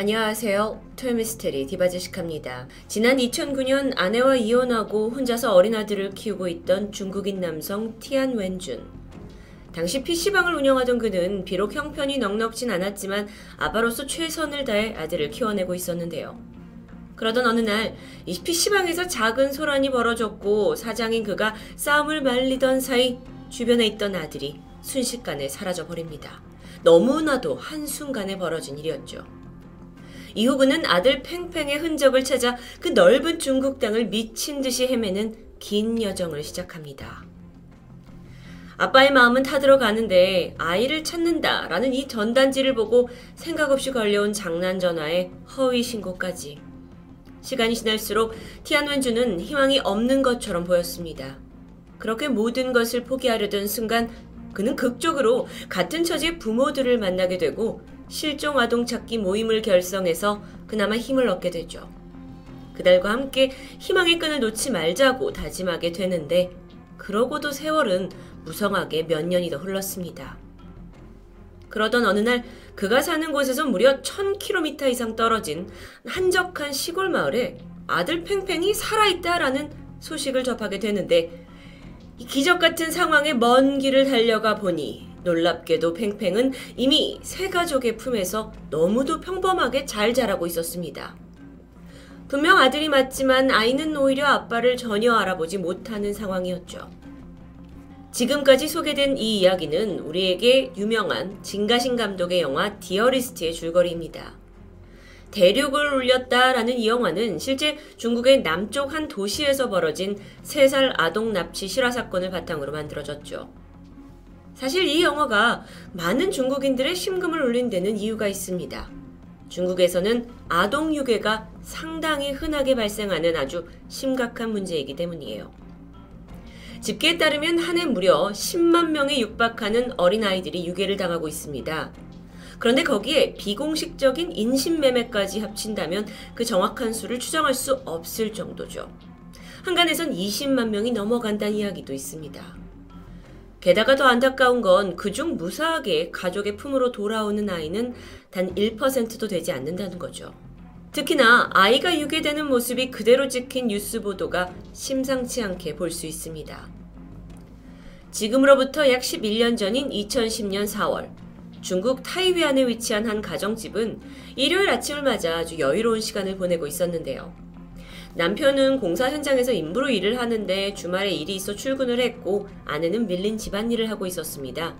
안녕하세요. 토요미스테리 디바제식합니다. 지난 2009년 아내와 이혼하고 혼자서 어린 아들을 키우고 있던 중국인 남성 티안 웬준. 당시 PC방을 운영하던 그는 비록 형편이 넉넉진 않았지만 아빠로서 최선을 다해 아들을 키워내고 있었는데요. 그러던 어느 날 이 PC방에서 작은 소란이 벌어졌고 사장인 그가 싸움을 말리던 사이 주변에 있던 아들이 순식간에 사라져 버립니다. 너무나도 한순간에 벌어진 일이었죠. 이후 그는 아들 팽팽의 흔적을 찾아 그 넓은 중국 땅을 미친 듯이 헤매는 긴 여정을 시작합니다. 아빠의 마음은 타들어가는데 아이를 찾는다라는 이 전단지를 보고 생각 없이 걸려온 장난 전화에 허위 신고까지. 시간이 지날수록 티안웬주는 희망이 없는 것처럼 보였습니다. 그렇게 모든 것을 포기하려던 순간 그는 극적으로 같은 처지의 부모들을 만나게 되고 실종 아동 찾기 모임을 결성해서 그나마 힘을 얻게 되죠. 그달과 함께 희망의 끈을 놓지 말자고 다짐하게 되는데 그러고도 세월은 무성하게 몇 년이 더 흘렀습니다. 그러던 어느 날 그가 사는 곳에서 무려 1000km 이상 떨어진 한적한 시골 마을에 아들 팽팽이 살아있다라는 소식을 접하게 되는데 기적 같은 상황에 먼 길을 달려가 보니 놀랍게도 팽팽은 이미 새 가족의 품에서 너무도 평범하게 잘 자라고 있었습니다. 분명 아들이 맞지만 아이는 오히려 아빠를 전혀 알아보지 못하는 상황이었죠. 지금까지 소개된 이 이야기는 우리에게 유명한 진가신 감독의 영화 디어리스트의 줄거리입니다. 대륙을 울렸다라는 이 영화는 실제 중국의 남쪽 한 도시에서 벌어진 3살 아동 납치 실화 사건을 바탕으로 만들어졌죠. 사실 이 영화가 많은 중국인들의 심금을 울린 데는 이유가 있습니다. 중국에서는 아동 유괴가 상당히 흔하게 발생하는 아주 심각한 문제이기 때문이에요. 집계에 따르면 한 해 무려 10만 명에 육박하는 어린아이들이 유괴를 당하고 있습니다. 그런데 거기에 비공식적인 인신매매까지 합친다면 그 정확한 수를 추정할 수 없을 정도죠. 한간에선 20만 명이 넘어간다는 이야기도 있습니다. 게다가 더 안타까운 건 그중 무사하게 가족의 품으로 돌아오는 아이는 단 1%도 되지 않는다는 거죠. 특히나 아이가 유괴되는 모습이 그대로 찍힌 뉴스 보도가 심상치 않게 볼 수 있습니다. 지금으로부터 약 11년 전인 2010년 4월, 중국 타이위안에 위치한 한 가정집은 일요일 아침을 맞아 아주 여유로운 시간을 보내고 있었는데요. 남편은 공사 현장에서 임부로 일을 하는데 주말에 일이 있어 출근을 했고 아내는 밀린 집안일을 하고 있었습니다.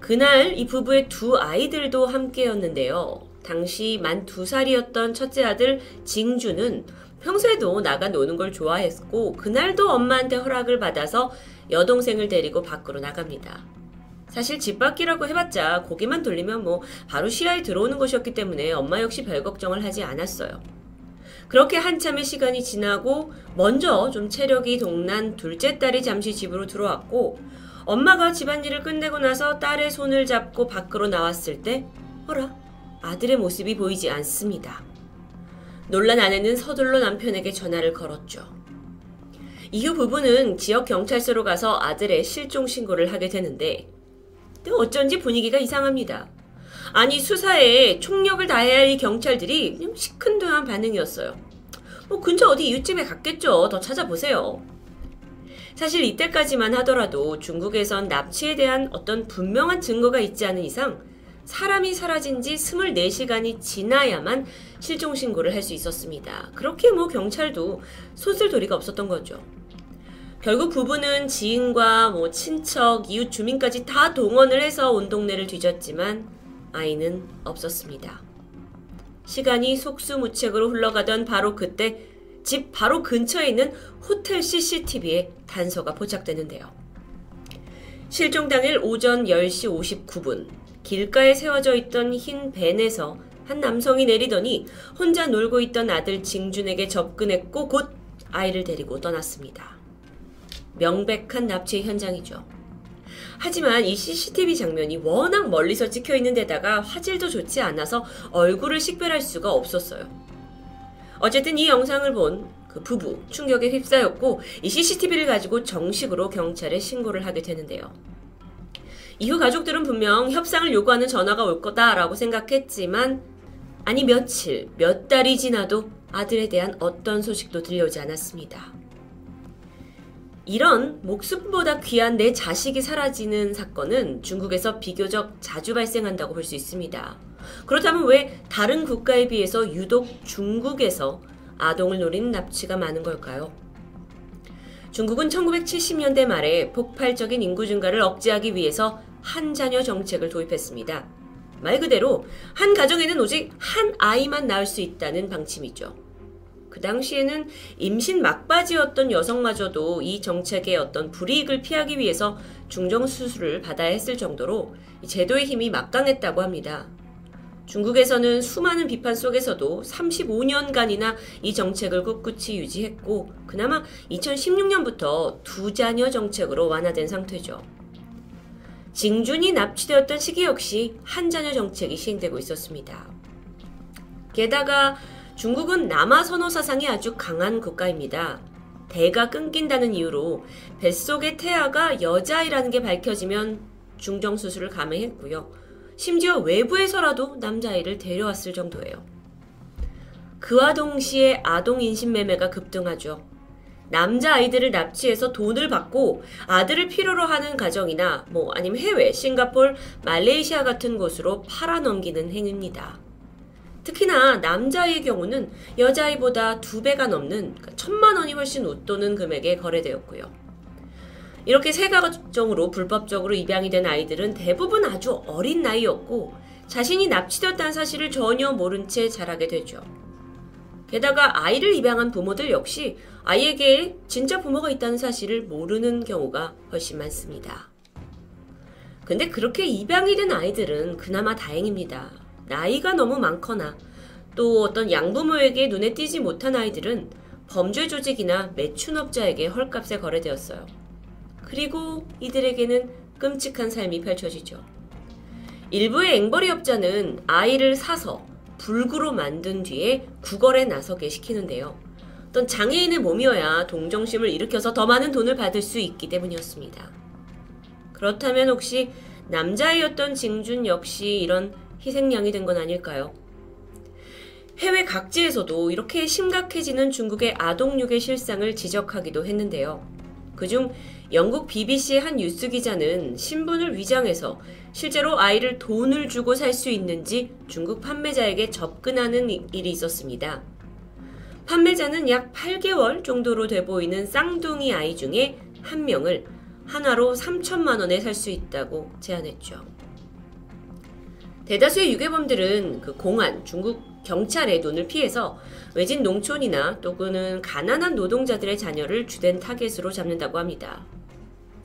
그날 이 부부의 두 아이들도 함께였는데요. 당시 만 두 살이었던 첫째 아들 징주는 평소에도 나가 노는 걸 좋아했고 그날도 엄마한테 허락을 받아서 여동생을 데리고 밖으로 나갑니다. 사실 집 밖이라고 해봤자 고기만 돌리면 뭐 바로 시야에 들어오는 것이었기 때문에 엄마 역시 별 걱정을 하지 않았어요. 그렇게 한참의 시간이 지나고 먼저 좀 체력이 동난 둘째 딸이 잠시 집으로 들어왔고 엄마가 집안일을 끝내고 나서 딸의 손을 잡고 밖으로 나왔을 때 어라 아들의 모습이 보이지 않습니다. 놀란 아내는 서둘러 남편에게 전화를 걸었죠. 이후 부부는 지역 경찰서로 가서 아들의 실종 신고를 하게 되는데 어쩐지 분위기가 이상합니다. 아니 수사에 총력을 다해야 할 이 경찰들이 시큰둥한 반응이었어요. 뭐 근처 어디 이웃집에 갔겠죠. 더 찾아보세요. 사실 이때까지만 하더라도 중국에선 납치에 대한 어떤 분명한 증거가 있지 않은 이상 사람이 사라진 지 24시간이 지나야만 실종신고를 할 수 있었습니다. 그렇게 뭐 경찰도 손쓸 도리가 없었던 거죠. 결국 부부는 지인과 뭐 친척, 이웃 주민까지 다 동원을 해서 온 동네를 뒤졌지만 아이는 없었습니다. 시간이 속수무책으로 흘러가던 바로 그때 집 바로 근처에 있는 호텔 CCTV에 단서가 포착되는데요. 실종 당일 오전 10시 59분 길가에 세워져 있던 흰 벤에서 한 남성이 내리더니 혼자 놀고 있던 아들 징준에게 접근했고 곧 아이를 데리고 떠났습니다. 명백한 납치 현장이죠. 하지만 이 CCTV 장면이 워낙 멀리서 찍혀 있는 데다가 화질도 좋지 않아서 얼굴을 식별할 수가 없었어요. 어쨌든 이 영상을 본 그 부부 충격에 휩싸였고 이 CCTV를 가지고 정식으로 경찰에 신고를 하게 되는데요. 이후 가족들은 분명 협상을 요구하는 전화가 올 거다라고 생각했지만 아니 며칠, 몇 달이 지나도 아들에 대한 어떤 소식도 들려오지 않았습니다. 이런 목숨보다 귀한 내 자식이 사라지는 사건은 중국에서 비교적 자주 발생한다고 볼 수 있습니다. 그렇다면 왜 다른 국가에 비해서 유독 중국에서 아동을 노리는 납치가 많은 걸까요? 중국은 1970년대 말에 폭발적인 인구 증가를 억제하기 위해서 한 자녀 정책을 도입했습니다. 말 그대로 한 가정에는 오직 한 아이만 낳을 수 있다는 방침이죠. 그 당시에는 임신 막바지였던 여성마저도 이 정책의 어떤 불이익을 피하기 위해서 중정수술을 받아야 했을 정도로 제도의 힘이 막강했다고 합니다. 중국에서는 수많은 비판 속에서도 35년간이나 이 정책을 꿋꿋이 유지했고, 그나마 2016년부터 두 자녀 정책으로 완화된 상태죠. 징준이 납치되었던 시기 역시 한 자녀 정책이 시행되고 있었습니다. 게다가 중국은 남아 선호 사상이 아주 강한 국가입니다. 대가 끊긴다는 이유로 뱃속의 태아가 여자아이라는 게 밝혀지면 중정 수술을 감행했고요. 심지어 외부에서라도 남자아이를 데려왔을 정도예요. 그와 동시에 아동 인신매매가 급등하죠. 남자 아이들을 납치해서 돈을 받고 아들을 필요로 하는 가정이나 뭐 아니면 해외, 싱가폴, 말레이시아 같은 곳으로 팔아넘기는 행위입니다. 특히나 남자의 경우는 여자아이보다 두 배가 넘는 그러니까 천만 원이 훨씬 웃도는 금액에 거래되었고요. 이렇게 세 가정으로 불법적으로 입양이 된 아이들은 대부분 아주 어린 나이였고 자신이 납치되었다는 사실을 전혀 모른 채 자라게 되죠. 게다가 아이를 입양한 부모들 역시 아이에게 진짜 부모가 있다는 사실을 모르는 경우가 훨씬 많습니다. 근데 그렇게 입양이 된 아이들은 그나마 다행입니다. 나이가 너무 많거나 또 어떤 양부모에게 눈에 띄지 못한 아이들은 범죄 조직이나 매춘업자에게 헐값에 거래되었어요. 그리고 이들에게는 끔찍한 삶이 펼쳐지죠. 일부의 앵벌이 업자는 아이를 사서 불구로 만든 뒤에 구걸에 나서게 시키는데요. 어떤 장애인의 몸이어야 동정심을 일으켜서 더 많은 돈을 받을 수 있기 때문이었습니다. 그렇다면 혹시 남자이었던 징준 역시 이런 희생양이 된 건 아닐까요? 해외 각지에서도 이렇게 심각해지는 중국의 아동육의 실상을 지적하기도 했는데요. 그중 영국 BBC의 한 뉴스 기자는 신분을 위장해서 실제로 아이를 돈을 주고 살 수 있는지 중국 판매자에게 접근하는 일이 있었습니다. 판매자는 약 8개월 정도로 돼 보이는 쌍둥이 아이 중에 한 명을 하나로 3천만 원에 살 수 있다고 제안했죠. 대다수의 유괴범들은 그 공안, 중국 경찰의 눈을 피해서 외진 농촌이나 또는 가난한 노동자들의 자녀를 주된 타겟으로 잡는다고 합니다.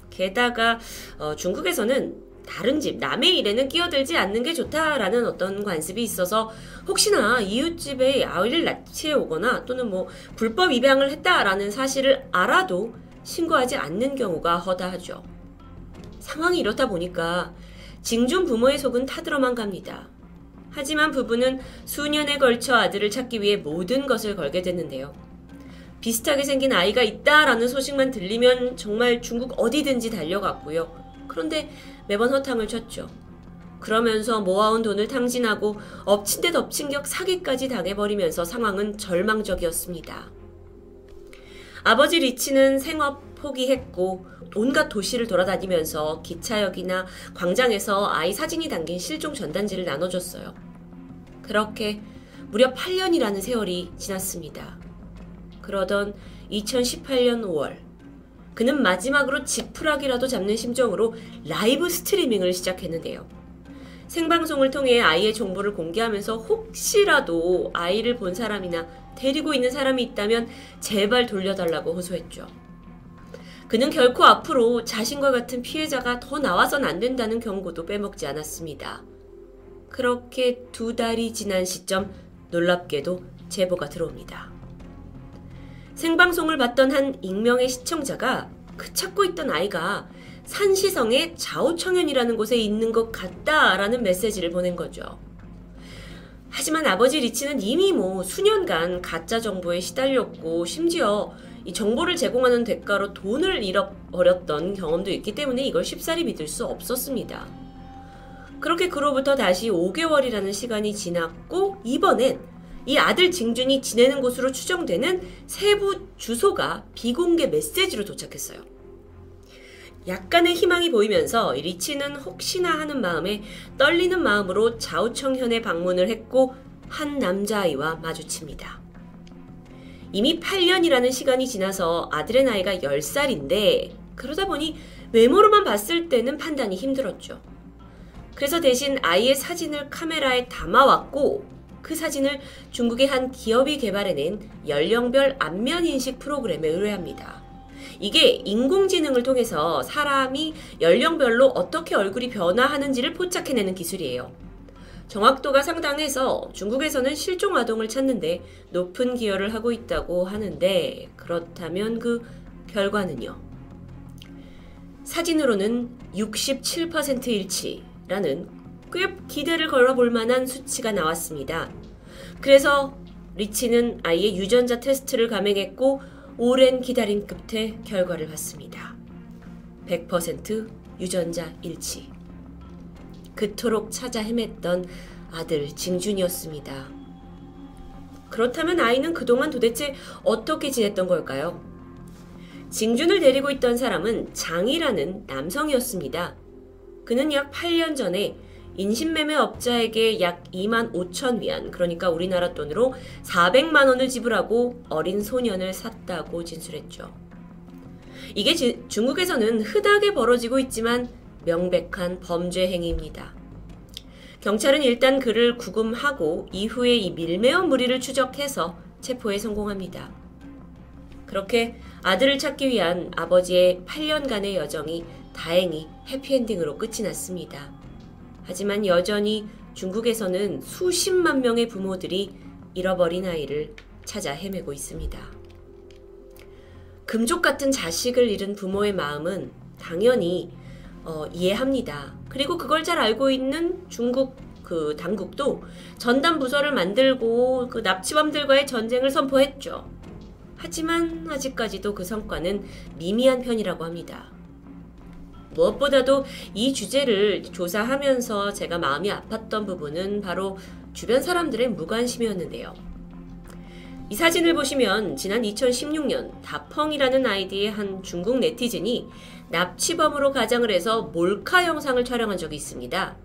게다가 어, 중국에서는 다른 집, 남의 일에는 끼어들지 않는 게 좋다라는 어떤 관습이 있어서 혹시나 이웃집에 아이를 납치해 오거나 또는 뭐 불법 입양을 했다라는 사실을 알아도 신고하지 않는 경우가 허다하죠. 상황이 이렇다 보니까 징중 부모의 속은 타들어만 갑니다. 하지만 부부는 수년에 걸쳐 아들을 찾기 위해 모든 것을 걸게 됐는데요. 비슷하게 생긴 아이가 있다라는 소식만 들리면 정말 중국 어디든지 달려갔고요. 그런데 매번 허탕을 쳤죠. 그러면서 모아온 돈을 탕진하고 엎친 데 덮친 격 사기까지 당해버리면서 상황은 절망적이었습니다. 아버지 리치는 생업 포기했고 온갖 도시를 돌아다니면서 기차역이나 광장에서 아이 사진이 담긴 실종 전단지를 나눠줬어요. 그렇게 무려 8년이라는 세월이 지났습니다. 그러던 2018년 5월, 그는 마지막으로 지푸라기라도 잡는 심정으로 라이브 스트리밍을 시작했는데요. 생방송을 통해 아이의 정보를 공개하면서 혹시라도 아이를 본 사람이나 데리고 있는 사람이 있다면 제발 돌려달라고 호소했죠. 그는 결코 앞으로 자신과 같은 피해자가 더 나와선 안 된다는 경고도 빼먹지 않았습니다. 그렇게 두 달이 지난 시점 놀랍게도 제보가 들어옵니다. 생방송을 봤던 한 익명의 시청자가 그 찾고 있던 아이가 산시성의 좌우청년이라는 곳에 있는 것 같다라는 메시지를 보낸 거죠. 하지만 아버지 리치는 이미 뭐 수년간 가짜 정보에 시달렸고 심지어 이 정보를 제공하는 대가로 돈을 잃어버렸던 경험도 있기 때문에 이걸 쉽사리 믿을 수 없었습니다. 그렇게 그로부터 다시 5개월이라는 시간이 지났고 이번엔 이 아들 징준이 지내는 곳으로 추정되는 세부 주소가 비공개 메시지로 도착했어요. 약간의 희망이 보이면서 리치는 혹시나 하는 마음에 떨리는 마음으로 좌우청현에 방문을 했고 한 남자아이와 마주칩니다. 이미 8년이라는 시간이 지나서 아들의 나이가 10살인데 그러다 보니 외모로만 봤을 때는 판단이 힘들었죠. 그래서 대신 아이의 사진을 카메라에 담아왔고 그 사진을 중국의 한 기업이 개발해낸 연령별 안면 인식 프로그램에 의뢰합니다. 이게 인공지능을 통해서 사람이 연령별로 어떻게 얼굴이 변화하는지를 포착해내는 기술이에요. 정확도가 상당해서 중국에서는 실종 아동을 찾는데 높은 기여를 하고 있다고 하는데 그렇다면 그 결과는요. 사진으로는 67% 일치라는 꽤 기대를 걸어볼 만한 수치가 나왔습니다. 그래서 리치는 아이의 유전자 테스트를 감행했고 오랜 기다림 끝에 결과를 받습니다. 100% 유전자 일치. 그토록 찾아 헤맸던 아들 징준이었습니다. 그렇다면 아이는 그동안 도대체 어떻게 지냈던 걸까요? 징준을 데리고 있던 사람은 장이라는 남성이었습니다. 그는 약 8년 전에 인신매매 업자에게 약 2만 5천 위안, 그러니까 우리나라 돈으로 400만 원을 지불하고 어린 소년을 샀다고 진술했죠. 이게 지, 중국에서는 흔하게 벌어지고 있지만 명백한 범죄 행위입니다. 경찰은 일단 그를 구금하고 이후에 이 밀매어 무리를 추적해서 체포에 성공합니다. 그렇게 아들을 찾기 위한 아버지의 8년간의 여정이 다행히 해피엔딩으로 끝이 났습니다. 하지만 여전히 중국에서는 수십만 명의 부모들이 잃어버린 아이를 찾아 헤매고 있습니다. 금족 같은 자식을 잃은 부모의 마음은 당연히 어, 이해합니다. 그리고 그걸 잘 알고 있는 중국 그 당국도 전담 부서를 만들고 그 납치범들과의 전쟁을 선포했죠. 하지만 아직까지도 그 성과는 미미한 편이라고 합니다. 무엇보다도 이 주제를 조사하면서 제가 마음이 아팠던 부분은 바로 주변 사람들의 무관심이었는데요. 이 사진을 보시면 지난 2016년 다펑이라는 아이디의 한 중국 네티즌이 납치범으로 가장을 해서 몰카 영상을 촬영한 적이 있습니다.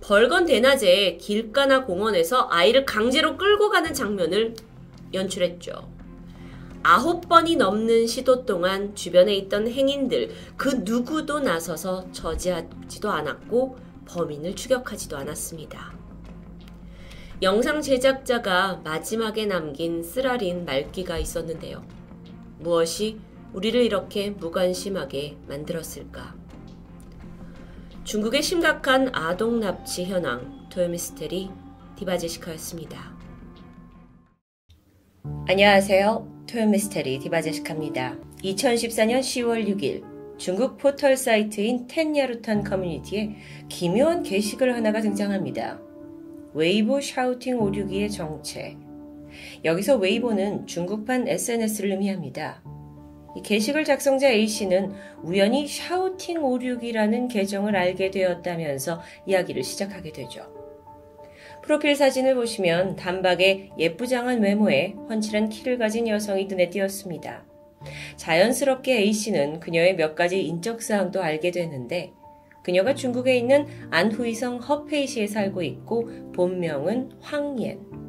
벌건 대낮에 길가나 공원에서 아이를 강제로 끌고 가는 장면을 연출했죠. 아홉 번이 넘는 시도 동안 주변에 있던 행인들 그 누구도 나서서 저지하지도 않았고 범인을 추격하지도 않았습니다. 영상 제작자가 마지막에 남긴 쓰라린 말귀가 있었는데요. 무엇이 우리를 이렇게 무관심하게 만들었을까? 중국의 심각한 아동 납치 현황 토요미스테리 디바제시카였습니다. 안녕하세요. 토요미스테리 디바제시카입니다. 2014년 10월 6일 중국 포털 사이트인 텐야루탄 커뮤니티에 기묘한 게시글 하나가 등장합니다. 웨이보 샤우팅 오류기의 정체. 여기서 웨이보는 중국판 SNS를 의미합니다. 이 게시글 작성자 A씨는 우연히 샤우팅 오류기라는 계정을 알게 되었다면서 이야기를 시작하게 되죠. 프로필 사진을 보시면 단박에 예쁘장한 외모에 훤칠한 키를 가진 여성이 눈에 띄었습니다. 자연스럽게 A씨는 그녀의 몇 가지 인적 사항도 알게 되는데 그녀가 중국에 있는 안후이성 허페이시에 살고 있고 본명은 황옌.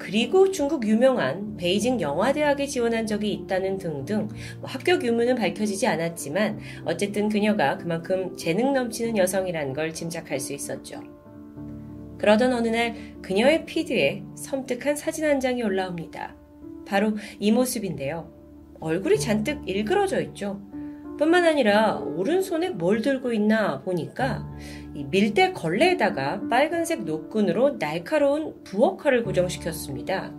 그리고 중국 유명한 베이징 영화대학에 지원한 적이 있다는 등등 뭐 합격 유무는 밝혀지지 않았지만 어쨌든 그녀가 그만큼 재능 넘치는 여성이라는 걸 짐작할 수 있었죠. 그러던 어느 날 그녀의 피드에 섬뜩한 사진 한 장이 올라옵니다. 바로 이 모습인데요. 얼굴이 잔뜩 일그러져 있죠. 뿐만 아니라 오른손에 뭘 들고 있나 보니까 밀대 걸레에다가 빨간색 노끈으로 날카로운 부엌칼을 고정시켰습니다.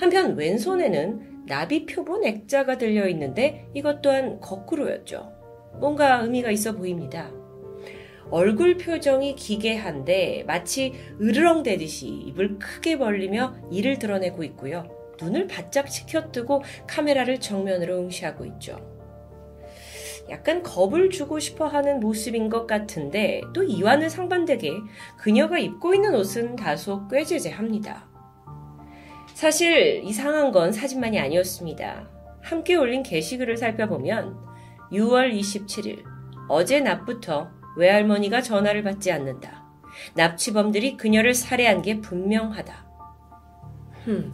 한편 왼손에는 나비 표본 액자가 들려 있는데 이것 또한 거꾸로였죠. 뭔가 의미가 있어 보입니다. 얼굴 표정이 기괴한데 마치 으르렁대듯이 입을 크게 벌리며 이를 드러내고 있고요. 눈을 바짝 치켜뜨고 카메라를 정면으로 응시하고 있죠. 약간 겁을 주고 싶어 하는 모습인 것 같은데 또 이와는 상반되게 그녀가 입고 있는 옷은 다소 꾀죄죄합니다. 사실 이상한 건 사진만이 아니었습니다. 함께 올린 게시글을 살펴보면 6월 27일 어제 낮부터 외할머니가 전화를 받지 않는다. 납치범들이 그녀를 살해한 게 분명하다. 흠,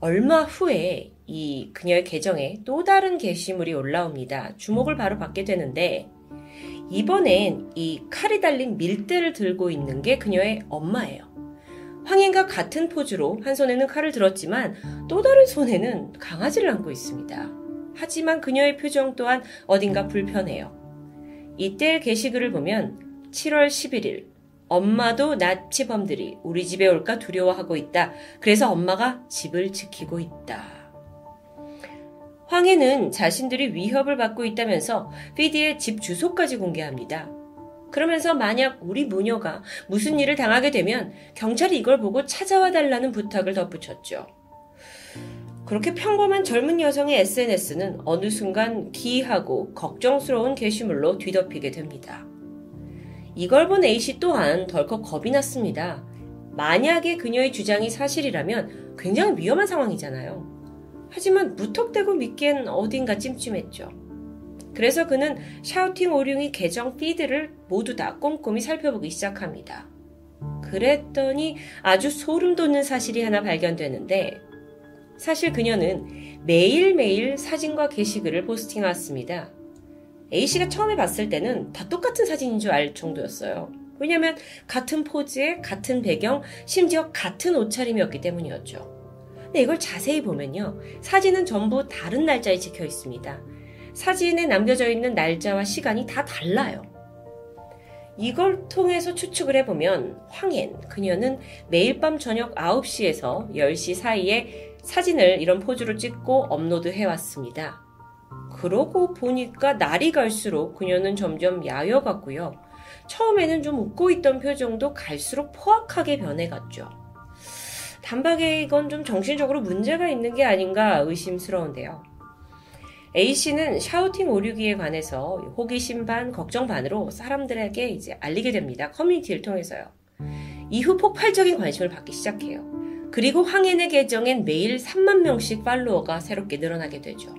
얼마 후에 이 그녀의 계정에 또 다른 게시물이 올라옵니다. 주목을 바로 받게 되는데 이번엔 이 칼이 달린 밀대를 들고 있는 게 그녀의 엄마예요. 황인과 같은 포즈로 한 손에는 칼을 들었지만 또 다른 손에는 강아지를 안고 있습니다. 하지만 그녀의 표정 또한 어딘가 불편해요. 이때 게시글을 보면 7월 11일 엄마도 납치범들이 우리 집에 올까 두려워하고 있다. 그래서 엄마가 집을 지키고 있다. 황해는 자신들이 위협을 받고 있다면서 피디의 집 주소까지 공개합니다. 그러면서 만약 우리 무녀가 무슨 일을 당하게 되면 경찰이 이걸 보고 찾아와 달라는 부탁을 덧붙였죠. 그렇게 평범한 젊은 여성의 SNS는 어느 순간 기이하고 걱정스러운 게시물로 뒤덮이게 됩니다. 이걸 본 A씨 또한 덜컥 겁이 났습니다. 만약에 그녀의 주장이 사실이라면 굉장히 위험한 상황이잖아요. 하지만 무턱대고 믿기엔 어딘가 찜찜했죠. 그래서 그는 샤우팅 오룡이 계정 피드를 모두 다 꼼꼼히 살펴보기 시작합니다. 그랬더니 아주 소름 돋는 사실이 하나 발견되는데 사실 그녀는 매일매일 사진과 게시글을 포스팅해왔습니다. A씨가 처음에 봤을 때는 다 똑같은 사진인 줄 알 정도였어요. 왜냐면 같은 포즈에 같은 배경, 심지어 같은 옷차림이었기 때문이었죠. 근데 이걸 자세히 보면요. 사진은 전부 다른 날짜에 찍혀 있습니다. 사진에 남겨져 있는 날짜와 시간이 다 달라요. 이걸 통해서 추측을 해보면 황엔, 그녀는 매일 밤 저녁 9시에서 10시 사이에 사진을 이런 포즈로 찍고 업로드 해왔습니다. 그러고 보니까 날이 갈수록 그녀는 점점 야여갔고요. 처음에는 좀 웃고 있던 표정도 갈수록 포악하게 변해갔죠. 단박에 이건 좀 정신적으로 문제가 있는 게 아닌가 의심스러운데요. A씨는 샤우팅 오류기에 관해서 호기심 반, 걱정 반으로 사람들에게 이제 알리게 됩니다. 커뮤니티를 통해서요. 이후 폭발적인 관심을 받기 시작해요. 그리고 황인의 계정엔 매일 3만 명씩 팔로워가 새롭게 늘어나게 되죠.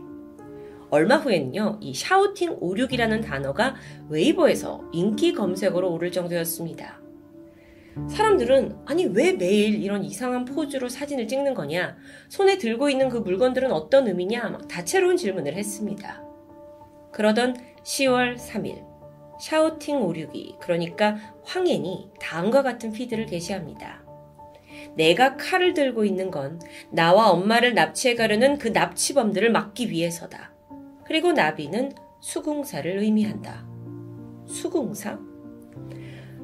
얼마 후에는요, 이 샤우팅 56이라는 단어가 웨이버에서 인기 검색어로 오를 정도였습니다. 사람들은 아니 왜 매일 이런 이상한 포즈로 사진을 찍는 거냐? 손에 들고 있는 그 물건들은 어떤 의미냐? 막 다채로운 질문을 했습니다. 그러던 10월 3일 샤우팅 56이 그러니까 황앤이 다음과 같은 피드를 게시합니다. 내가 칼을 들고 있는 건 나와 엄마를 납치해 가려는 그 납치범들을 막기 위해서다. 그리고 나비는 수궁사를 의미한다. 수궁사?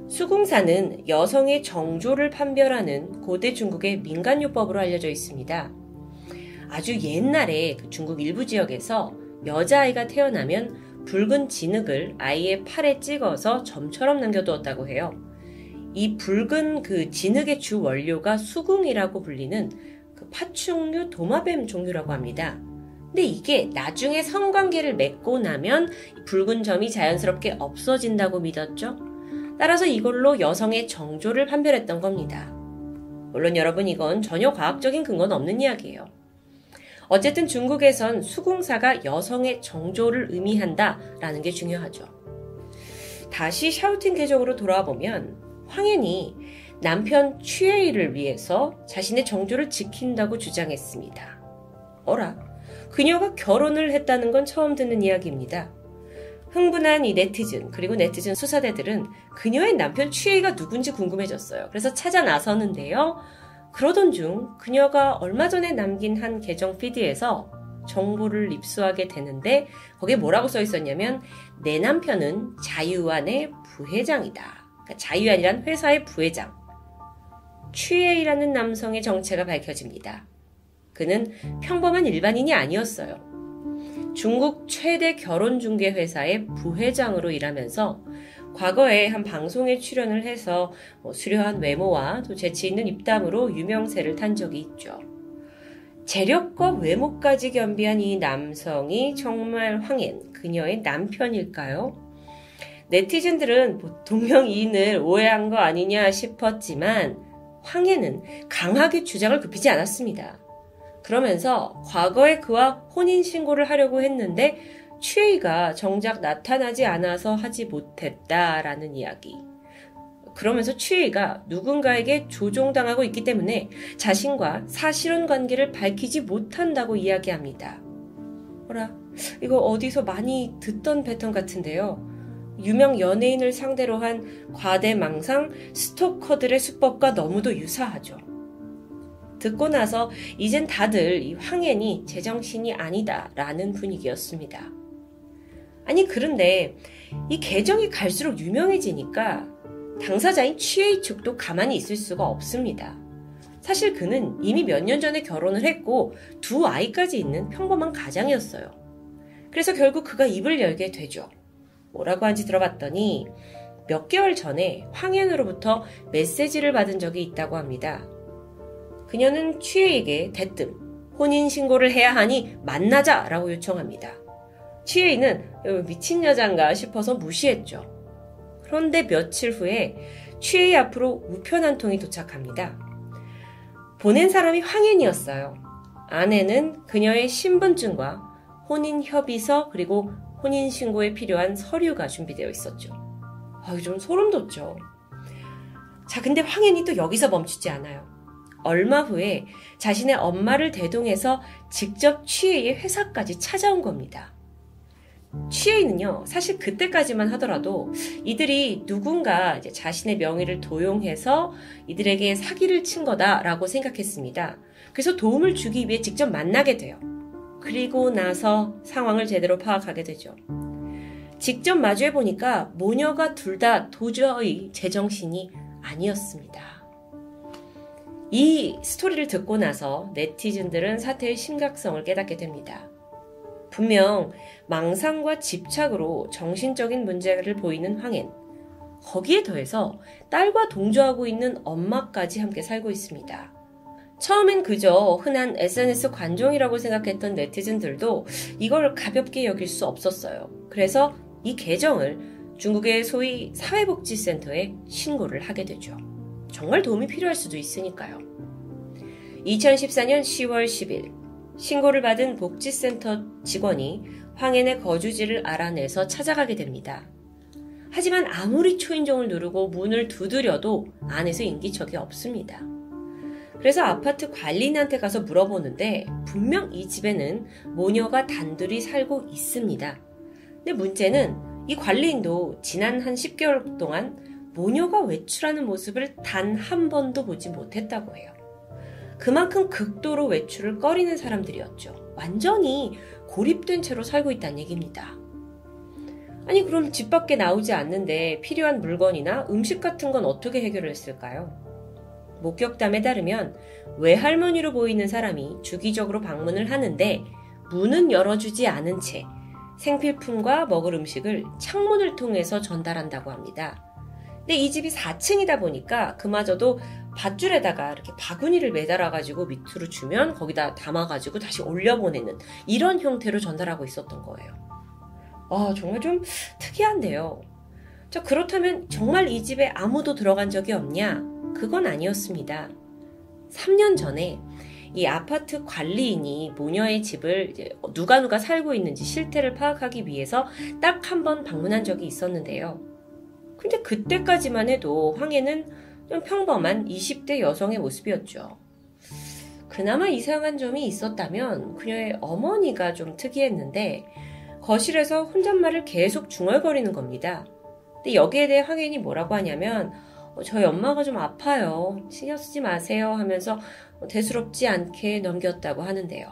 수궁사는 여성의 정조를 판별하는 고대 중국의 민간요법으로 알려져 있습니다. 아주 옛날에 그 중국 일부 지역에서 여자아이가 태어나면 붉은 진흙을 아이의 팔에 찍어서 점처럼 남겨두었다고 해요. 이 붉은 그 진흙의 주 원료가 수궁이라고 불리는 그 파충류 도마뱀 종류라고 합니다. 근데 이게 나중에 성관계를 맺고 나면 붉은 점이 자연스럽게 없어진다고 믿었죠. 따라서 이걸로 여성의 정조를 판별했던 겁니다. 물론 여러분 이건 전혀 과학적인 근거는 없는 이야기예요. 어쨌든 중국에선 수궁사가 여성의 정조를 의미한다라는 게 중요하죠. 다시 샤우팅 계적으로 돌아와 보면 황현이 남편 취해이를 위해서 자신의 정조를 지킨다고 주장했습니다. 어라, 그녀가 결혼을 했다는 건 처음 듣는 이야기입니다. 흥분한 이 네티즌 그리고 네티즌 수사대들은 그녀의 남편 취해가 누군지 궁금해졌어요. 그래서 찾아 나서는데요. 그러던 중 그녀가 얼마 전에 남긴 한 계정 피드에서 정보를 입수하게 되는데 거기에 뭐라고 써 있었냐면 내 남편은 자유안의 부회장이다. 그러니까 자유안이란 회사의 부회장. 취해이라는 남성의 정체가 밝혀집니다. 그는 평범한 일반인이 아니었어요. 중국 최대 결혼중개 회사의 부회장으로 일하면서 과거에 한 방송에 출연을 해서 뭐 수려한 외모와 또 재치 있는 입담으로 유명세를 탄 적이 있죠. 재력과 외모까지 겸비한 이 남성이 정말 황hen, 그녀의 남편일까요? 네티즌들은 동명이인을 오해한 거 아니냐 싶었지만 황해는 강하게 주장을 굽히지 않았습니다. 그러면서 과거에 그와 혼인신고를 하려고 했는데 취해이가 정작 나타나지 않아서 하지 못했다라는 이야기. 그러면서 취해이가 누군가에게 조종당하고 있기 때문에 자신과 사실혼 관계를 밝히지 못한다고 이야기합니다. 어라, 이거 어디서 많이 듣던 패턴 같은데요. 유명 연예인을 상대로 한 과대망상 스토커들의 수법과 너무도 유사하죠. 듣고 나서 이젠 다들 이 황hen이 제정신이 아니다 라는 분위기였습니다. 아니, 그런데 이 계정이 갈수록 유명해지니까 당사자인 취해 측도 가만히 있을 수가 없습니다. 사실 그는 이미 몇 년 전에 결혼을 했고 두 아이까지 있는 평범한 가장이었어요. 그래서 결국 그가 입을 열게 되죠. 뭐라고 한지 들어봤더니 몇 개월 전에 황현으로부터 메시지를 받은 적이 있다고 합니다. 그녀는 취혜에게 대뜸 혼인신고를 해야 하니 만나자 라고 요청합니다. 취혜이는 미친 여잔가 싶어서 무시했죠. 그런데 며칠 후에 취혜이 앞으로 우편 한 통이 도착합니다. 보낸 사람이 황현이었어요. 안에는 그녀의 신분증과 혼인 협의서 그리고 혼인 신고에 필요한 서류가 준비되어 있었죠. 아, 좀 소름 돋죠. 자, 근데 황현이 또 여기서 멈추지 않아요. 얼마 후에 자신의 엄마를 대동해서 직접 취해의 회사까지 찾아온 겁니다. 취해이는요, 사실 그때까지만 하더라도 이들이 누군가 자신의 명의를 도용해서 이들에게 사기를 친 거다라고 생각했습니다. 그래서 도움을 주기 위해 직접 만나게 돼요. 그리고 나서 상황을 제대로 파악하게 되죠. 직접 마주해 보니까 모녀가 둘 다 도저히 제정신이 아니었습니다. 이 스토리를 듣고 나서 네티즌들은 사태의 심각성을 깨닫게 됩니다. 분명 망상과 집착으로 정신적인 문제를 보이는 황hen. 거기에 더해서 딸과 동조하고 있는 엄마까지 함께 살고 있습니다. 처음엔 그저 흔한 SNS 관종이라고 생각했던 네티즌들도 이걸 가볍게 여길 수 없었어요. 그래서 이 계정을 중국의 소위 사회복지센터에 신고를 하게 되죠. 정말 도움이 필요할 수도 있으니까요. 2014년 10월 10일 신고를 받은 복지센터 직원이 황hen의 거주지를 알아내서 찾아가게 됩니다. 하지만 아무리 초인종을 누르고 문을 두드려도 안에서 인기척이 없습니다. 그래서 아파트 관리인한테 가서 물어보는데 분명 이 집에는 모녀가 단둘이 살고 있습니다. 근데 문제는 이 관리인도 지난 한 10개월 동안 모녀가 외출하는 모습을 단 한 번도 보지 못했다고 해요. 그만큼 극도로 외출을 꺼리는 사람들이었죠. 완전히 고립된 채로 살고 있다는 얘기입니다. 아니, 그럼 집 밖에 나오지 않는데 필요한 물건이나 음식 같은 건 어떻게 해결을 했을까요? 목격담에 따르면 외할머니로 보이는 사람이 주기적으로 방문을 하는데 문은 열어주지 않은 채 생필품과 먹을 음식을 창문을 통해서 전달한다고 합니다. 근데 이 집이 4층이다 보니까 그마저도 밧줄에다가 이렇게 바구니를 매달아가지고 밑으로 주면 거기다 담아가지고 다시 올려보내는 이런 형태로 전달하고 있었던 거예요. 아, 정말 좀 특이한데요. 자, 그렇다면 정말 이 집에 아무도 들어간 적이 없냐? 그건 아니었습니다. 3년 전에 이 아파트 관리인이 모녀의 집을 누가 누가 살고 있는지 실태를 파악하기 위해서 딱 한 번 방문한 적이 있었는데요. 근데 그때까지만 해도 황해는 좀 평범한 20대 여성의 모습이었죠. 그나마 이상한 점이 있었다면 그녀의 어머니가 좀 특이했는데 거실에서 혼잣말을 계속 중얼거리는 겁니다. 근데 여기에 대해 황현이 뭐라고 하냐면 어, 저희 엄마가 좀 아파요. 신경 쓰지 마세요 하면서 대수롭지 않게 넘겼다고 하는데요.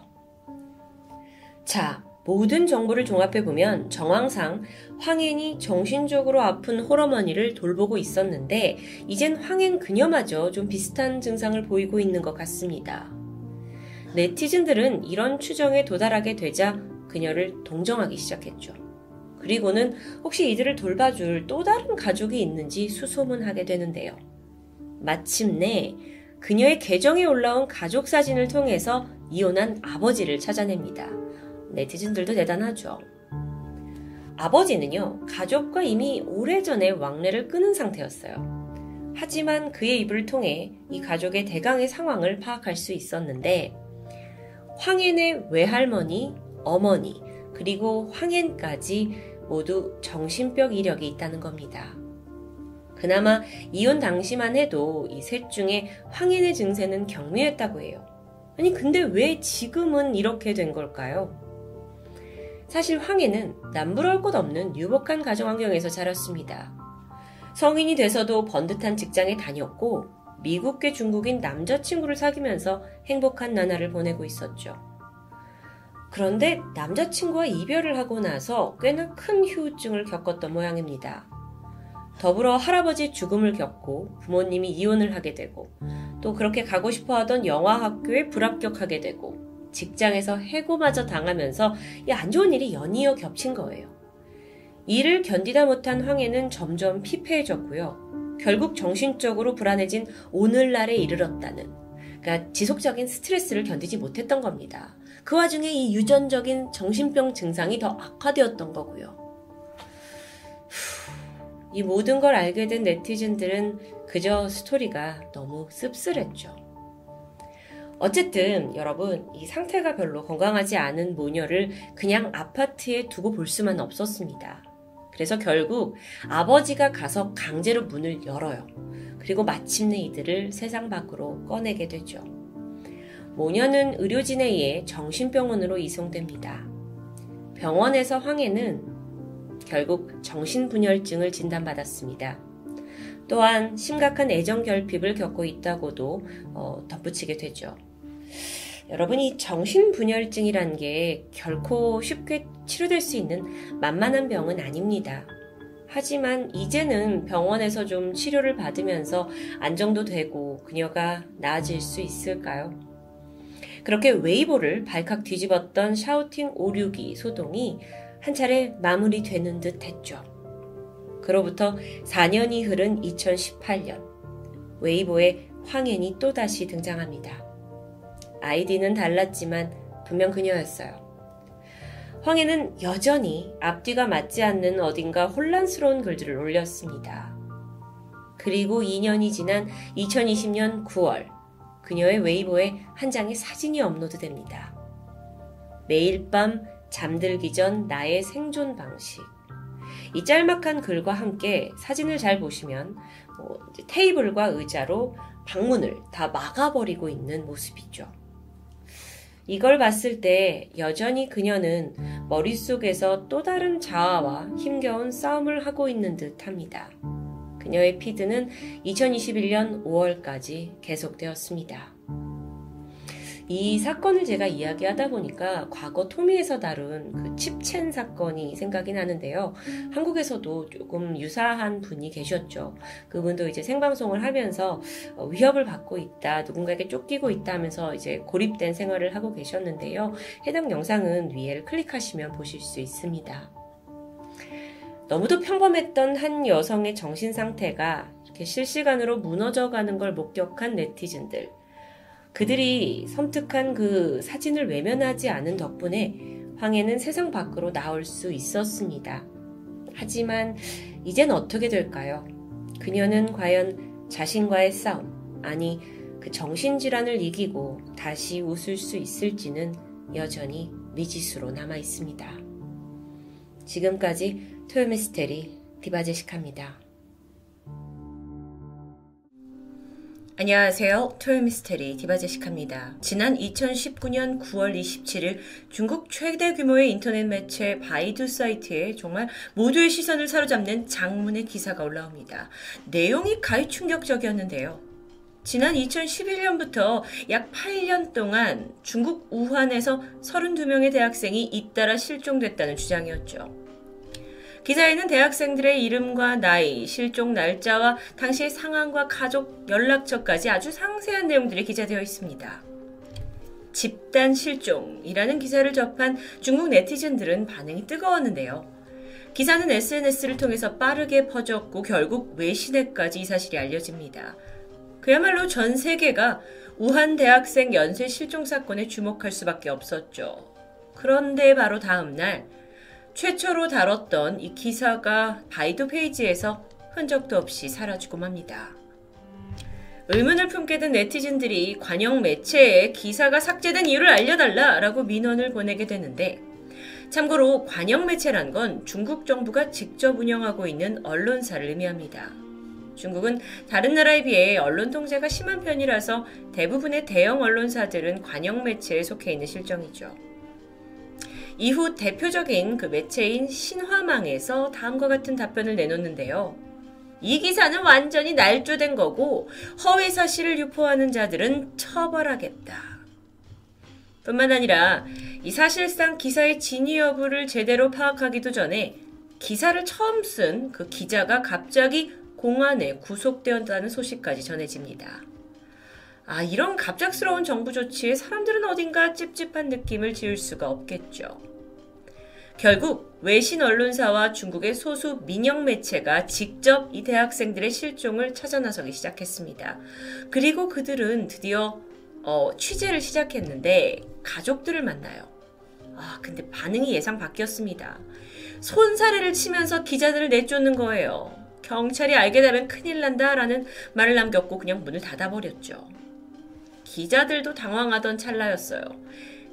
자, 모든 정보를 종합해보면 정황상 황hen이 정신적으로 아픈 홀어머니를 돌보고 있었는데 이젠 황hen 그녀마저 좀 비슷한 증상을 보이고 있는 것 같습니다. 네티즌들은 이런 추정에 도달하게 되자 그녀를 동정하기 시작했죠. 그리고는 혹시 이들을 돌봐줄 또 다른 가족이 있는지 수소문하게 되는데요. 마침내 그녀의 계정에 올라온 가족 사진을 통해서 이혼한 아버지를 찾아냅니다. 네티즌들도 대단하죠. 아버지는요, 가족과 이미 오래전에 왕래를 끊은 상태였어요. 하지만 그의 입을 통해 이 가족의 대강의 상황을 파악할 수 있었는데, 황앤의 외할머니, 어머니, 그리고 황앤까지 모두 정신병 이력이 있다는 겁니다. 그나마 이혼 당시만 해도 이 셋 중에 황인의 증세는 경미했다고 해요. 아니, 근데 왜 지금은 이렇게 된 걸까요? 사실 황해는 남부러울 것 없는 유복한 가정 환경에서 자랐습니다. 성인이 돼서도 번듯한 직장에 다녔고 미국계 중국인 남자친구를 사귀면서 행복한 나날을 보내고 있었죠. 그런데 남자친구와 이별을 하고 나서 꽤나 큰 후유증을 겪었던 모양입니다. 더불어 할아버지 죽음을 겪고 부모님이 이혼을 하게 되고 또 그렇게 가고 싶어 하던 영화 학교에 불합격하게 되고 직장에서 해고마저 당하면서 이 안 좋은 일이 연이어 겹친 거예요. 이를 견디다 못한 황해는 점점 피폐해졌고요. 결국 정신적으로 불안해진 오늘날에 이르렀다는 그러니까 지속적인 스트레스를 견디지 못했던 겁니다. 그 와중에 이 유전적인 정신병 증상이 더 악화되었던 거고요. 이 모든 걸 알게 된 네티즌들은 그저 스토리가 너무 씁쓸했죠. 어쨌든 여러분 이 상태가 별로 건강하지 않은 모녀를 그냥 아파트에 두고 볼 수만 없었습니다. 그래서 결국 아버지가 가서 강제로 문을 열어요. 그리고 마침내 이들을 세상 밖으로 꺼내게 되죠. 모녀는 의료진에 의해 정신병원으로 이송됩니다. 병원에서 황해는 결국 정신분열증을 진단받았습니다. 또한 심각한 애정 결핍을 겪고 있다고도 어, 덧붙이게 되죠. 여러분이 정신분열증이란 게 결코 쉽게 치료될 수 있는 만만한 병은 아닙니다. 하지만 이제는 병원에서 좀 치료를 받으면서 안정도 되고 그녀가 나아질 수 있을까요? 그렇게 웨이보를 발칵 뒤집었던 샤우팅 562 소동이 한 차례 마무리되는 듯 했죠. 그로부터 4년이 흐른 2018년, 웨이보에 황앤이 또다시 등장합니다. 아이디는 달랐지만 분명 그녀였어요. 황해는 여전히 앞뒤가 맞지 않는 어딘가 혼란스러운 글들을 올렸습니다. 그리고 2년이 지난 2020년 9월, 그녀의 웨이보에 한 장의 사진이 업로드됩니다. 매일 밤 잠들기 전 나의 생존 방식. 이 짤막한 글과 함께 사진을 잘 보시면 뭐 테이블과 의자로 방문을 다 막아버리고 있는 모습이죠. 이걸 봤을 때 여전히 그녀는 머릿속에서 또 다른 자아와 힘겨운 싸움을 하고 있는 듯 합니다. 그녀의 피드는 2021년 5월까지 계속되었습니다. 이 사건을 제가 이야기하다 보니까 과거 토미에서 다룬 그 칩첸 사건이 생각이 나는데요. 한국에서도 조금 유사한 분이 계셨죠. 그분도 이제 생방송을 하면서 어, 위협을 받고 있다, 누군가에게 쫓기고 있다 하면서 이제 고립된 생활을 하고 계셨는데요. 해당 영상은 위에를 클릭하시면 보실 수 있습니다. 너무도 평범했던 한 여성의 정신 상태가 이렇게 실시간으로 무너져 가는 걸 목격한 네티즌들. 그들이 섬뜩한 그 사진을 외면하지 않은 덕분에 황해는 세상 밖으로 나올 수 있었습니다. 하지만 이젠 어떻게 될까요? 그녀는 과연 자신과의 싸움, 아니 그 정신질환을 이기고 다시 웃을 수 있을지는 여전히 미지수로 남아 있습니다. 지금까지 토요미스테리 디바제식합니다. 안녕하세요. 토요미스테리 디바제식합니다. 지난 2019년 9월 27일 중국 최대 규모의 인터넷 매체 바이두 사이트에 정말 모두의 시선을 사로잡는 장문의 기사가 올라옵니다. 내용이 가히 충격적이었는데요. 지난 2011년부터 약 8년 동안 중국 우한에서 32명의 대학생이 잇따라 실종됐다는 주장이었죠. 기사에는 대학생들의 이름과 나이, 실종 날짜와 당시의 상황과 가족 연락처까지 아주 상세한 내용들이 기재되어 있습니다. 집단 실종이라는 기사를 접한 중국 네티즌들은 반응이 뜨거웠는데요. 기사는 SNS를 통해서 빠르게 퍼졌고 결국 외신에까지 이 사실이 알려집니다. 그야말로 전 세계가 우한 대학생 연쇄 실종 사건에 주목할 수밖에 없었죠. 그런데 바로 다음 날 최초로 다뤘던 이 기사가 바이두 페이지에서 흔적도 없이 사라지고 맙니다. 의문을 품게 된 네티즌들이 관영 매체에 기사가 삭제된 이유를 알려달라라고 민원을 보내게 되는데 참고로 관영 매체란 건 중국 정부가 직접 운영하고 있는 언론사를 의미합니다. 중국은 다른 나라에 비해 언론 통제가 심한 편이라서 대부분의 대형 언론사들은 관영 매체에 속해 있는 실정이죠. 이후 대표적인 그 매체인 신화망에서 다음과 같은 답변을 내놓는데요. 이 기사는 완전히 날조된 거고 허위 사실을 유포하는 자들은 처벌하겠다. 뿐만 아니라 이 사실상 기사의 진위 여부를 제대로 파악하기도 전에 기사를 처음 쓴 그 기자가 갑자기 공안에 구속되었다는 소식까지 전해집니다. 아, 이런 갑작스러운 정부 조치에 사람들은 어딘가 찝찝한 느낌을 지을 수가 없겠죠. 결국 외신 언론사와 중국의 소수 민영 매체가 직접 이 대학생들의 실종을 찾아 나서기 시작했습니다. 그리고 그들은 드디어 어, 취재를 시작했는데 가족들을 만나요. 아, 근데 반응이 예상 바뀌었습니다. 손사래를 치면서 기자들을 내쫓는 거예요. 경찰이 알게 되면 큰일 난다라는 말을 남겼고 그냥 문을 닫아버렸죠. 기자들도 당황하던 찰나였어요.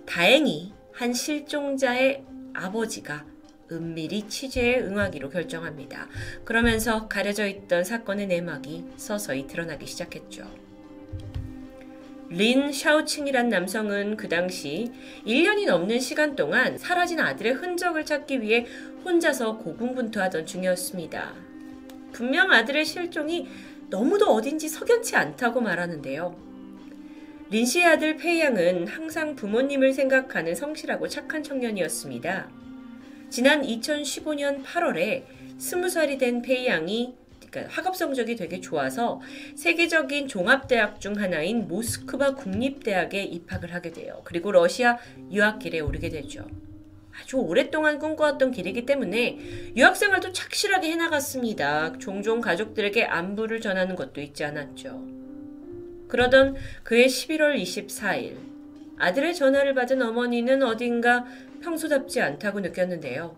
다행히 한 실종자의 아버지가 은밀히 취재에 응하기로 결정합니다. 그러면서 가려져 있던 사건의 내막이 서서히 드러나기 시작했죠. 린 샤오칭이란 남성은 그 당시 1년이 넘는 시간 동안 사라진 아들의 흔적을 찾기 위해 혼자서 고군분투하던 중이었습니다. 분명 아들의 실종이 너무도 어딘지 석연치 않다고 말하는데요. 린 씨의 아들 페이양은 항상 부모님을 생각하는 성실하고 착한 청년이었습니다. 지난 2015년 8월에 20살이 된 페이양이 그러니까 학업 성적이 되게 좋아서 세계적인 종합대학 중 하나인 모스크바 국립대학에 입학을 하게 돼요. 그리고 러시아 유학길에 오르게 되죠. 아주 오랫동안 꿈꿔왔던 길이기 때문에 유학생활도 착실하게 해나갔습니다. 종종 가족들에게 안부를 전하는 것도 잊지 않았죠. 그러던 그해 11월 24일 아들의 전화를 받은 어머니는 어딘가 평소답지 않다고 느꼈는데요.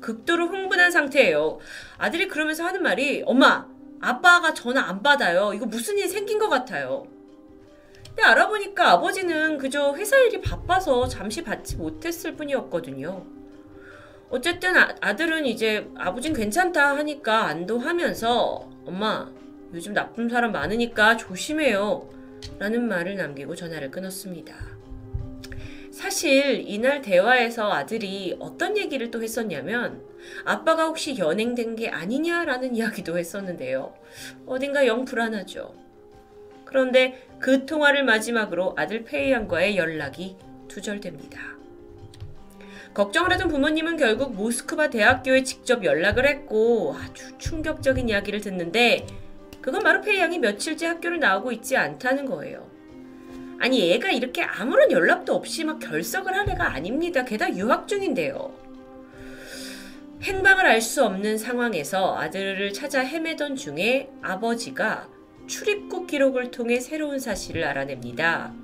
극도로 흥분한 상태예요. 아들이 그러면서 하는 말이 엄마 아빠가 전화 안 받아요. 이거 무슨 일 생긴 것 같아요. 근데 알아보니까 아버지는 그저 회사 일이 바빠서 잠시 받지 못했을 뿐이었거든요. 어쨌든 아, 들은 이제 아버진 괜찮다 하니까 안도하면서 엄마 요즘 나쁜 사람 많으니까 조심해요 라는 말을 남기고 전화를 끊었습니다. 사실 이날 대화에서 아들이 어떤 얘기를 또 했었냐면 아빠가 혹시 연행된 게 아니냐라는 이야기도 했었는데요. 어딘가 영 불안하죠. 그런데 그 통화를 마지막으로 아들 페이안과의 연락이 두절됩니다. 걱정을 하던 부모님은 결국 모스크바 대학교에 직접 연락을 했고 아주 충격적인 이야기를 듣는데 그건 바로 페이양이 며칠째 학교를 나오고 있지 않다는 거예요. 아니 얘가 이렇게 아무런 연락도 없이 막 결석을 한 애가 아닙니다. 게다가 유학 중인데요. 행방을 알 수 없는 상황에서 아들을 찾아 헤매던 중에 아버지가 출입국 기록을 통해 새로운 사실을 알아냅니다.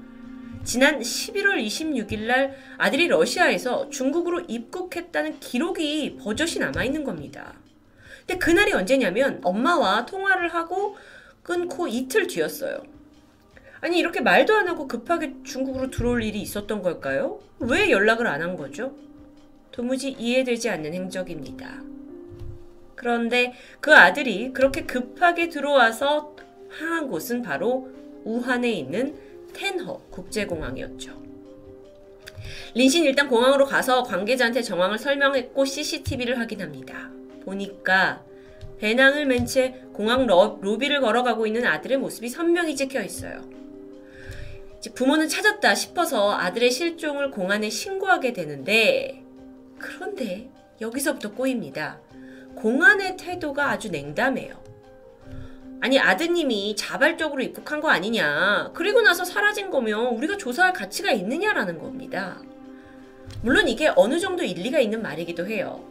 지난 11월 26일 날 아들이 러시아에서 중국으로 입국했다는 기록이 버젓이 남아있는 겁니다. 근데 그날이 언제냐면 엄마와 통화를 하고 끊고 이틀 뒤였어요. 아니 이렇게 말도 안 하고 급하게 중국으로 들어올 일이 있었던 걸까요? 왜 연락을 안 한 거죠? 도무지 이해되지 않는 행적입니다. 그런데 그 아들이 그렇게 급하게 들어와서 향한 곳은 바로 우한에 있는 텐허 국제공항이었죠. 린신 일단 공항으로 가서 관계자한테 정황을 설명했고 CCTV를 확인합니다. 보니까 배낭을 맨 채 공항 로비를 걸어가고 있는 아들의 모습이 선명히 찍혀 있어요. 부모는 찾았다 싶어서 아들의 실종을 공안에 신고하게 되는데 그런데 여기서부터 꼬입니다. 공안의 태도가 아주 냉담해요. 아니 아드님이 자발적으로 입국한 거 아니냐. 그리고 나서 사라진 거면 우리가 조사할 가치가 있느냐라는 겁니다. 물론 이게 어느 정도 일리가 있는 말이기도 해요.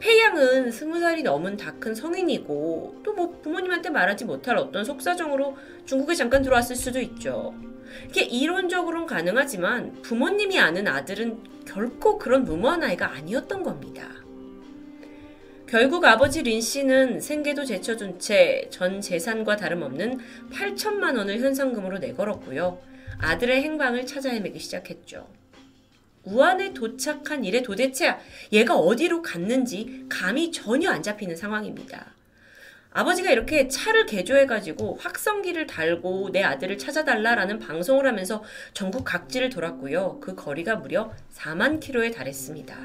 폐양은 스무 살이 넘은 다 큰 성인이고 또 뭐 부모님한테 말하지 못할 어떤 속사정으로 중국에 잠깐 들어왔을 수도 있죠. 이게 이론적으로는 가능하지만 부모님이 아는 아들은 결코 그런 무모한 아이가 아니었던 겁니다. 결국 아버지 린 씨는 생계도 제쳐둔 채 전 재산과 다름없는 8천만 원을 현상금으로 내걸었고요. 아들의 행방을 찾아 헤매기 시작했죠. 우한에 도착한 이래 도대체 얘가 어디로 갔는지 감이 전혀 안 잡히는 상황입니다. 아버지가 이렇게 차를 개조해가지고 확성기를 달고 내 아들을 찾아달라라는 방송을 하면서 전국 각지를 돌았고요. 그 거리가 무려 4만 킬로에 달했습니다.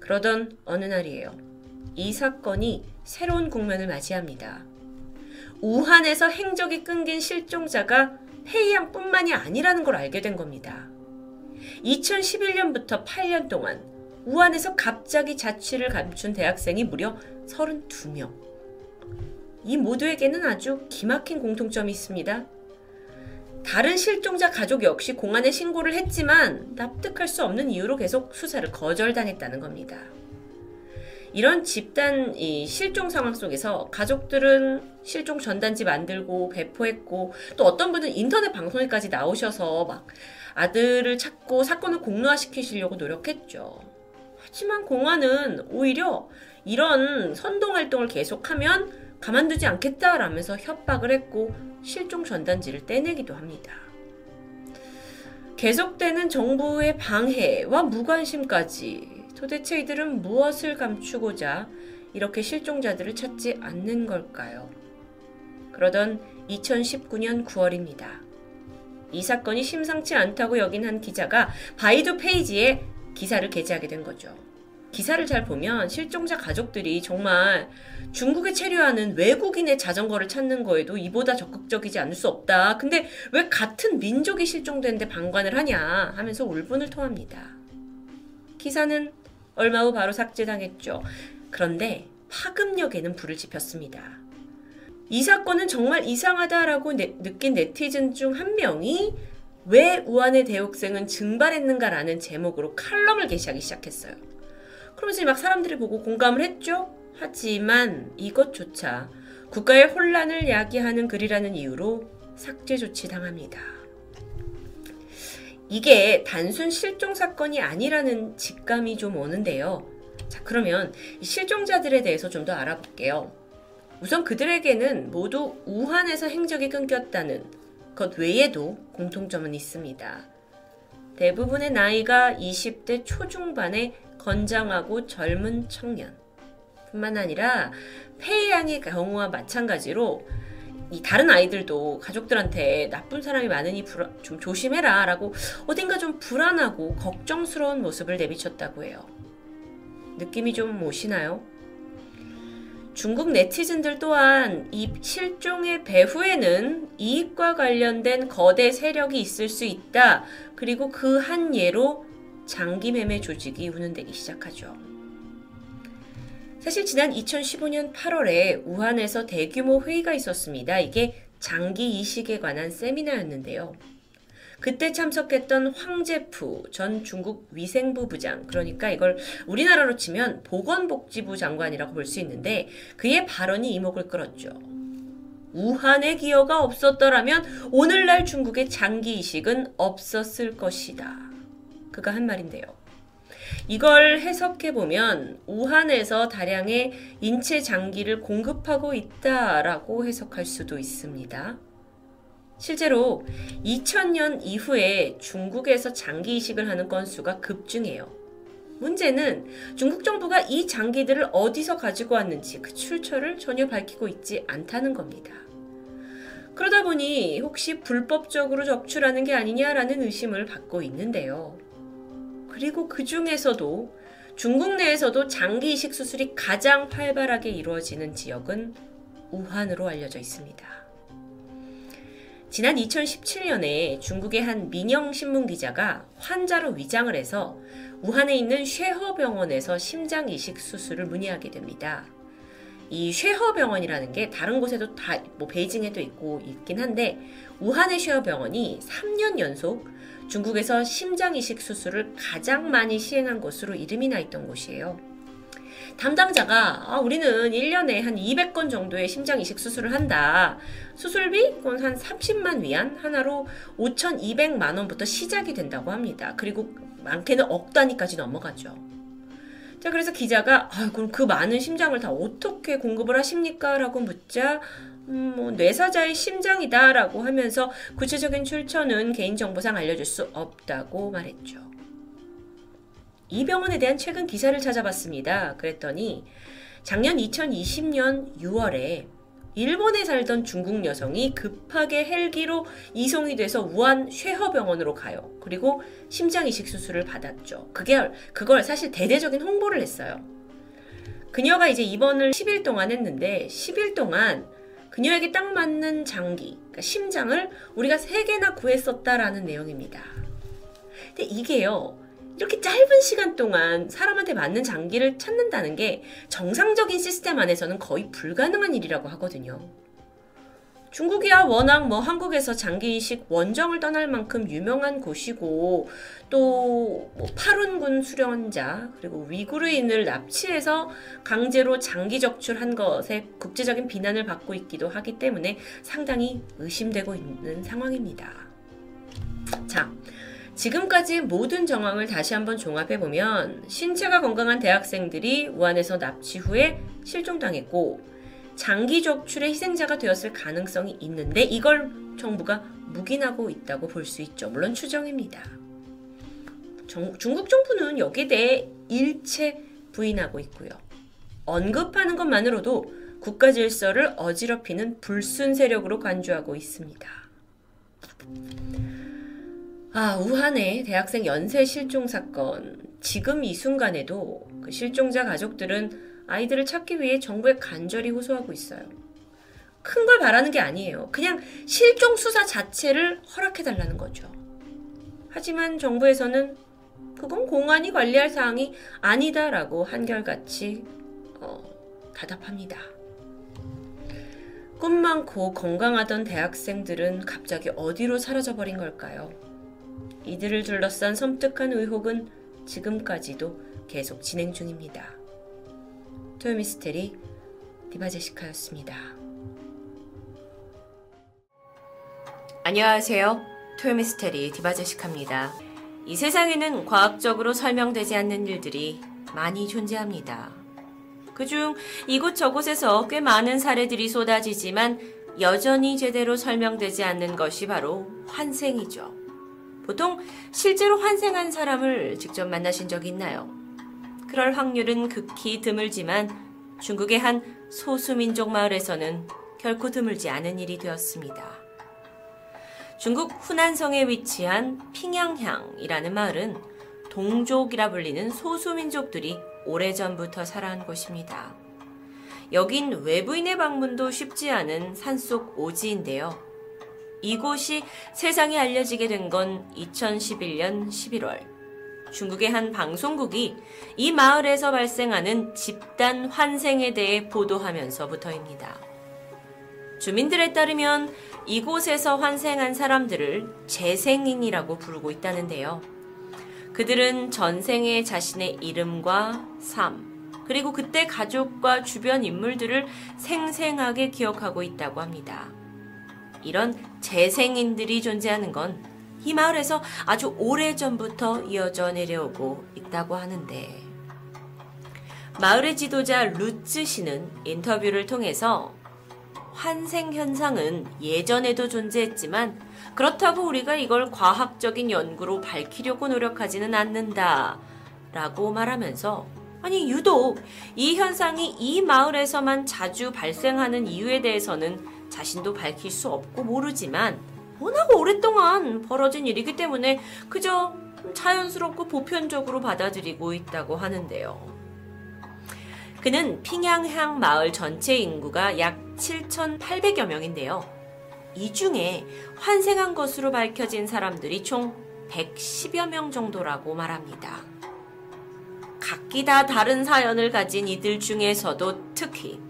그러던 어느 날이에요. 이 사건이 새로운 국면을 맞이합니다. 우한에서 행적이 끊긴 실종자가 페이양뿐만이 아니라는 걸 알게 된 겁니다. 2011년부터 8년 동안 우한에서 갑자기 자취를 감춘 대학생이 무려 32명. 이 모두에게는 아주 기막힌 공통점이 있습니다. 다른 실종자 가족 역시 공안에 신고를 했지만 납득할 수 없는 이유로 계속 수사를 거절당했다는 겁니다. 이런 집단 실종 상황 속에서 가족들은 실종 전단지 만들고 배포했고 또 어떤 분은 인터넷 방송에까지 나오셔서 막 아들을 찾고 사건을 공론화시키시려고 노력했죠. 하지만 공안은 오히려 이런 선동 활동을 계속하면 가만두지 않겠다라면서 협박을 했고 실종 전단지를 떼내기도 합니다. 계속되는 정부의 방해와 무관심까지 도대체 이들은 무엇을 감추고자 이렇게 실종자들을 찾지 않는 걸까요? 그러던 2019년 9월입니다. 이 사건이 심상치 않다고 여긴 한 기자가 바이두 페이지에 기사를 게재하게 된 거죠. 기사를 잘 보면 실종자 가족들이 정말 중국에 체류하는 외국인의 자전거를 찾는 거에도 이보다 적극적이지 않을 수 없다. 근데 왜 같은 민족이 실종된데 방관을 하냐 하면서 울분을 토합니다. 기사는 얼마 후 바로 삭제당했죠. 그런데 파급력에는 불을 지폈습니다. 이 사건은 정말 이상하다라고 네, 느낀 네티즌 중 한 명이 왜 우한의 대학생은 증발했는가라는 제목으로 칼럼을 게시하기 시작했어요. 그러면서 막 사람들이 보고 공감을 했죠. 하지만 이것조차 국가의 혼란을 야기하는 글이라는 이유로 삭제 조치 당합니다. 이게 단순 실종 사건이 아니라는 직감이 좀 오는데요. 자, 그러면 실종자들에 대해서 좀 더 알아볼게요. 우선 그들에게는 모두 우한에서 행적이 끊겼다는 것 외에도 공통점은 있습니다. 대부분의 나이가 20대 초중반의 건장하고 젊은 청년. 뿐만 아니라 페이양의 경우와 마찬가지로 이 다른 아이들도 가족들한테 나쁜 사람이 많으니 불안, 좀 조심해라 라고 어딘가 좀 불안하고 걱정스러운 모습을 내비쳤다고 해요. 느낌이 좀 오시나요? 중국 네티즌들 또한 이 실종의 배후에는 이익과 관련된 거대 세력이 있을 수 있다. 그리고 그 한 예로 장기 매매 조직이 운운되기 시작하죠. 사실 지난 2015년 8월에 우한에서 대규모 회의가 있었습니다. 이게 장기 이식에 관한 세미나였는데요. 그때 참석했던 황제프 전 중국 위생부 부장, 그러니까 이걸 우리나라로 치면 보건복지부 장관이라고 볼 수 있는데 그의 발언이 이목을 끌었죠. 우한의 기여가 없었더라면 오늘날 중국의 장기 이식은 없었을 것이다. 그가 한 말인데요. 이걸 해석해 보면 우한에서 다량의 인체 장기를 공급하고 있다라고 해석할 수도 있습니다. 실제로 2000년 이후에 중국에서 장기 이식을 하는 건수가 급증해요. 문제는 중국 정부가 이 장기들을 어디서 가지고 왔는지 그 출처를 전혀 밝히고 있지 않다는 겁니다. 그러다 보니 혹시 불법적으로 적출하는 게 아니냐라는 의심을 받고 있는데요. 그리고 그 중에서도 중국 내에서도 장기 이식 수술이 가장 활발하게 이루어지는 지역은 우한으로 알려져 있습니다. 지난 2017년에 중국의 한 민영 신문 기자가 환자로 위장을 해서 우한에 있는 쉐허 병원에서 심장 이식 수술을 문의하게 됩니다. 이 쉐허 병원이라는 게 다른 곳에도 다 뭐 베이징에도 있고 있긴 한데 우한의 쉐허 병원이 3년 연속 중국에서 심장 이식 수술을 가장 많이 시행한 곳으로 이름이 나 있던 곳이에요. 담당자가 아, 우리는 1년에 한 200건 정도의 심장 이식 수술을 한다. 수술비 그건 한 30만 위안 하나로 5,200만 원부터 시작이 된다고 합니다. 그리고 많게는 억 단위까지 넘어가죠. 자, 그래서 기자가 아, 그럼 그 많은 심장을 다 어떻게 공급을 하십니까? 라고 묻자 음, 뭐 뇌사자의 심장이다라고 하면서 구체적인 출처는 개인정보상 알려줄 수 없다고 말했죠. 이 병원에 대한 최근 기사를 찾아봤습니다. 그랬더니 작년 2020년 6월에 일본에 살던 중국 여성이 급하게 헬기로 이송이 돼서 우한 쉐허병원으로 가요. 그리고 심장 이식 수술을 받았죠. 그게 그걸 사실 대대적인 홍보를 했어요. 그녀가 이제 입원을 10일 동안 했는데 10일 동안 그녀에게 딱 맞는 장기, 그러니까 심장을 우리가 3개나 구했었다라는 내용입니다. 근데 이게요. 이렇게 짧은 시간 동안 사람한테 맞는 장기를 찾는다는 게 정상적인 시스템 안에서는 거의 불가능한 일이라고 하거든요. 중국이야 워낙 뭐 한국에서 장기 이식 원정을 떠날 만큼 유명한 곳이고 또 뭐 파룬군 수련자 그리고 위구르인을 납치해서 강제로 장기 적출한 것에 국제적인 비난을 받고 있기도 하기 때문에 상당히 의심되고 있는 상황입니다. 자, 지금까지 모든 정황을 다시 한번 종합해 보면 신체가 건강한 대학생들이 우한에서 납치 후에 실종당했고 장기 적출의 희생자가 되었을 가능성이 있는데 이걸 정부가 묵인하고 있다고 볼 수 있죠. 물론 추정입니다. 정, 중국 정부는 여기에 대해 일체 부인하고 있고요. 언급하는 것만으로도 국가 질서를 어지럽히는 불순 세력으로 간주하고 있습니다. 아, 우한의 대학생 연쇄 실종 사건. 지금 이 순간에도 그 실종자 가족들은 아이들을 찾기 위해 정부에 간절히 호소하고 있어요. 큰 걸 바라는 게 아니에요. 그냥 실종 수사 자체를 허락해달라는 거죠. 하지만 정부에서는 그건 공안이 관리할 사항이 아니다라고 한결같이 어, 답합니다 꿈 많고 건강하던 대학생들은 갑자기 어디로 사라져버린 걸까요? 이들을 둘러싼 섬뜩한 의혹은 지금까지도 계속 진행 중입니다. 토요미스테리 디바제시카였습니다. 안녕하세요. 토요미스테리 디바제시카입니다. 이 세상에는 과학적으로 설명되지 않는 일들이 많이 존재합니다. 그중 이곳저곳에서 꽤 많은 사례들이 쏟아지지만 여전히 제대로 설명되지 않는 것이 바로 환생이죠. 보통 실제로 환생한 사람을 직접 만나신 적 있나요? 그럴 확률은 극히 드물지만 중국의 한 소수민족 마을에서는 결코 드물지 않은 일이 되었습니다. 중국 후난성에 위치한 핑양향이라는 마을은 동족이라 불리는 소수민족들이 오래전부터 살아온 곳입니다. 여긴 외부인의 방문도 쉽지 않은 산속 오지인데요. 이곳이 세상에 알려지게 된 건 2011년 11월. 중국의 한 방송국이 이 마을에서 발생하는 집단 환생에 대해 보도하면서부터입니다. 주민들에 따르면 이곳에서 환생한 사람들을 재생인이라고 부르고 있다는데요. 그들은 전생에 자신의 이름과 삶, 그리고 그때 가족과 주변 인물들을 생생하게 기억하고 있다고 합니다. 이런 재생인들이 존재하는 건 이 마을에서 아주 오래 전부터 이어져 내려오고 있다고 하는데 마을의 지도자 루츠 씨는 인터뷰를 통해서 환생 현상은 예전에도 존재했지만 그렇다고 우리가 이걸 과학적인 연구로 밝히려고 노력하지는 않는다. 라고 말하면서 아니 유독 이 현상이 이 마을에서만 자주 발생하는 이유에 대해서는 자신도 밝힐 수 없고 모르지만 워낙 오랫동안 벌어진 일이기 때문에 그저 자연스럽고 보편적으로 받아들이고 있다고 하는데요. 그는 핑양향 마을 전체 인구가 약 7,800여 명인데요. 이 중에 환생한 것으로 밝혀진 사람들이 총 110여 명 정도라고 말합니다. 각기 다 다른 사연을 가진 이들 중에서도 특히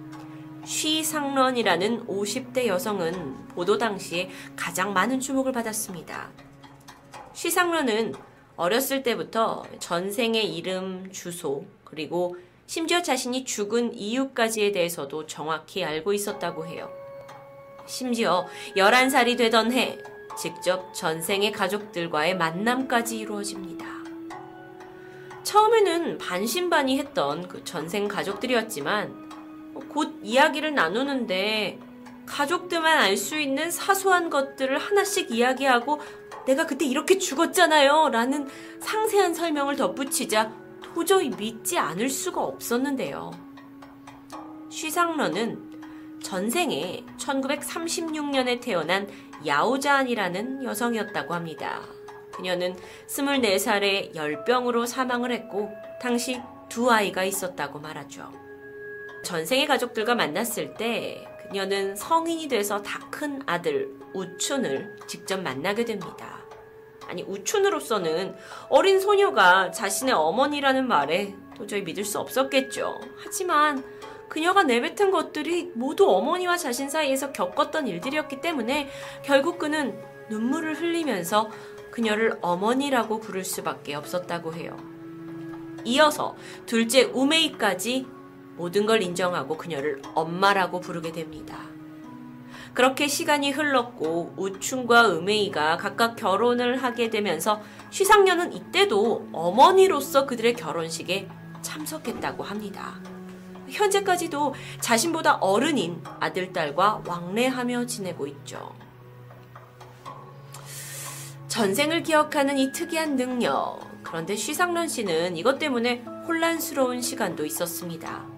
쉬상런이라는 50대 여성은 보도 당시에 가장 많은 주목을 받았습니다. 쉬상런은 어렸을 때부터 전생의 이름, 주소, 그리고 심지어 자신이 죽은 이유까지에 대해서도 정확히 알고 있었다고 해요. 심지어 11살이 되던 해 직접 전생의 가족들과의 만남까지 이루어집니다. 처음에는 반신반의했던 그 전생 가족들이었지만 곧 이야기를 나누는데 가족들만 알 수 있는 사소한 것들을 하나씩 이야기하고 내가 그때 이렇게 죽었잖아요 라는 상세한 설명을 덧붙이자 도저히 믿지 않을 수가 없었는데요. 쉬상러는 전생에 1936년에 태어난 야오자안이라는 여성이었다고 합니다. 그녀는 24살에 열병으로 사망을 했고 당시 두 아이가 있었다고 말하죠. 전생의 가족들과 만났을 때 그녀는 성인이 돼서 다 큰 아들 우춘을 직접 만나게 됩니다. 아니 우춘으로서는 어린 소녀가 자신의 어머니라는 말에 도저히 믿을 수 없었겠죠. 하지만 그녀가 내뱉은 것들이 모두 어머니와 자신 사이에서 겪었던 일들이었기 때문에 결국 그는 눈물을 흘리면서 그녀를 어머니라고 부를 수밖에 없었다고 해요. 이어서 둘째 우메이까지 모든 걸 인정하고 그녀를 엄마라고 부르게 됩니다. 그렇게 시간이 흘렀고 우춘과 음메이가 각각 결혼을 하게 되면서 쉬상녀는 이때도 어머니로서 그들의 결혼식에 참석했다고 합니다. 현재까지도 자신보다 어른인 아들, 딸과 왕래하며 지내고 있죠. 전생을 기억하는 이 특이한 능력. 그런데 쉬상런 씨는 이것 때문에 혼란스러운 시간도 있었습니다.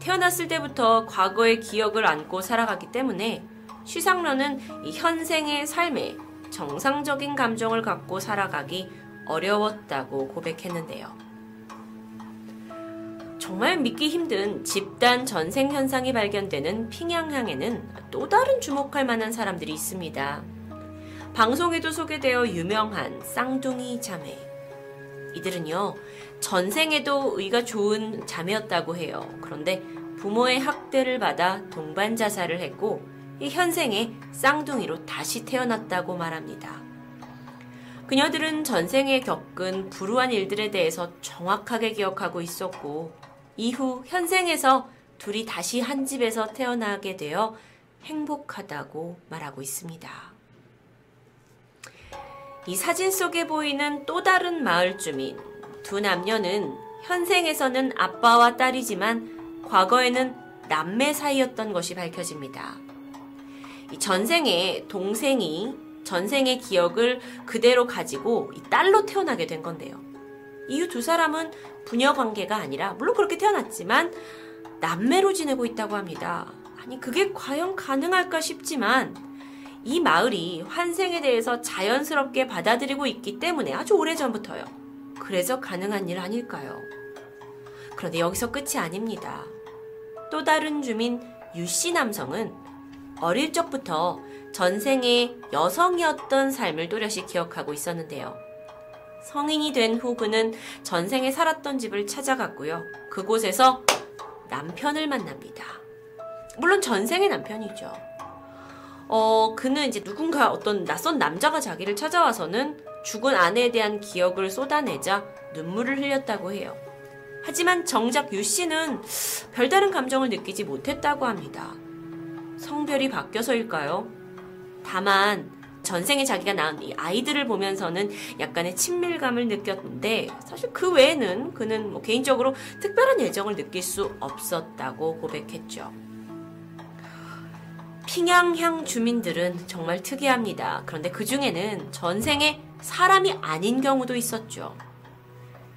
태어났을 때부터 과거의 기억을 안고 살아가기 때문에 이 현생의 삶에 정상적인 감정을 갖고 살아가기 어려웠다고 고백했는데요. 정말 믿기 힘든 집단 전생 현상이 발견되는 핑양항에는 또 다른 주목할 만한 사람들이 있습니다. 방송에도 소개되어 유명한 쌍둥이 자매. 이들은요, 전생에도 의가 좋은 자매였다고 해요. 그런데 부모의 학대를 받아 동반 자살을 했고, 이 현생에 쌍둥이로 다시 태어났다고 말합니다. 그녀들은 전생에 겪은 불우한 일들에 대해서 정확하게 기억하고 있었고, 이후 현생에서 둘이 다시 한 집에서 태어나게 되어 행복하다고 말하고 있습니다. 이 사진 속에 보이는 또 다른 마을 주민. 두 남녀는 현생에서는 아빠와 딸이지만 과거에는 남매 사이였던 것이 밝혀집니다. 이 전생에 동생이 전생의 기억을 그대로 가지고 이 딸로 태어나게 된 건데요. 이후 두 사람은 부녀 관계가 아니라 물론 그렇게 태어났지만 남매로 지내고 있다고 합니다. 아니 그게 과연 가능할까 싶지만 이 마을이 환생에 대해서 자연스럽게 받아들이고 있기 때문에 아주 오래전부터요. 그래서 가능한 일 아닐까요? 그런데 여기서 끝이 아닙니다. 또 다른 주민 유씨 남성은 어릴 적부터 전생에 여성이었던 삶을 또렷이 기억하고 있었는데요. 성인이 된 후 그는 전생에 살았던 집을 찾아갔고요. 그곳에서 남편을 만납니다. 물론 전생의 남편이죠. 어, 그는 이제 누군가 어떤 낯선 남자가 자기를 찾아와서는 죽은 아내에 대한 기억을 쏟아내자 눈물을 흘렸다고 해요. 하지만 정작 유 씨는 별다른 감정을 느끼지 못했다고 합니다. 성별이 바뀌어서일까요? 다만 전생에 자기가 낳은 이 아이들을 보면서는 약간의 친밀감을 느꼈는데 사실 그 외에는 그는 뭐 개인적으로 특별한 애정을 느낄 수 없었다고 고백했죠. 핑양향 주민들은 정말 특이합니다. 그런데 그 중에는 전생에 사람이 아닌 경우도 있었죠.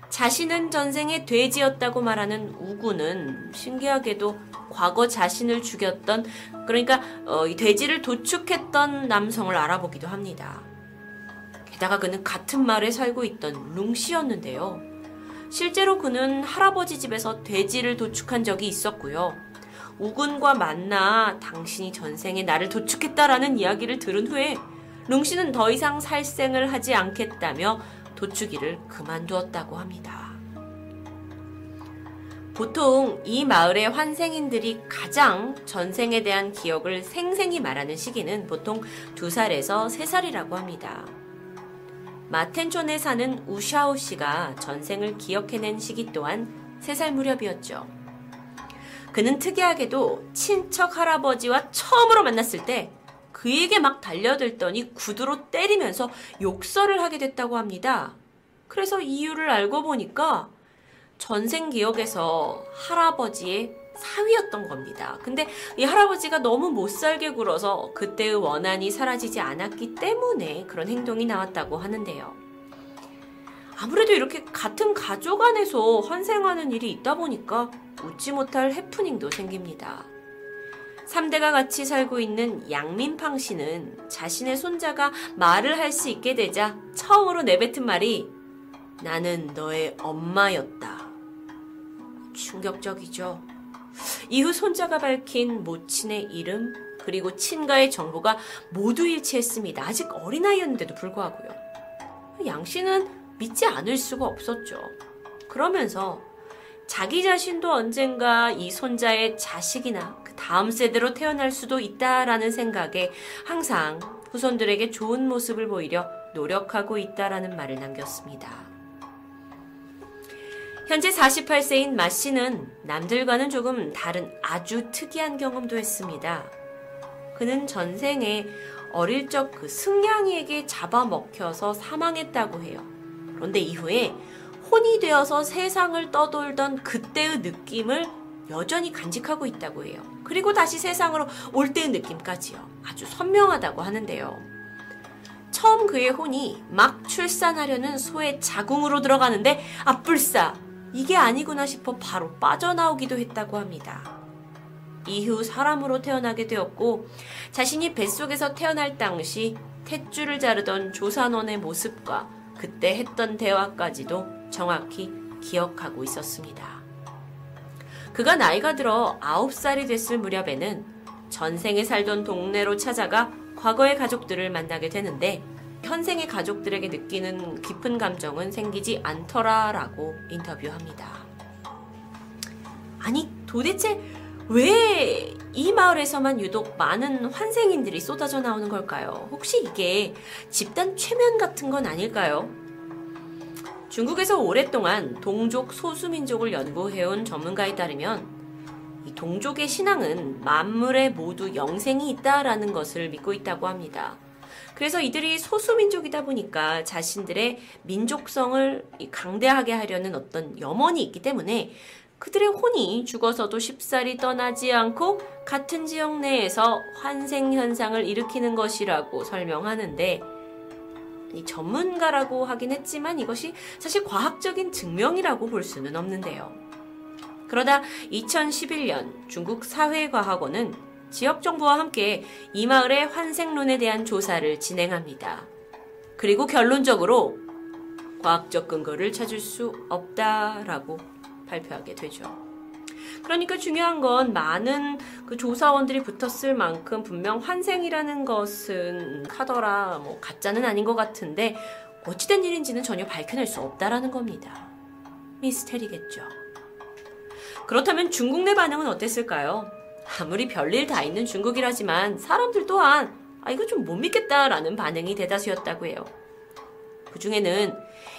자신은 전생에 돼지였다고 말하는 우구는 신기하게도 과거 자신을 죽였던 그러니까 어, 이 돼지를 도축했던 남성을 알아보기도 합니다. 게다가 그는 같은 마을에 살고 있던 룽씨였는데요. 실제로 그는 할아버지 집에서 돼지를 도축한 적이 있었고요. 우군과 만나 당신이 전생에 나를 도축했다라는 이야기를 들은 후에 룽씨는 더 이상 살생을 하지 않겠다며 도축일을 그만두었다고 합니다. 보통 이 마을의 환생인들이 가장 전생에 대한 기억을 생생히 말하는 시기는 보통 2살에서 3살이라고 합니다. 마텐촌에 사는 우샤오 씨가 전생을 기억해낸 시기 또한 3살 무렵이었죠. 그는 특이하게도 친척 할아버지와 처음으로 만났을 때 그에게 막 달려들더니 구두로 때리면서 욕설을 하게 됐다고 합니다. 그래서 이유를 알고 보니까 전생 기억에서 할아버지의 사위였던 겁니다. 근데 이 할아버지가 너무 못살게 굴어서 그때의 원한이 사라지지 않았기 때문에 그런 행동이 나왔다고 하는데요. 아무래도 이렇게 같은 가족 안에서 환생하는 일이 있다 보니까 웃지 못할 해프닝도 생깁니다. 3대가 같이 살고 있는 양민팡 씨는 자신의 손자가 말을 할 수 있게 되자 처음으로 내뱉은 말이 나는 너의 엄마였다. 충격적이죠. 이후 손자가 밝힌 모친의 이름 그리고 친가의 정보가 모두 일치했습니다. 아직 어린아이였는데도 불구하고요. 양 씨는 믿지 않을 수가 없었죠. 그러면서 자기 자신도 언젠가 이 손자의 자식이나 그 다음 세대로 태어날 수도 있다라는 생각에 항상 후손들에게 좋은 모습을 보이려 노력하고 있다라는 말을 남겼습니다. 현재 48세인 마 씨는 남들과는 조금 다른 아주 특이한 경험도 했습니다. 그는 전생에 어릴 적 그 승냥이에게 잡아먹혀서 사망했다고 해요. 그런데 이후에 혼이 되어서 세상을 떠돌던 그때의 느낌을 여전히 간직하고 있다고 해요. 그리고 다시 세상으로 올 때의 느낌까지요. 아주 선명하다고 하는데요. 처음 그의 혼이 막 출산하려는 소의 자궁으로 들어가는데 앞불싸 이게 아니구나 싶어 바로 빠져나오기도 했다고 합니다. 이후 사람으로 태어나게 되었고 자신이 뱃속에서 태어날 당시 탯줄을 자르던 조산원의 모습과 그때 했던 대화까지도 정확히 기억하고 있었습니다. 그가 나이가 들어 9살이 됐을 무렵에는 전생에 살던 동네로 찾아가 과거의 가족들을 만나게 되는데 현생의 가족들에게 느끼는 깊은 감정은 생기지 않더라라고 인터뷰합니다. 아니 도대체 왜 이 마을에서만 유독 많은 환생인들이 쏟아져 나오는 걸까요? 혹시 이게 집단 최면 같은 건 아닐까요? 중국에서 오랫동안 동족 소수민족을 연구해온 전문가에 따르면 이 동족의 신앙은 만물에 모두 영생이 있다라는 것을 믿고 있다고 합니다. 그래서 이들이 소수민족이다 보니까 자신들의 민족성을 강대하게 하려는 어떤 염원이 있기 때문에 그들의 혼이 죽어서도 쉽사리 떠나지 않고 같은 지역 내에서 환생 현상을 일으키는 것이라고 설명하는데 이 전문가라고 하긴 했지만 이것이 사실 과학적인 증명이라고 볼 수는 없는데요. 그러다 2011년 중국 사회과학원은 지역 정부와 함께 이 마을의 환생론에 대한 조사를 진행합니다. 그리고 결론적으로 과학적 근거를 찾을 수 없다라고 발표하게 되죠. 그러니까 중요한 건 많은 그 조사원들이 붙었을 만큼 분명 환생이라는 것은 카더라, 뭐 가짜는 아닌 것 같은데 어찌된 일인지는 전혀 밝혀낼 수 없다라는 겁니다. 미스테리겠죠. 그렇다면 중국 내 반응은 어땠을까요? 아무리 별일 다 있는 중국이라지만 사람들 또한 아 이거 좀 못 믿겠다라는 반응이 대다수였다고 해요. 그 중에는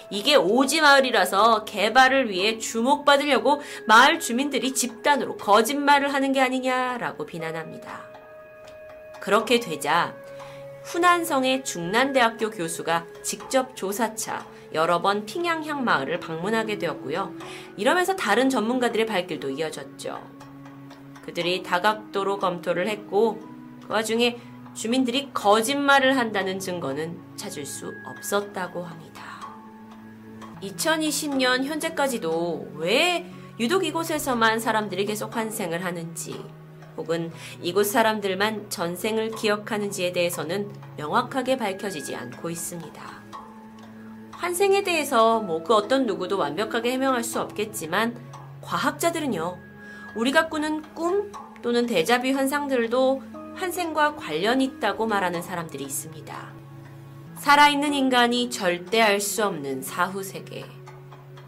이게 오지 마을이라서 개발을 위해 주목받으려고 마을 주민들이 집단으로 거짓말을 하는 게 아니냐라고 비난합니다. 그렇게 되자 후난성의 중난대학교 교수가 직접 조사차 여러 번 핑양향 마을을 방문하게 되었고요. 이러면서 다른 전문가들의 발길도 이어졌죠. 그들이 다각도로 검토를 했고 그 와중에 주민들이 거짓말을 한다는 증거는 찾을 수 없었다고 합니다. 2020년 현재까지도 왜 유독 이곳에서만 사람들이 계속 환생을 하는지 혹은 이곳 사람들만 전생을 기억하는지에 대해서는 명확하게 밝혀지지 않고 있습니다. 환생에 대해서 뭐 그 어떤 누구도 완벽하게 해명할 수 없겠지만 과학자들은요, 우리가 꾸는 꿈 또는 대자뷰 현상들도 환생과 관련 있다고 말하는 사람들이 있습니다. 살아있는 인간이 절대 알 수 없는 사후 세계.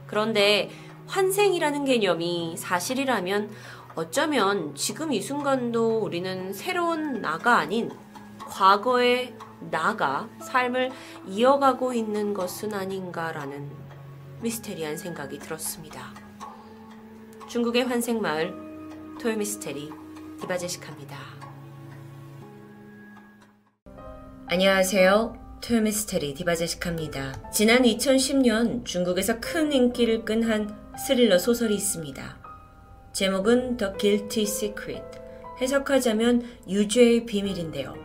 그런데 환생이라는 개념이 사실이라면 어쩌면 지금 이 순간도 우리는 새로운 나가 아닌 과거의 나가 삶을 이어가고 있는 것은 아닌가라는 미스테리한 생각이 들었습니다. 중국의 환생마을 토요미스테리 디바제식합니다. 안녕하세요. 토요미스테리 디바제식합니다. 지난 2010년 중국에서 큰 인기를 끈 한 스릴러 소설이 있습니다. 제목은 The Guilty Secret. 해석하자면 유죄의 비밀인데요.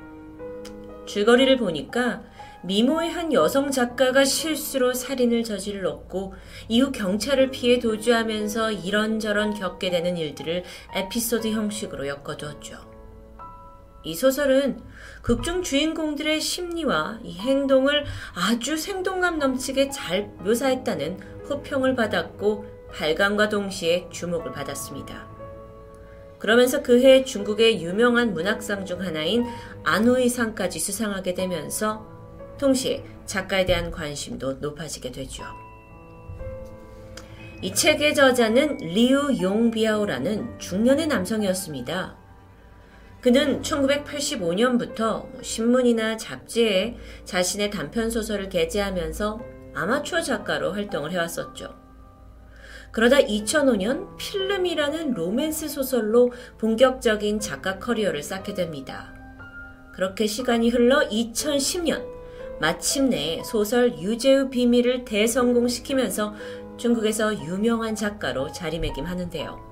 줄거리를 보니까 미모의 한 여성 작가가 실수로 살인을 저질렀고 이후 경찰을 피해 도주하면서 이런저런 겪게 되는 일들을 에피소드 형식으로 엮어두었죠. 이 소설은 극중 주인공들의 심리와 이 행동을 아주 생동감 넘치게 잘 묘사했다는 호평을 받았고 발간과 동시에 주목을 받았습니다. 그러면서 그해 중국의 유명한 문학상 중 하나인 안호이상까지 수상하게 되면서 동시에 작가에 대한 관심도 높아지게 되죠. 이 책의 저자는 리우 용비아오라는 중년의 남성이었습니다. 그는 1985년부터 신문이나 잡지에 자신의 단편소설을 게재하면서 아마추어 작가로 활동을 해왔었죠. 그러다 2005년 필름이라는 로맨스 소설로 본격적인 작가 커리어를 쌓게 됩니다. 그렇게 시간이 흘러 2010년 마침내 소설 유재의 비밀을 대성공시키면서 중국에서 유명한 작가로 자리매김하는데요.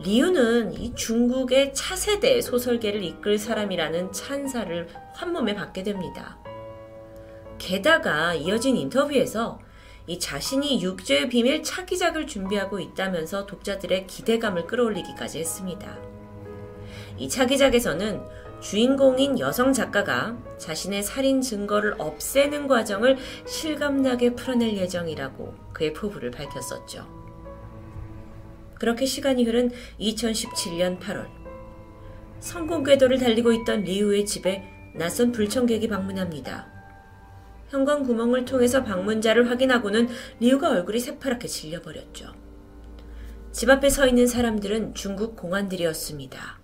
리우는 이 중국의 차세대 소설계를 이끌 사람이라는 찬사를 한몸에 받게 됩니다. 게다가 이어진 인터뷰에서 이 자신이 육제의 비밀 차기작을 준비하고 있다면서 독자들의 기대감을 끌어올리기까지 했습니다. 이 차기작에서는 주인공인 여성 작가가 자신의 살인 증거를 없애는 과정을 실감나게 풀어낼 예정이라고 그의 포부를 밝혔었죠. 그렇게 시간이 흐른 2017년 8월, 성공 궤도를 달리고 있던 리우의 집에 낯선 불청객이 방문합니다. 현관 구멍을 통해서 방문자를 확인하고는 리우가 얼굴이 새파랗게 질려버렸죠. 집 앞에 서 있는 사람들은 중국 공안들이었습니다.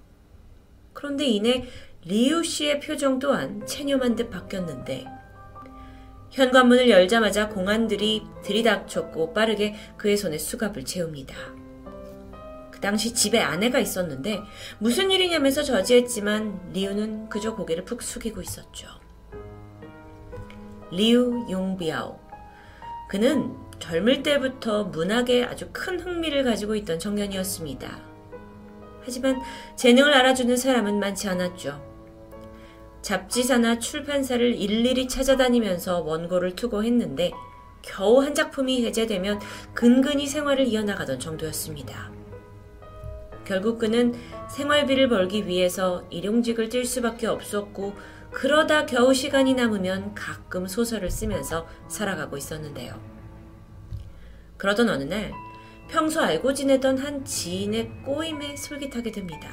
그런데 이내 리우 씨의 표정 또한 체념한 듯 바뀌었는데 현관문을 열자마자 공안들이 들이닥쳤고 빠르게 그의 손에 수갑을 채웁니다. 그 당시 집에 아내가 있었는데 무슨 일이냐면서 저지했지만 리우는 그저 고개를 푹 숙이고 있었죠. 리우 용비아오. 그는 젊을 때부터 문학에 아주 큰 흥미를 가지고 있던 청년이었습니다. 하지만 재능을 알아주는 사람은 많지 않았죠. 잡지사나 출판사를 일일이 찾아다니면서 원고를 투고했는데 겨우 한 작품이 해제되면 근근히 생활을 이어나가던 정도였습니다. 결국 그는 생활비를 벌기 위해서 일용직을 뛸 수밖에 없었고 그러다 겨우 시간이 남으면 가끔 소설을 쓰면서 살아가고 있었는데요. 그러던 어느 날 평소 알고 지내던 한 지인의 꼬임에 솔깃하게 됩니다.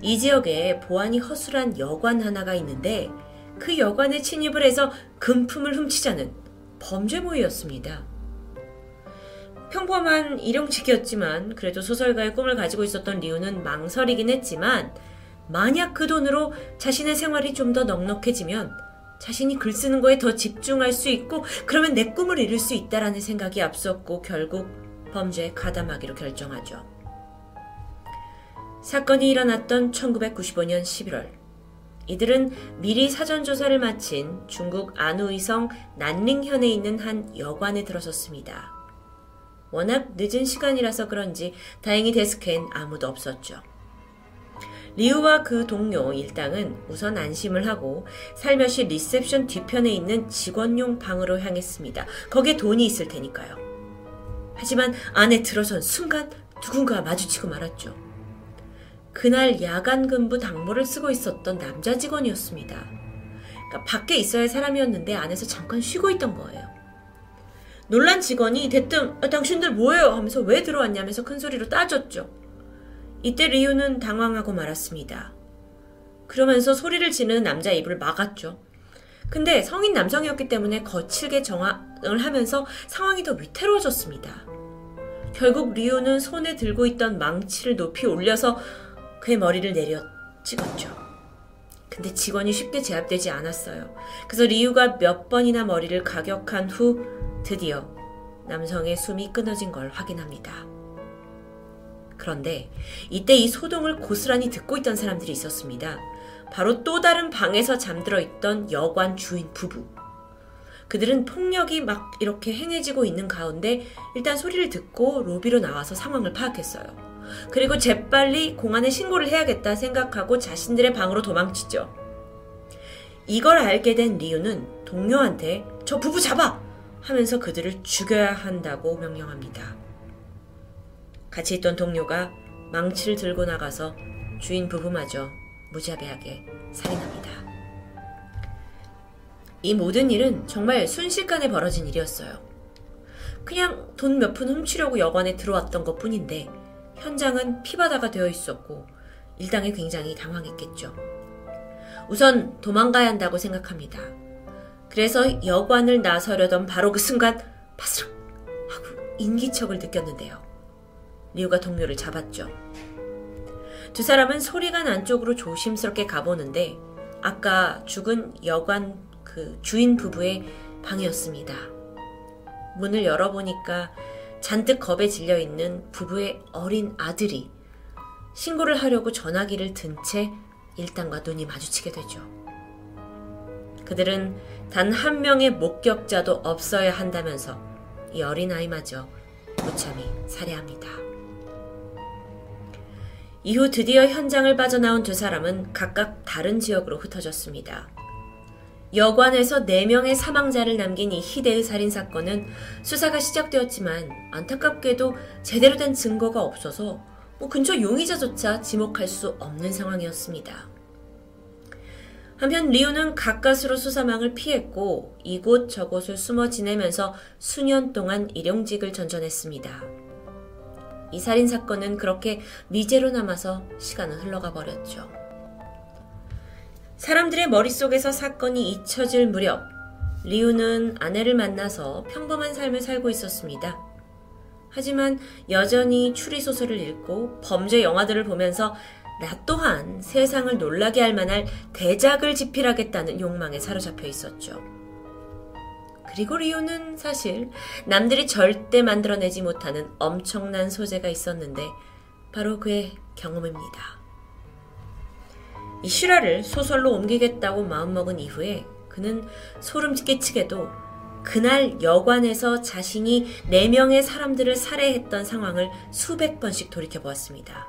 이 지역에 보안이 허술한 여관 하나가 있는데 그 여관에 침입을 해서 금품을 훔치자는 범죄모였습니다. 평범한 일용직이었지만 그래도 소설가의 꿈을 가지고 있었던 리우는 망설이긴 했지만 만약 그 돈으로 자신의 생활이 좀 더 넉넉해지면 자신이 글 쓰는 거에 더 집중할 수 있고 그러면 내 꿈을 이룰 수 있다라는 생각이 앞섰고 결국 범죄에 가담하기로 결정하죠. 사건이 일어났던 1995년 11월. 이들은 미리 사전 조사를 마친 중국 안우이성 난링현에 있는 한 여관에 들어섰습니다. 워낙 늦은 시간이라서 그런지 다행히 데스크엔 아무도 없었죠. 리우와 그 동료 일당은 우선 안심을 하고 살며시 리셉션 뒤편에 있는 직원용 방으로 향했습니다. 거기에 돈이 있을 테니까요. 하지만 안에 들어선 순간 누군가 마주치고 말았죠. 그날 야간 근무 당무를 쓰고 있었던 남자 직원이었습니다. 그러니까 밖에 있어야 할 사람이었는데 안에서 잠깐 쉬고 있던 거예요. 놀란 직원이 대뜸 아, 당신들 뭐예요? 하면서 왜 들어왔냐면서 큰 소리로 따졌죠. 이때 리우는 당황하고 말았습니다. 그러면서 소리를 지르는 남자 입을 막았죠. 근데 성인 남성이었기 때문에 거칠게 정황을 하면서 상황이 더 위태로워졌습니다. 결국 리우는 손에 들고 있던 망치를 높이 올려서 그의 머리를 내려 찍었죠. 근데 직원이 쉽게 제압되지 않았어요. 그래서 리우가 몇 번이나 머리를 가격한 후 드디어 남성의 숨이 끊어진 걸 확인합니다. 그런데 이때 이 소동을 고스란히 듣고 있던 사람들이 있었습니다. 바로 또 다른 방에서 잠들어 있던 여관 주인 부부. 그들은 폭력이 막 이렇게 행해지고 있는 가운데 일단 소리를 듣고 로비로 나와서 상황을 파악했어요. 그리고 재빨리 공안에 신고를 해야겠다 생각하고 자신들의 방으로 도망치죠. 이걸 알게 된 리우는 동료한테 저 부부 잡아! 하면서 그들을 죽여야 한다고 명령합니다. 같이 있던 동료가 망치를 들고 나가서 주인 부부마저 무자비하게 살인합니다. 이 모든 일은 정말 순식간에 벌어진 일이었어요. 그냥 돈 몇 푼 훔치려고 여관에 들어왔던 것 뿐인데 현장은 피바다가 되어 있었고 일당이 굉장히 당황했겠죠. 우선 도망가야 한다고 생각합니다. 그래서 여관을 나서려던 바로 그 순간 바스락 하고 인기척을 느꼈는데요. 리우가 동료를 잡았죠. 두 사람은 소리가 난 쪽으로 조심스럽게 가보는데 아까 죽은 여관 그 주인 부부의 방이었습니다. 문을 열어보니까 잔뜩 겁에 질려 있는 부부의 어린 아들이 신고를 하려고 전화기를 든 채 일당과 눈이 마주치게 되죠. 그들은 단 한 명의 목격자도 없어야 한다면서 이 어린아이마저 무참히 살해합니다. 이후 드디어 현장을 빠져나온 두 사람은 각각 다른 지역으로 흩어졌습니다. 여관에서 4명의 사망자를 남긴 이 희대의 살인사건은 수사가 시작되었지만 안타깝게도 제대로 된 증거가 없어서 뭐 근처 용의자조차 지목할 수 없는 상황이었습니다. 한편 리우는 가까스로 수사망을 피했고 이곳 저곳을 숨어 지내면서 수년 동안 일용직을 전전했습니다. 이 살인 사건은 그렇게 미제로 남아서 시간은 흘러가 버렸죠. 사람들의 머릿속에서 사건이 잊혀질 무렵 리우는 아내를 만나서 평범한 삶을 살고 있었습니다. 하지만 여전히 추리소설을 읽고 범죄 영화들을 보면서 나 또한 세상을 놀라게 할 만한 대작을 집필하겠다는 욕망에 사로잡혀 있었죠. 그리고 리오는 사실 남들이 절대 만들어내지 못하는 엄청난 소재가 있었는데 바로 그의 경험입니다. 이 실화를 소설로 옮기겠다고 마음먹은 이후에 그는 소름 끼치게도 그날 여관에서 자신이 4명의 사람들을 살해했던 상황을 수백 번씩 돌이켜보았습니다.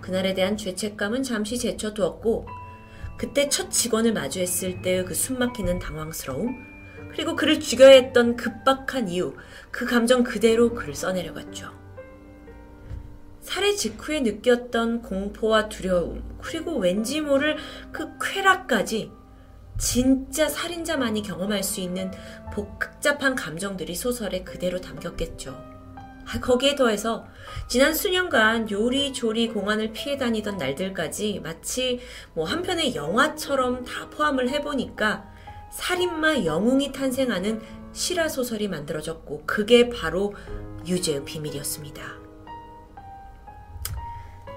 그날에 대한 죄책감은 잠시 제쳐두었고 그때 첫 직원을 마주했을 때의 그 숨막히는 당황스러움, 그리고 그를 죽여야 했던 급박한 이유, 그 감정 그대로 글을 써내려갔죠. 살해 직후에 느꼈던 공포와 두려움, 그리고 왠지 모를 그 쾌락까지 진짜 살인자만이 경험할 수 있는 복잡한 감정들이 소설에 그대로 담겼겠죠. 아, 거기에 더해서 지난 수년간 요리조리 공안을 피해 다니던 날들까지 마치 뭐 한편의 영화처럼 다 포함을 해보니까 살인마 영웅이 탄생하는 실화 소설이 만들어졌고 그게 바로 유죄의 비밀이었습니다.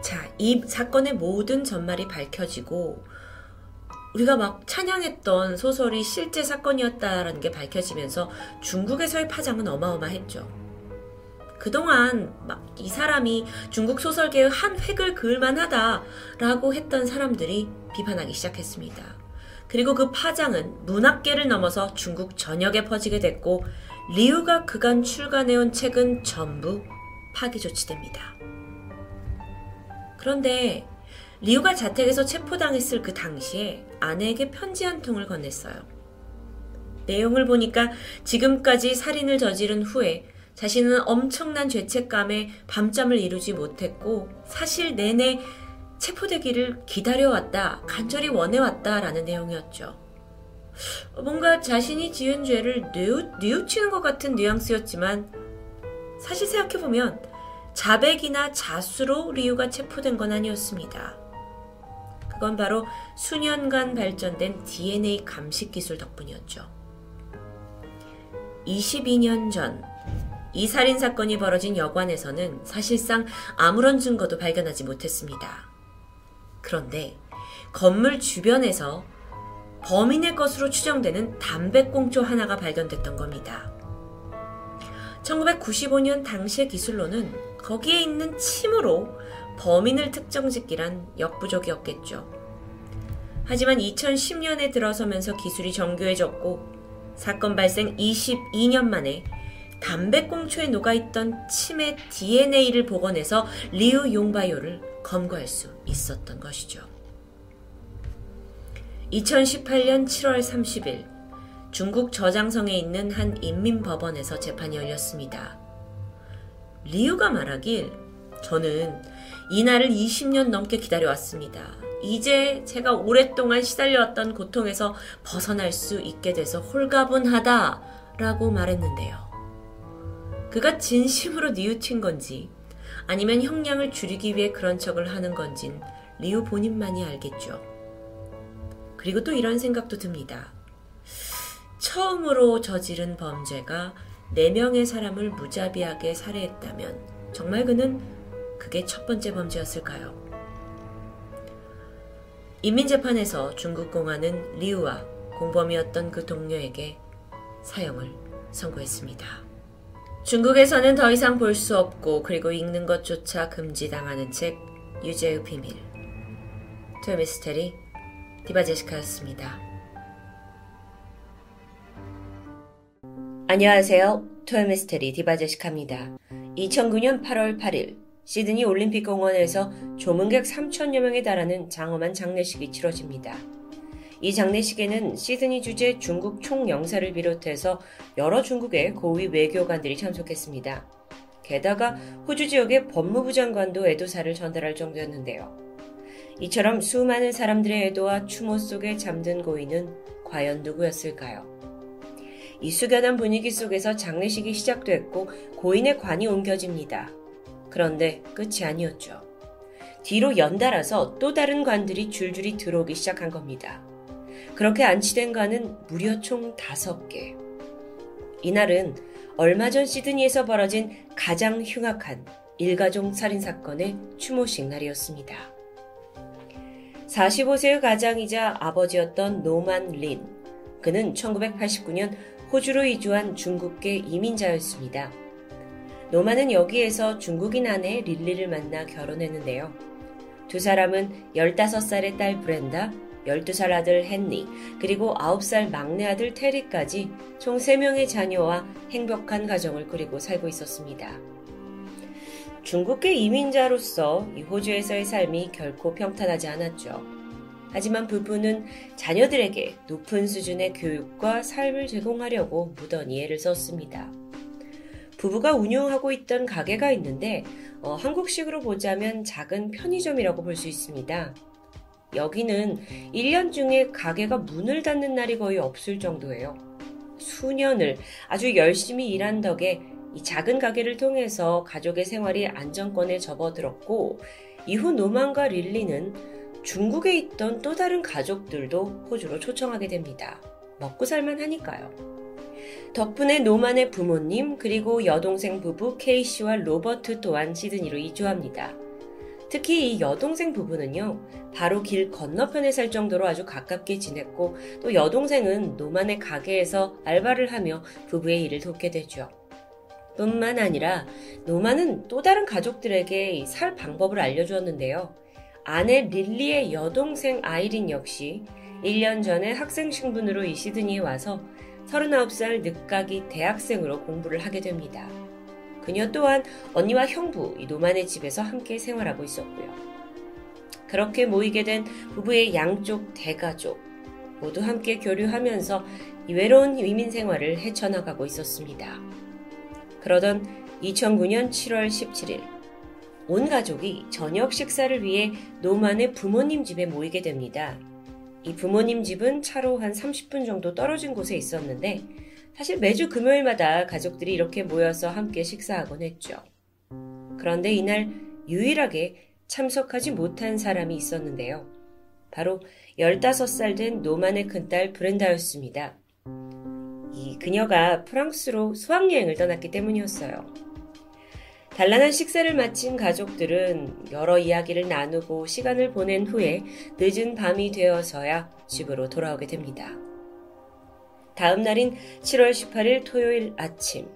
자, 이 사건의 모든 전말이 밝혀지고 우리가 막 찬양했던 소설이 실제 사건이었다라는 게 밝혀지면서 중국에서의 파장은 어마어마했죠. 그동안 막 이 사람이 중국 소설계의 한 획을 그을 만 하다라고 했던 사람들이 비판하기 시작했습니다. 그리고 그 파장은 문학계를 넘어서 중국 전역에 퍼지게 됐고 리우가 그간 출간해온 책은 전부 파기 조치됩니다. 그런데 리우가 자택에서 체포당했을 그 당시에 아내에게 편지 한 통을 건넸어요. 내용을 보니까 지금까지 살인을 저지른 후에 자신은 엄청난 죄책감에 밤잠을 이루지 못했고 사실 내내 체포되기를 기다려왔다, 간절히 원해왔다라는 내용이었죠. 뭔가 자신이 지은 죄를 뉘우, 치는것 같은 뉘앙스였지만 사실 생각해보면 자백이나 자수로 리우가 체포된 건 아니었습니다. 그건 바로 수년간 발전된 DNA 감식 기술 덕분이었죠. 22년 전, 이 살인 사건이 벌어진 여관에서는 사실상 아무런 증거도 발견하지 못했습니다. 그런데 건물 주변에서 범인의 것으로 추정되는 담배꽁초 하나가 발견됐던 겁니다. 1995년 당시의 기술로는 거기에 있는 침으로 범인을 특정짓기란 역부족이었겠죠. 하지만 2010년에 들어서면서 기술이 정교해졌고 사건 발생 22년 만에 담배꽁초에 녹아있던 침의 DNA를 복원해서 리우 용바이오를 검거할 수 있었던 것이죠. 2018년 7월 30일 중국 저장성에 있는 한 인민법원에서 재판이 열렸습니다. 리우가 말하길 저는 이 날을 20년 넘게 기다려왔습니다. 이제 제가 오랫동안 시달려왔던 고통에서 벗어날 수 있게 돼서 홀가분하다 라고 말했는데요. 그가 진심으로 뉘우친 건지 아니면 형량을 줄이기 위해 그런 척을 하는 건진 리우 본인만이 알겠죠. 그리고 또 이런 생각도 듭니다. 처음으로 저지른 범죄가 4명의 사람을 무자비하게 살해했다면 정말 그는 그게 첫 번째 범죄였을까요? 인민재판에서 중국 공안은 리우와 공범이었던 그 동료에게 사형을 선고했습니다. 중국에서는 더 이상 볼 수 없고 그리고 읽는 것조차 금지당하는 책 유죄의 비밀 토요미스테리 디바제시카였습니다. 안녕하세요. 토요미스테리 디바제시카입니다. 2009년 8월 8일 시드니 올림픽 공원에서 조문객 3천여 명에 달하는 장엄한 장례식이 치러집니다. 이 장례식에는 시드니 주재 중국 총영사를 비롯해서 여러 중국의 고위 외교관들이 참석했습니다. 게다가 호주 지역의 법무부 장관도 애도사를 전달할 정도였는데요. 이처럼 수많은 사람들의 애도와 추모 속에 잠든 고인은 과연 누구였을까요? 이 숙연한 분위기 속에서 장례식이 시작됐고 고인의 관이 옮겨집니다. 그런데 끝이 아니었죠. 뒤로 연달아서 또 다른 관들이 줄줄이 들어오기 시작한 겁니다. 그렇게 안치된 관은 무려 총 다섯 개. 이날은 얼마 전 시드니에서 벌어진 가장 흉악한 일가족 살인 사건의 추모식 날이었습니다. 45세의 가장이자 아버지였던 노만 린. 그는 1989년 호주로 이주한 중국계 이민자였습니다. 노마는 여기에서 중국인 아내 릴리를 만나 결혼했는데요. 두 사람은 15살의 딸 브렌다, 12살 아들 헨리, 그리고 9살 막내 아들 테리까지 총 3명의 자녀와 행복한 가정을 꾸리고 살고 있었습니다. 중국계 이민자로서 이 호주에서의 삶이 결코 평탄하지 않았죠. 하지만 부부는 자녀들에게 높은 수준의 교육과 삶을 제공하려고 무던히 애를 썼습니다. 부부가 운영하고 있던 가게가 있는데 어, 한국식으로 보자면 작은 편의점이라고 볼 수 있습니다. 여기는 1년 중에 가게가 문을 닫는 날이 거의 없을 정도예요. 수년을 아주 열심히 일한 덕에 이 작은 가게를 통해서 가족의 생활이 안정권에 접어들었고 이후 노만과 릴리는 중국에 있던 또 다른 가족들도 호주로 초청하게 됩니다. 먹고 살만 하니까요. 덕분에 노만의 부모님 그리고 여동생 부부 케이 씨와 로버트 또한 시드니로 이주합니다. 특히 이 여동생 부부는요, 바로 길 건너편에 살 정도로 아주 가깝게 지냈고, 또 여동생은 노만의 가게에서 알바를 하며 부부의 일을 돕게 되죠. 뿐만 아니라 노만은 또 다른 가족들에게 살 방법을 알려주었는데요. 아내 릴리의 여동생 아이린 역시 1년 전에 학생 신분으로 이 시드니에 와서 39살 늦가기 대학생으로 공부를 하게 됩니다. 그녀 또한 언니와 형부 노만의 집에서 함께 생활하고 있었고요. 그렇게 모이게 된 부부의 양쪽 대가족 모두 함께 교류하면서 외로운 위민 생활을 헤쳐나가고 있었습니다. 그러던 2009년 7월 17일 온 가족이 저녁 식사를 위해 노만의 부모님 집에 모이게 됩니다. 이 부모님 집은 차로 한 30분 정도 떨어진 곳에 있었는데 사실 매주 금요일마다 가족들이 이렇게 모여서 함께 식사하곤 했죠. 그런데 이날 유일하게 참석하지 못한 사람이 있었는데요. 바로 15살 된 노만의 큰딸 브렌다였습니다. 이 그녀가 프랑스로 수학여행을 떠났기 때문이었어요. 단란한 식사를 마친 가족들은 여러 이야기를 나누고 시간을 보낸 후에 늦은 밤이 되어서야 집으로 돌아오게 됩니다. 다음 날인 7월 18일 토요일 아침,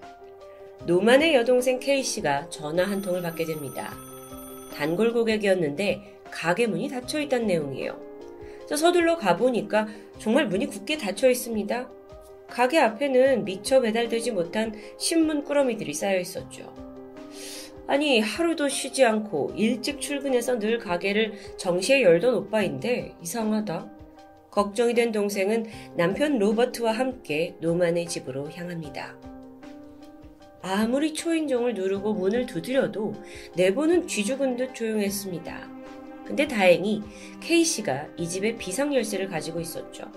노만의 여동생 K씨가 전화 한 통을 받게 됩니다. 단골 고객이었는데 가게 문이 닫혀 있다는 내용이에요. 서둘러 가보니까 정말 문이 굳게 닫혀 있습니다. 가게 앞에는 미처 배달되지 못한 신문 꾸러미들이 쌓여 있었죠. 아니, 하루도 쉬지 않고 일찍 출근해서 늘 가게를 정시에 열던 오빠인데 이상하다. 걱정이 된 동생은 남편 로버트와 함께 노만의 집으로 향합니다. 아무리 초인종을 누르고 문을 두드려도 내부는 쥐죽은 듯 조용했습니다. 근데 다행히 K씨가 이 집에 비상 열쇠를 가지고 있었죠.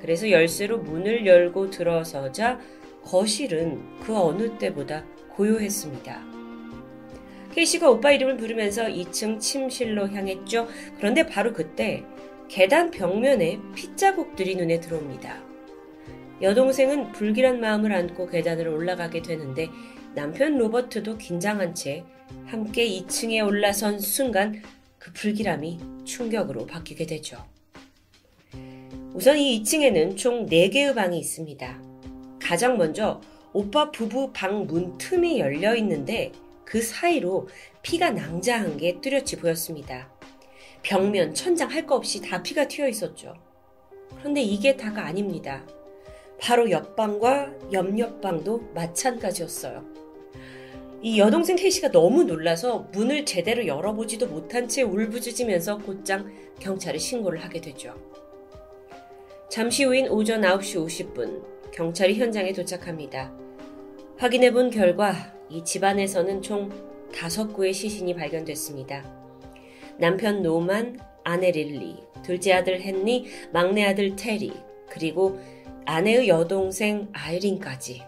그래서 열쇠로 문을 열고 들어서자 거실은 그 어느 때보다 고요했습니다. K씨가 오빠 이름을 부르면서 2층 침실로 향했죠. 그런데 바로 그때 계단 벽면에 핏자국들이 눈에 들어옵니다. 여동생은 불길한 마음을 안고 계단을 올라가게 되는데 남편 로버트도 긴장한 채 함께 2층에 올라선 순간 그 불길함이 충격으로 바뀌게 되죠. 우선 이 2층에는 총 4개의 방이 있습니다. 가장 먼저 오빠 부부 방 문 틈이 열려 있는데 그 사이로 피가 낭자한 게 뚜렷이 보였습니다. 벽면, 천장 할 거 없이 다 피가 튀어 있었죠. 그런데 이게 다가 아닙니다. 바로 옆방과 옆옆방도 마찬가지였어요. 이 여동생 케이씨가 너무 놀라서 문을 제대로 열어보지도 못한 채 울부짖으면서 곧장 경찰에 신고를 하게 되죠. 잠시 후인 오전 9시 50분, 경찰이 현장에 도착합니다. 확인해 본 결과 이 집안에서는 총 5구의 시신이 발견됐습니다. 남편 노만, 아내 릴리, 둘째 아들 헨리, 막내 아들 테리, 그리고 아내의 여동생 아이린까지.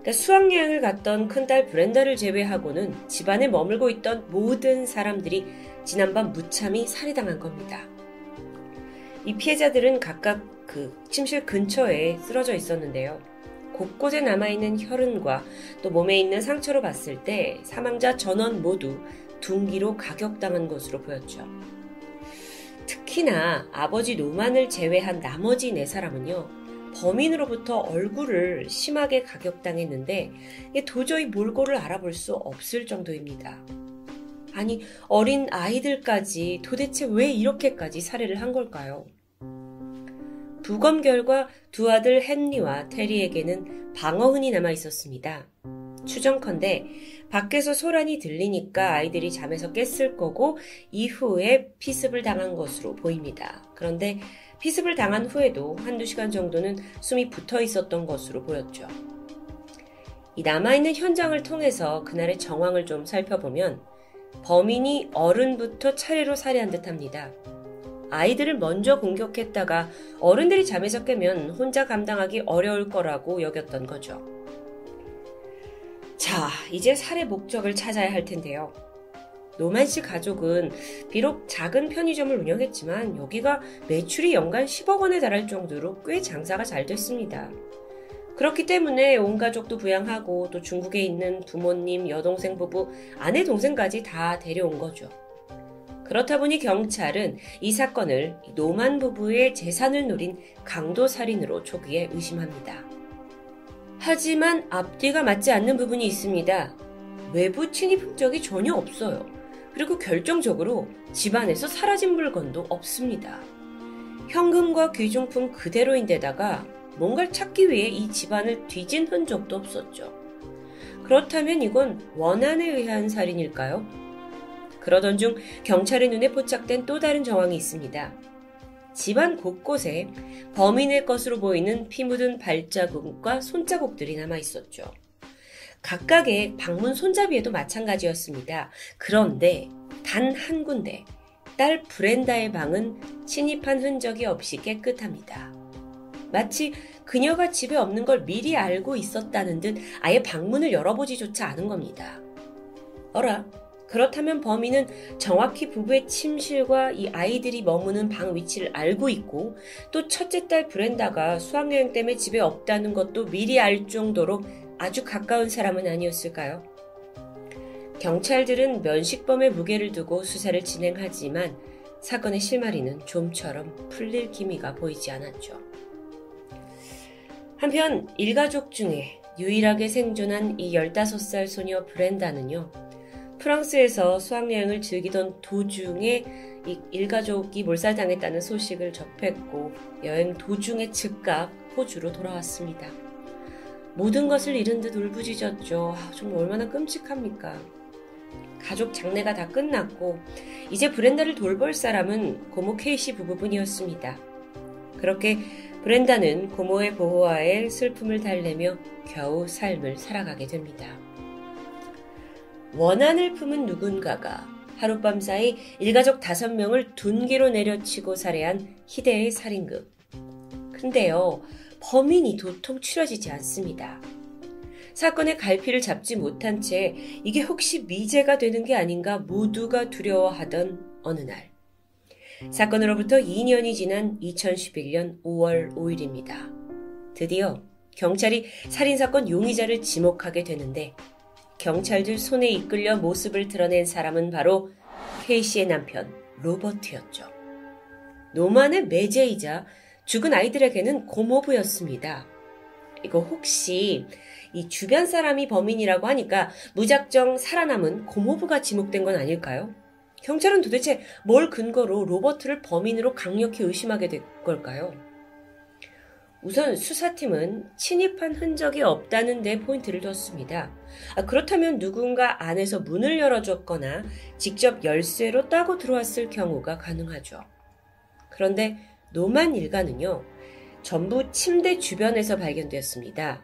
그러니까 수학여행을 갔던 큰딸 브렌다를 제외하고는 집안에 머물고 있던 모든 사람들이 지난밤 무참히 살해당한 겁니다. 이 피해자들은 각각 그 침실 근처에 쓰러져 있었는데요. 곳곳에 남아있는 혈흔과 또 몸에 있는 상처로 봤을 때 사망자 전원 모두 둔기로 가격당한 것으로 보였죠. 특히나 아버지 노만을 제외한 나머지 네 사람은요, 범인으로부터 얼굴을 심하게 가격당했는데 도저히 몰골을 알아볼 수 없을 정도입니다. 아니, 어린 아이들까지 도대체 왜 이렇게까지 살해를 한 걸까요? 부검 결과 두 아들 헨리와 테리에게는 방어흔이 남아 있었습니다. 추정컨대 밖에서 소란이 들리니까 아이들이 잠에서 깼을 거고 이후에 피습을 당한 것으로 보입니다. 그런데 피습을 당한 후에도 한두 시간 정도는 숨이 붙어 있었던 것으로 보였죠. 이 남아있는 현장을 통해서 그날의 정황을 좀 살펴보면 범인이 어른부터 차례로 살해한 듯 합니다. 아이들을 먼저 공격했다가 어른들이 잠에서 깨면 혼자 감당하기 어려울 거라고 여겼던 거죠. 자, 이제 살해 목적을 찾아야 할 텐데요. 노만 씨 가족은 비록 작은 편의점을 운영했지만 여기가 매출이 연간 10억 원에 달할 정도로 꽤 장사가 잘 됐습니다. 그렇기 때문에 온 가족도 부양하고 또 중국에 있는 부모님, 여동생 부부, 아내 동생까지 다 데려온 거죠. 그렇다 보니 경찰은 이 사건을 노만 부부의 재산을 노린 강도 살인으로 초기에 의심합니다. 하지만 앞뒤가 맞지 않는 부분이 있습니다. 외부 침입 흔적이 전혀 없어요. 그리고 결정적으로 집안에서 사라진 물건도 없습니다. 현금과 귀중품 그대로인데다가 뭔가를 찾기 위해 이 집안을 뒤진 흔적도 없었죠. 그렇다면 이건 원한에 의한 살인일까요? 그러던 중 경찰의 눈에 포착된 또 다른 정황이 있습니다. 집안 곳곳에 범인의 것으로 보이는 피 묻은 발자국과 손자국들이 남아 있었죠. 각각의 방문 손잡이에도 마찬가지였습니다. 그런데 단 한 군데 딸 브렌다의 방은 침입한 흔적이 없이 깨끗합니다. 마치 그녀가 집에 없는 걸 미리 알고 있었다는 듯 아예 방문을 열어보지조차 않은 겁니다. 어라, 그렇다면 범인은 정확히 부부의 침실과 이 아이들이 머무는 방 위치를 알고 있고 또 첫째 딸 브렌다가 수학여행 때문에 집에 없다는 것도 미리 알 정도로 아주 가까운 사람은 아니었을까요? 경찰들은 면식범의 무게를 두고 수사를 진행하지만 사건의 실마리는 좀처럼 풀릴 기미가 보이지 않았죠. 한편 일가족 중에 유일하게 생존한 이 15살 소녀 브렌다는요. 프랑스에서 수학여행을 즐기던 도중에 이 일가족이 몰살당했다는 소식을 접했고 여행 도중에 즉각 호주로 돌아왔습니다. 모든 것을 잃은 듯 울부짖었죠. 아, 정말 얼마나 끔찍합니까? 가족 장례가 다 끝났고 이제 브렌다를 돌볼 사람은 고모 케이시 부부뿐이었습니다. 그렇게 브렌다는 고모의 보호하에 슬픔을 달래며 겨우 삶을 살아가게 됩니다. 원한을 품은 누군가가 하룻밤 사이 일가족 다섯 명을 둔기로 내려치고 살해한 희대의 살인극. 근데요, 범인이 도통 추려지지 않습니다. 사건의 갈피를 잡지 못한 채 이게 혹시 미제가 되는 게 아닌가 모두가 두려워하던 어느 날. 사건으로부터 2년이 지난 2011년 5월 5일입니다. 드디어 경찰이 살인사건 용의자를 지목하게 되는데 경찰들 손에 이끌려 모습을 드러낸 사람은 바로 케이시의 남편 로버트였죠. 노만의 매제이자 죽은 아이들에게는 고모부였습니다. 이거 혹시 이 주변 사람이 범인이라고 하니까 무작정 살아남은 고모부가 지목된 건 아닐까요? 경찰은 도대체 뭘 근거로 로버트를 범인으로 강력히 의심하게 된 걸까요? 우선 수사팀은 침입한 흔적이 없다는 데 포인트를 뒀습니다. 아, 그렇다면 누군가 안에서 문을 열어줬거나 직접 열쇠로 따고 들어왔을 경우가 가능하죠. 그런데 노만 일가는요, 전부 침대 주변에서 발견되었습니다.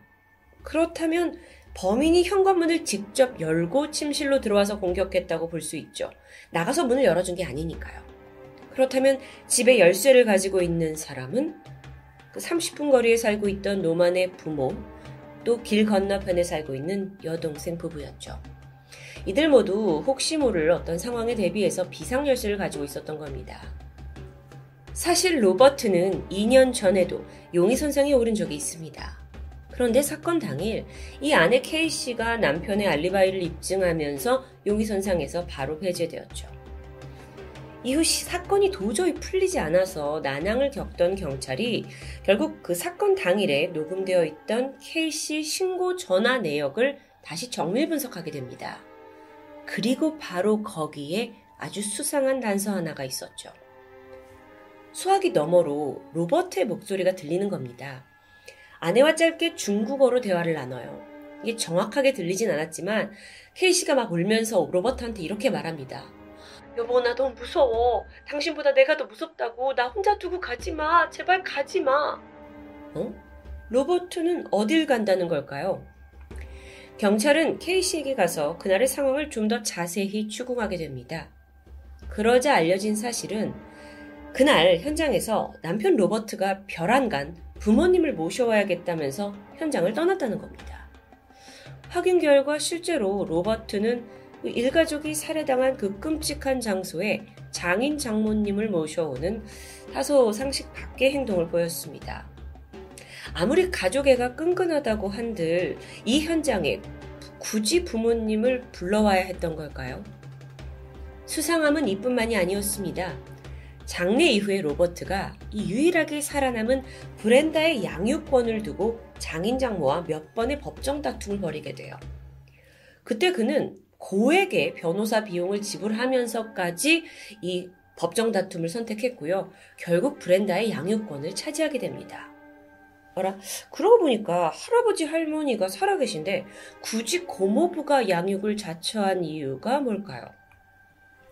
그렇다면 범인이 현관문을 직접 열고 침실로 들어와서 공격했다고 볼 수 있죠. 나가서 문을 열어준 게 아니니까요. 그렇다면 집에 열쇠를 가지고 있는 사람은 그 30분 거리에 살고 있던 노만의 부모, 또 길 건너편에 살고 있는 여동생 부부였죠. 이들 모두 혹시 모를 어떤 상황에 대비해서 비상열쇠를 가지고 있었던 겁니다. 사실 로버트는 2년 전에도 용의 선상에 오른 적이 있습니다. 그런데 사건 당일 이 아내 케이 씨가 남편의 알리바이를 입증하면서 용의선상에서 바로 배제되었죠. 이후 사건이 도저히 풀리지 않아서 난항을 겪던 경찰이 결국 그 사건 당일에 녹음되어 있던 케이 씨 신고 전화 내역을 다시 정밀 분석하게 됩니다. 그리고 바로 거기에 아주 수상한 단서 하나가 있었죠. 수화기 너머로 로버트의 목소리가 들리는 겁니다. 아내와 짧게 중국어로 대화를 나눠요. 이게 정확하게 들리진 않았지만 케이씨가 막 울면서 로버트한테 이렇게 말합니다. 여보 나 너무 무서워. 당신보다 내가 더 무섭다고. 나 혼자 두고 가지 마. 제발 가지 마. 어? 로버트는 어딜 간다는 걸까요? 경찰은 케이씨에게 가서 그날의 상황을 좀 더 자세히 추궁하게 됩니다. 그러자 알려진 사실은 그날 현장에서 남편 로버트가 별안간 부모님을 모셔와야겠다면서 현장을 떠났다는 겁니다. 확인 결과 실제로 로버트는 일가족이 살해당한 그 끔찍한 장소에 장인 장모님을 모셔오는 다소 상식 밖의 행동을 보였습니다. 아무리 가족애가 끈끈하다고 한들 이 현장에 굳이 부모님을 불러와야 했던 걸까요? 수상함은 이뿐만이 아니었습니다. 장례 이후에 로버트가 이 유일하게 살아남은 브렌다의 양육권을 두고 장인 장모와 몇 번의 법정 다툼을 벌이게 돼요. 그때 그는 고액의 변호사 비용을 지불하면서까지 이 법정 다툼을 선택했고요. 결국 브렌다의 양육권을 차지하게 됩니다. 어라, 그러고 보니까 할아버지 할머니가 살아계신데 굳이 고모부가 양육을 자처한 이유가 뭘까요?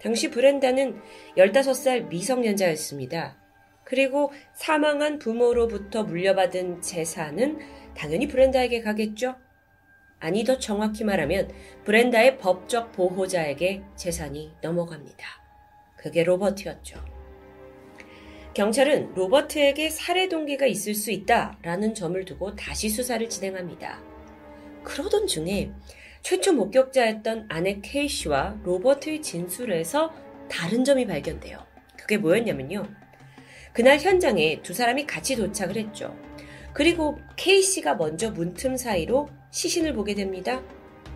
당시 브렌다는 15살 미성년자였습니다. 그리고 사망한 부모로부터 물려받은 재산은 당연히 브렌다에게 가겠죠? 아니, 더 정확히 말하면 브렌다의 법적 보호자에게 재산이 넘어갑니다. 그게 로버트였죠. 경찰은 로버트에게 살해 동기가 있을 수 있다라는 점을 두고 다시 수사를 진행합니다. 그러던 중에 최초 목격자였던 아내 케이 씨와 로버트의 진술에서 다른 점이 발견돼요. 그게 뭐였냐면요. 그날 현장에 두 사람이 같이 도착을 했죠. 그리고 케이 씨가 먼저 문틈 사이로 시신을 보게 됩니다.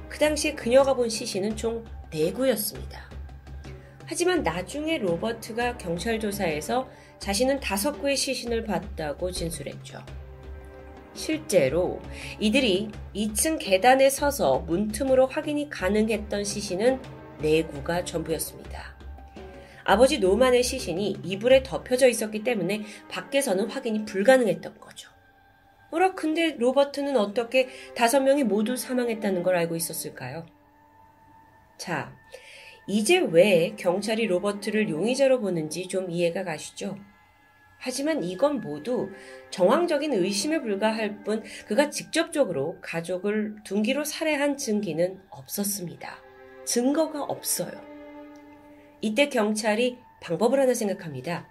그 당시에 그녀가 본 시신은 총 4구였습니다. 하지만 나중에 로버트가 경찰 조사에서 자신은 다섯 구의 시신을 봤다고 진술했죠. 실제로 이들이 2층 계단에 서서 문틈으로 확인이 가능했던 시신은 4구가 전부였습니다. 아버지 노만의 시신이 이불에 덮여져 있었기 때문에 밖에서는 확인이 불가능했던 거죠. 뭐라 근데 로버트는 어떻게 다섯 명이 모두 사망했다는 걸 알고 있었을까요? 자, 이제 왜 경찰이 로버트를 용의자로 보는지 좀 이해가 가시죠? 하지만 이건 모두 정황적인 의심에 불과할 뿐 그가 직접적으로 가족을 둔기로 살해한 증기는 없었습니다. 증거가 없어요. 이때 경찰이 방법을 하나 생각합니다.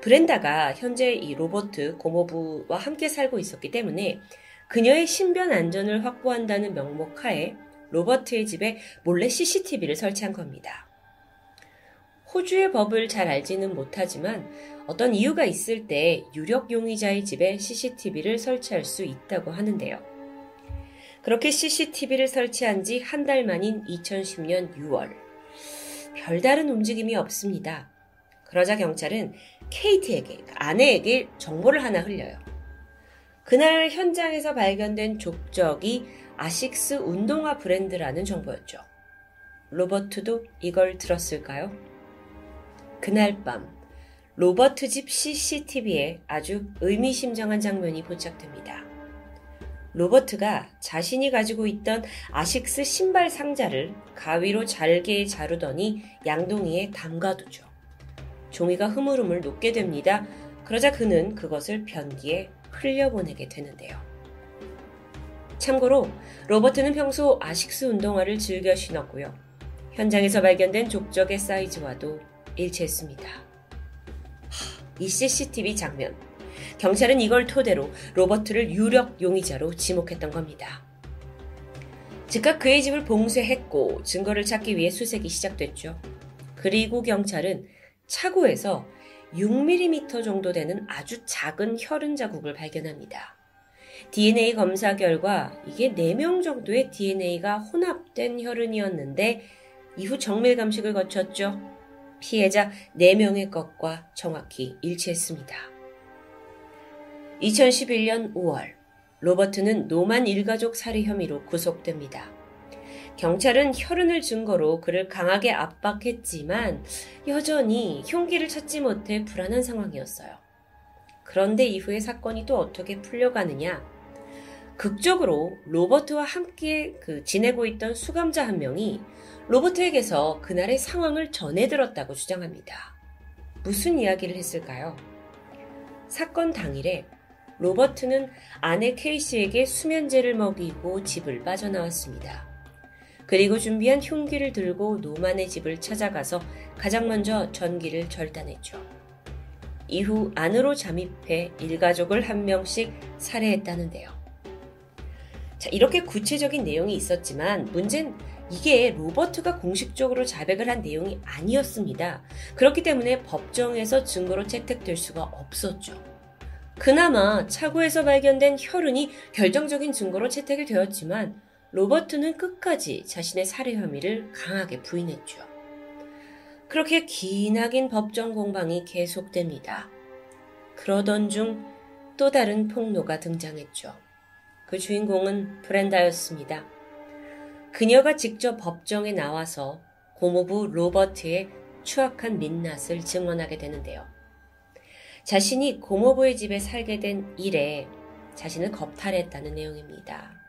브렌다가 현재 이 로버트 고모부와 함께 살고 있었기 때문에 그녀의 신변 안전을 확보한다는 명목 하에 로버트의 집에 몰래 CCTV를 설치한 겁니다. 호주의 법을 잘 알지는 못하지만 어떤 이유가 있을 때 유력 용의자의 집에 CCTV를 설치할 수 있다고 하는데요. 그렇게 CCTV를 설치한 지 한 달 만인 2010년 6월. 별다른 움직임이 없습니다. 그러자 경찰은 케이트에게, 그 아내에게 정보를 하나 흘려요. 그날 현장에서 발견된 족적이 아식스 운동화 브랜드라는 정보였죠. 로버트도 이걸 들었을까요? 그날 밤, 로버트 집 CCTV에 아주 의미심장한 장면이 포착됩니다. 로버트가 자신이 가지고 있던 아식스 신발 상자를 가위로 잘게 자르더니 양동이에 담가두죠. 종이가 흐물흐물 녹게 됩니다. 그러자 그는 그것을 변기에 흘려보내게 되는데요. 참고로 로버트는 평소 아식스 운동화를 즐겨 신었고요. 현장에서 발견된 족적의 사이즈와도 일치했습니다. 이 CCTV 장면. 경찰은 이걸 토대로 로버트를 유력 용의자로 지목했던 겁니다. 즉각 그의 집을 봉쇄했고 증거를 찾기 위해 수색이 시작됐죠. 그리고 경찰은 차고에서 6mm 정도 되는 아주 작은 혈흔 자국을 발견합니다. DNA 검사 결과 이게 4명 정도의 DNA가 혼합된 혈흔이었는데 이후 정밀 감식을 거쳤죠. 피해자 4명의 것과 정확히 일치했습니다. 2011년 5월, 로버트는 노만 일가족 살해 혐의로 구속됩니다. 경찰은 혈흔을 증거로 그를 강하게 압박했지만 여전히 흉기를 찾지 못해 불안한 상황이었어요. 그런데 이후에 사건이 또 어떻게 풀려가느냐? 극적으로 로버트와 함께 그 지내고 있던 수감자 한 명이 로버트에게서 그날의 상황을 전해 들었다고 주장합니다. 무슨 이야기를 했을까요? 사건 당일에 로버트는 아내 케이시에게 수면제를 먹이고 집을 빠져나왔습니다. 그리고 준비한 흉기를 들고 노만의 집을 찾아가서 가장 먼저 전기를 절단했죠. 이후 안으로 잠입해 일가족을 한 명씩 살해했다는데요. 자, 이렇게 구체적인 내용이 있었지만 문제는 이게 로버트가 공식적으로 자백을 한 내용이 아니었습니다. 그렇기 때문에 법정에서 증거로 채택될 수가 없었죠. 그나마 차고에서 발견된 혈흔이 결정적인 증거로 채택이 되었지만 로버트는 끝까지 자신의 살해 혐의를 강하게 부인했죠. 그렇게 기나긴 법정 공방이 계속됩니다. 그러던 중 또 다른 폭로가 등장했죠. 그 주인공은 브렌다였습니다. 그녀가 직접 법정에 나와서 고모부 로버트의 추악한 민낯을 증언하게 되는데요. 자신이 고모부의 집에 살게 된 일에 자신을 겁탈했다는 내용입니다.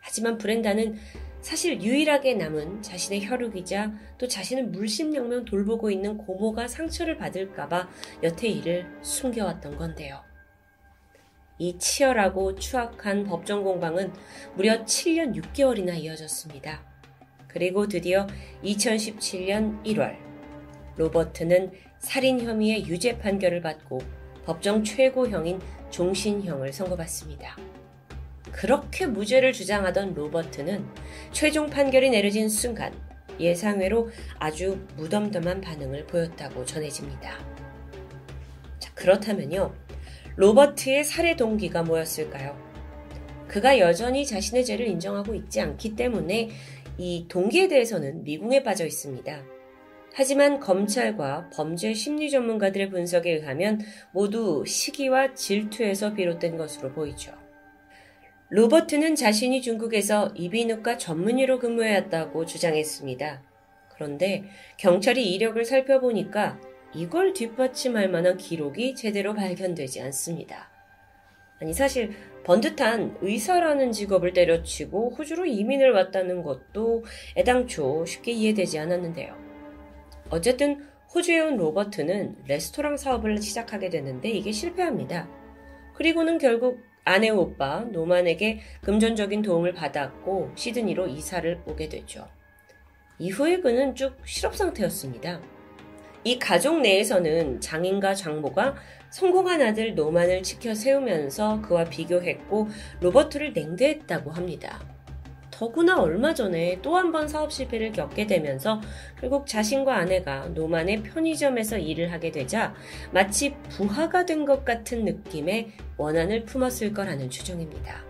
하지만 브렌다는 사실 유일하게 남은 자신의 혈육이자 또 자신을 물심양면 돌보고 있는 고모가 상처를 받을까봐 여태 이를 숨겨왔던 건데요. 이 치열하고 추악한 법정 공방은 무려 7년 6개월이나 이어졌습니다. 그리고 드디어 2017년 1월, 로버트는 살인 혐의의 유죄 판결을 받고 법정 최고형인 종신형을 선고받습니다. 그렇게 무죄를 주장하던 로버트는 최종 판결이 내려진 순간 예상외로 아주 무덤덤한 반응을 보였다고 전해집니다. 자, 그렇다면요. 로버트의 살해 동기가 뭐였을까요? 그가 여전히 자신의 죄를 인정하고 있지 않기 때문에 이 동기에 대해서는 미궁에 빠져 있습니다. 하지만 검찰과 범죄 심리 전문가들의 분석에 의하면 모두 시기와 질투에서 비롯된 것으로 보이죠. 로버트는 자신이 중국에서 이비인후과 전문의로 근무해왔다고 주장했습니다. 그런데 경찰이 이력을 살펴보니까 이걸 뒷받침할 만한 기록이 제대로 발견되지 않습니다. 아니, 사실 번듯한 의사라는 직업을 때려치고 호주로 이민을 왔다는 것도 애당초 쉽게 이해되지 않았는데요. 어쨌든 호주에 온 로버트는 레스토랑 사업을 시작하게 되는데 이게 실패합니다. 그리고는 결국 아내 오빠 노만에게 금전적인 도움을 받았고 시드니로 이사를 오게 되죠. 이후에 그는 쭉 실업 상태였습니다. 이 가족 내에서는 장인과 장모가 성공한 아들 노만을 지켜 세우면서 그와 비교했고 로버트를 냉대했다고 합니다. 더구나 얼마 전에 또 한 번 사업 실패를 겪게 되면서 결국 자신과 아내가 노만의 편의점에서 일을 하게 되자 마치 부하가 된 것 같은 느낌의 원한을 품었을 거라는 추정입니다.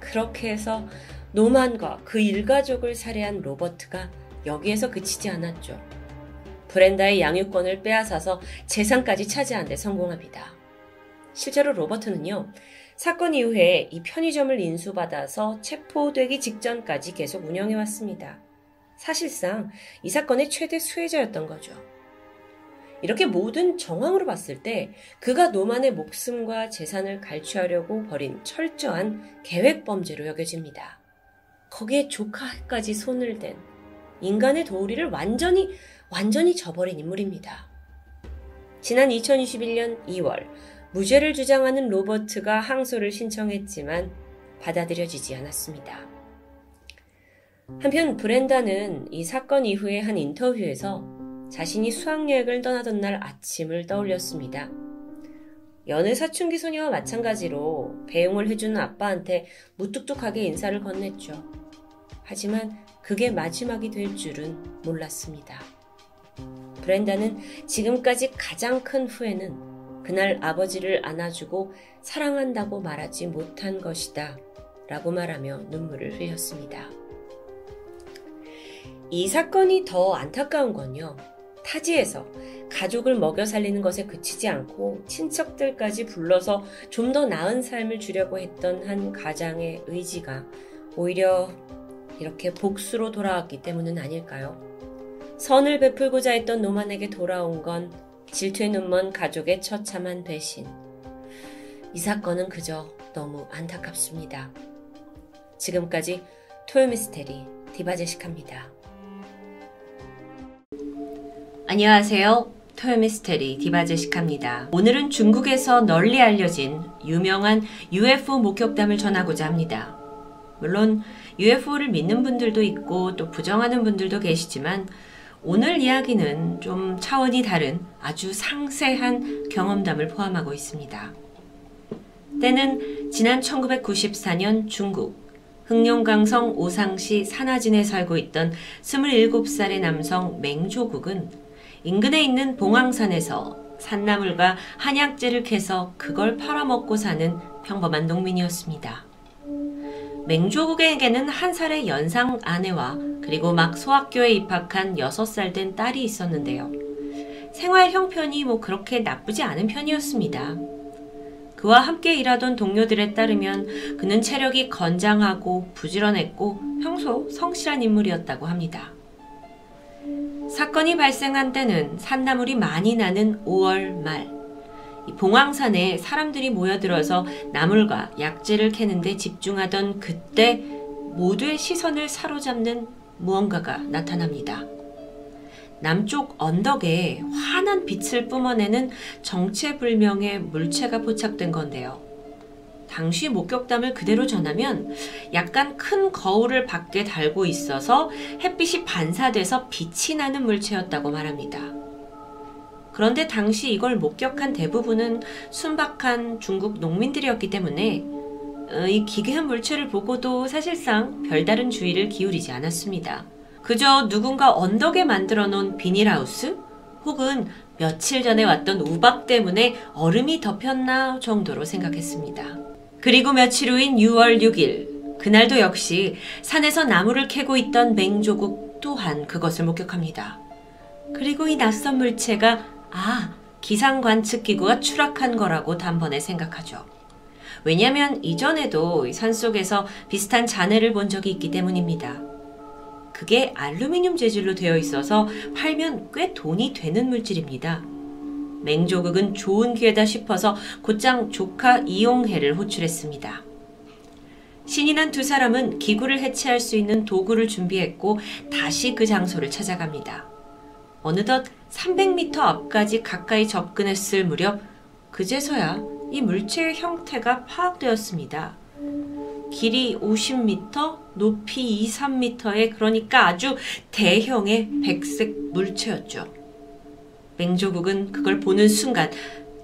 그렇게 해서 노만과 그 일가족을 살해한 로버트가 여기에서 그치지 않았죠. 브렌다의 양육권을 빼앗아서 재산까지 차지한 데 성공합니다. 실제로 로버트는요, 사건 이후에 이 편의점을 인수받아서 체포되기 직전까지 계속 운영해 왔습니다. 사실상 이 사건의 최대 수혜자였던 거죠. 이렇게 모든 정황으로 봤을 때 그가 노만의 목숨과 재산을 갈취하려고 벌인 철저한 계획 범죄로 여겨집니다. 거기에 조카까지 손을 댄 인간의 도리를 완전히 완전히 저버린 인물입니다. 지난 2021년 2월 무죄를 주장하는 로버트가 항소를 신청했지만 받아들여지지 않았습니다. 한편 브렌다는 이 사건 이후에 한 인터뷰에서 자신이 수학여행을 떠나던 날 아침을 떠올렸습니다. 연애 사춘기 소녀와 마찬가지로 배웅을 해주는 아빠한테 무뚝뚝하게 인사를 건넸죠. 하지만 그게 마지막이 될 줄은 몰랐습니다. 브렌다는 지금까지 가장 큰 후회는 그날 아버지를 안아주고 사랑한다고 말하지 못한 것이다. 라고 말하며 눈물을 흘렸습니다. 이 사건이 더 안타까운 건요. 타지에서 가족을 먹여 살리는 것에 그치지 않고 친척들까지 불러서 좀 더 나은 삶을 주려고 했던 한 가장의 의지가 오히려 이렇게 복수로 돌아왔기 때문은 아닐까요? 선을 베풀고자 했던 노만에게 돌아온 건 질투에 눈먼 가족의 처참한 배신. 이 사건은 그저 너무 안타깝습니다. 지금까지 토요미스테리 디바제식합니다. 안녕하세요. 토요미스테리 디바제식합니다. 오늘은 중국에서 널리 알려진 유명한 UFO 목격담을 전하고자 합니다. 물론 UFO를 믿는 분들도 있고 또 부정하는 분들도 계시지만 오늘 이야기는 좀 차원이 다른 아주 상세한 경험담을 포함하고 있습니다. 때는 지난 1994년 중국 흑룡강성 오상시 산하진에 살고 있던 27살의 남성 맹조국은 인근에 있는 봉황산에서 산나물과 한약재를 캐서 그걸 팔아먹고 사는 평범한 농민이었습니다. 맹조국에게는 한 살의 연상 아내와 그리고 막 소학교에 입학한 6살 된 딸이 있었는데요. 생활 형편이 뭐 그렇게 나쁘지 않은 편이었습니다. 그와 함께 일하던 동료들에 따르면 그는 체력이 건장하고 부지런했고 평소 성실한 인물이었다고 합니다. 사건이 발생한 때는 산나물이 많이 나는 5월 말. 봉황산에 사람들이 모여들어서 나물과 약재를 캐는데 집중하던 그때 모두의 시선을 사로잡는 무언가가 나타납니다. 남쪽 언덕에 환한 빛을 뿜어내는 정체불명의 물체가 포착된 건데요. 당시 목격담을 그대로 전하면 약간 큰 거울을 밖에 달고 있어서 햇빛이 반사돼서 빛이 나는 물체였다고 말합니다. 그런데 당시 이걸 목격한 대부분은 순박한 중국 농민들이었기 때문에 어, 이 기괴한 물체를 보고도 사실상 별다른 주의를 기울이지 않았습니다. 그저 누군가 언덕에 만들어 놓은 비닐하우스 혹은 며칠 전에 왔던 우박 때문에 얼음이 덮였나 정도로 생각했습니다. 그리고 며칠 후인 6월 6일, 그날도 역시 산에서 나무를 캐고 있던 맹조국 또한 그것을 목격합니다. 그리고 이 낯선 물체가 아, 기상 관측 기구가 추락한 거라고 단번에 생각하죠. 왜냐하면 이전에도 산속에서 비슷한 잔해를 본 적이 있기 때문입니다. 그게 알루미늄 재질로 되어 있어서 팔면 꽤 돈이 되는 물질입니다. 맹조극은 좋은 기회다 싶어서 곧장 조카 이용해를 호출했습니다. 신이 난 두 사람은 기구를 해체할 수 있는 도구를 준비했고 다시 그 장소를 찾아갑니다. 어느덧 300m 앞까지 가까이 접근했을 무렵 그제서야 이 물체의 형태가 파악되었습니다. 길이 50m, 높이 2, 3m의 그러니까 아주 대형의 백색 물체였죠. 맹조국은 그걸 보는 순간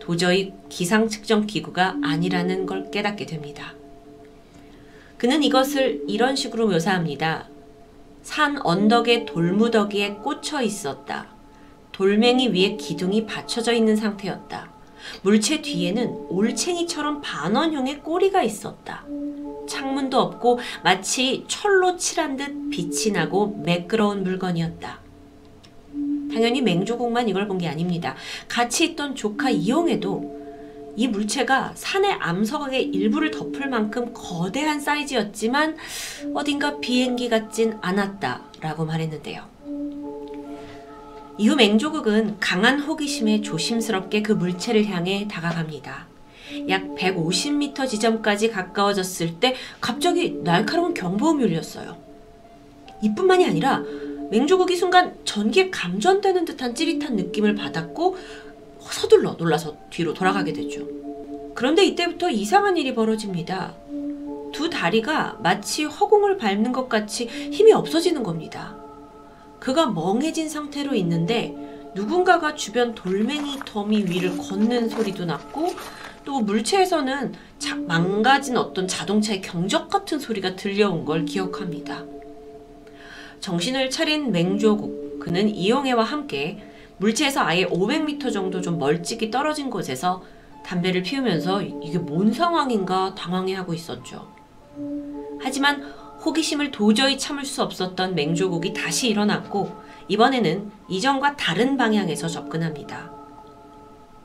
도저히 기상 측정 기구가 아니라는 걸 깨닫게 됩니다. 그는 이것을 이런 식으로 묘사합니다. 산 언덕의 돌무더기에 꽂혀 있었다. 돌멩이 위에 기둥이 받쳐져 있는 상태였다. 물체 뒤에는 올챙이처럼 반원형의 꼬리가 있었다. 창문도 없고 마치 철로 칠한 듯 빛이 나고 매끄러운 물건이었다. 당연히 맹조국만 이걸 본 게 아닙니다. 같이 있던 조카 이용에도 이 물체가 산의 암석의 일부를 덮을 만큼 거대한 사이즈였지만 어딘가 비행기 같진 않았다라고 말했는데요. 이후 맹조국은 강한 호기심에 조심스럽게 그 물체를 향해 다가갑니다. 약 150m 지점까지 가까워졌을 때 갑자기 날카로운 경보음이 울렸어요. 이뿐만이 아니라 맹조국이 순간 전기에 감전되는 듯한 찌릿한 느낌을 받았고 서둘러 놀라서 뒤로 돌아가게 되죠. 그런데 이때부터 이상한 일이 벌어집니다. 두 다리가 마치 허공을 밟는 것 같이 힘이 없어지는 겁니다. 그가 멍해진 상태로 있는데 누군가가 주변 돌멩이 더미 위를 걷는 소리도 났고 또 물체에서는 자, 망가진 어떤 자동차의 경적 같은 소리가 들려온 걸 기억합니다. 정신을 차린 맹조국 그는 이용해와 함께 물체에서 아예 500m 정도 좀 멀찍이 떨어진 곳에서 담배를 피우면서 이게 뭔 상황인가 당황해하고 있었죠. 하지만 호기심을 도저히 참을 수 없었던 맹조국이 다시 일어났고 이번에는 이전과 다른 방향에서 접근합니다.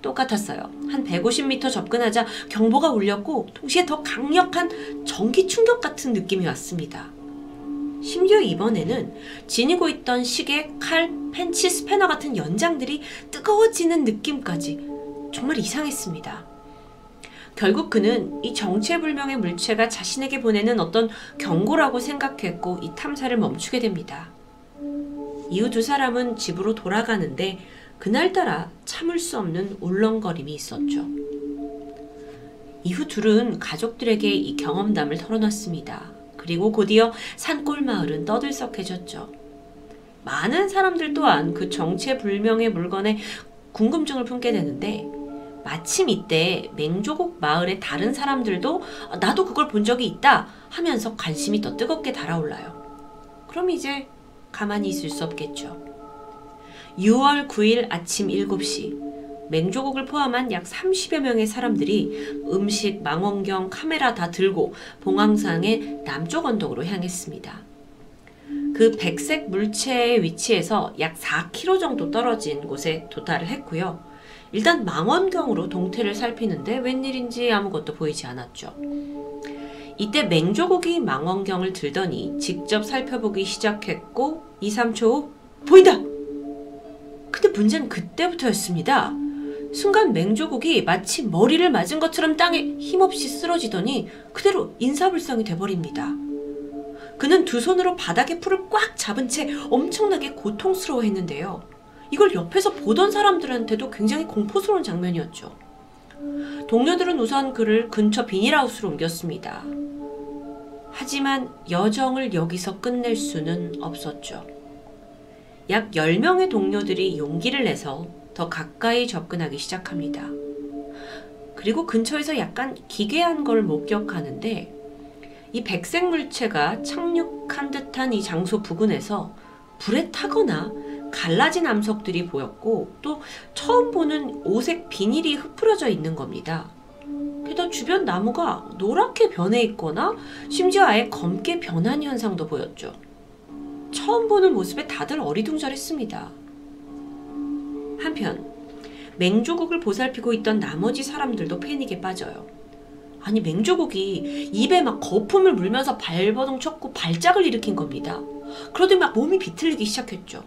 똑같았어요. 한 150m 접근하자 경보가 울렸고 동시에 더 강력한 전기 충격 같은 느낌이 왔습니다. 심지어 이번에는 지니고 있던 시계, 칼, 펜치, 스패너 같은 연장들이 뜨거워지는 느낌까지 정말 이상했습니다. 결국 그는 이 정체불명의 물체가 자신에게 보내는 어떤 경고라고 생각했고 이 탐사를 멈추게 됩니다. 이후 두 사람은 집으로 돌아가는데 그날따라 참을 수 없는 울렁거림이 있었죠. 이후 둘은 가족들에게 이 경험담을 털어놨습니다. 그리고 곧이어 산골 마을은 떠들썩해졌죠. 많은 사람들 또한 그 정체불명의 물건에 궁금증을 품게 되는데 마침 이때 맹조국 마을의 다른 사람들도 나도 그걸 본 적이 있다 하면서 관심이 더 뜨겁게 달아올라요. 그럼 이제 가만히 있을 수 없겠죠. 6월 9일 아침 7시 맹조국을 포함한 약 30여 명의 사람들이 음식, 망원경, 카메라 다 들고 봉황산의 남쪽 언덕으로 향했습니다. 그 백색 물체의 위치에서 약 4km 정도 떨어진 곳에 도달을 했고요. 일단 망원경으로 동태를 살피는데 웬일인지 아무것도 보이지 않았죠. 이때 맹조국이 망원경을 들더니 직접 살펴보기 시작했고 2, 3초 후 보인다! 근데 문제는 그때부터였습니다. 순간 맹조국이 마치 머리를 맞은 것처럼 땅에 힘없이 쓰러지더니 그대로 인사불성이 돼버립니다. 그는 두 손으로 바닥에 풀을 꽉 잡은 채 엄청나게 고통스러워 했는데요. 이걸 옆에서 보던 사람들한테도 굉장히 공포스러운 장면이었죠. 동료들은 우선 그를 근처 비닐하우스로 옮겼습니다. 하지만 여정을 여기서 끝낼 수는 없었죠. 약 10명의 동료들이 용기를 내서 더 가까이 접근하기 시작합니다. 그리고 근처에서 약간 기괴한 걸 목격하는데 이 백색 물체가 착륙한 듯한 이 장소 부근에서 불에 타거나 갈라진 암석들이 보였고 또 처음 보는 오색 비닐이 흩뿌려져 있는 겁니다. 게다가 주변 나무가 노랗게 변해 있거나 심지어 아예 검게 변한 현상도 보였죠. 처음 보는 모습에 다들 어리둥절했습니다. 한편 맹조국을 보살피고 있던 나머지 사람들도 패닉에 빠져요. 아니 맹조국이 입에 막 거품을 물면서 발버둥 쳤고 발작을 일으킨 겁니다. 그러더니 막 몸이 비틀리기 시작했죠.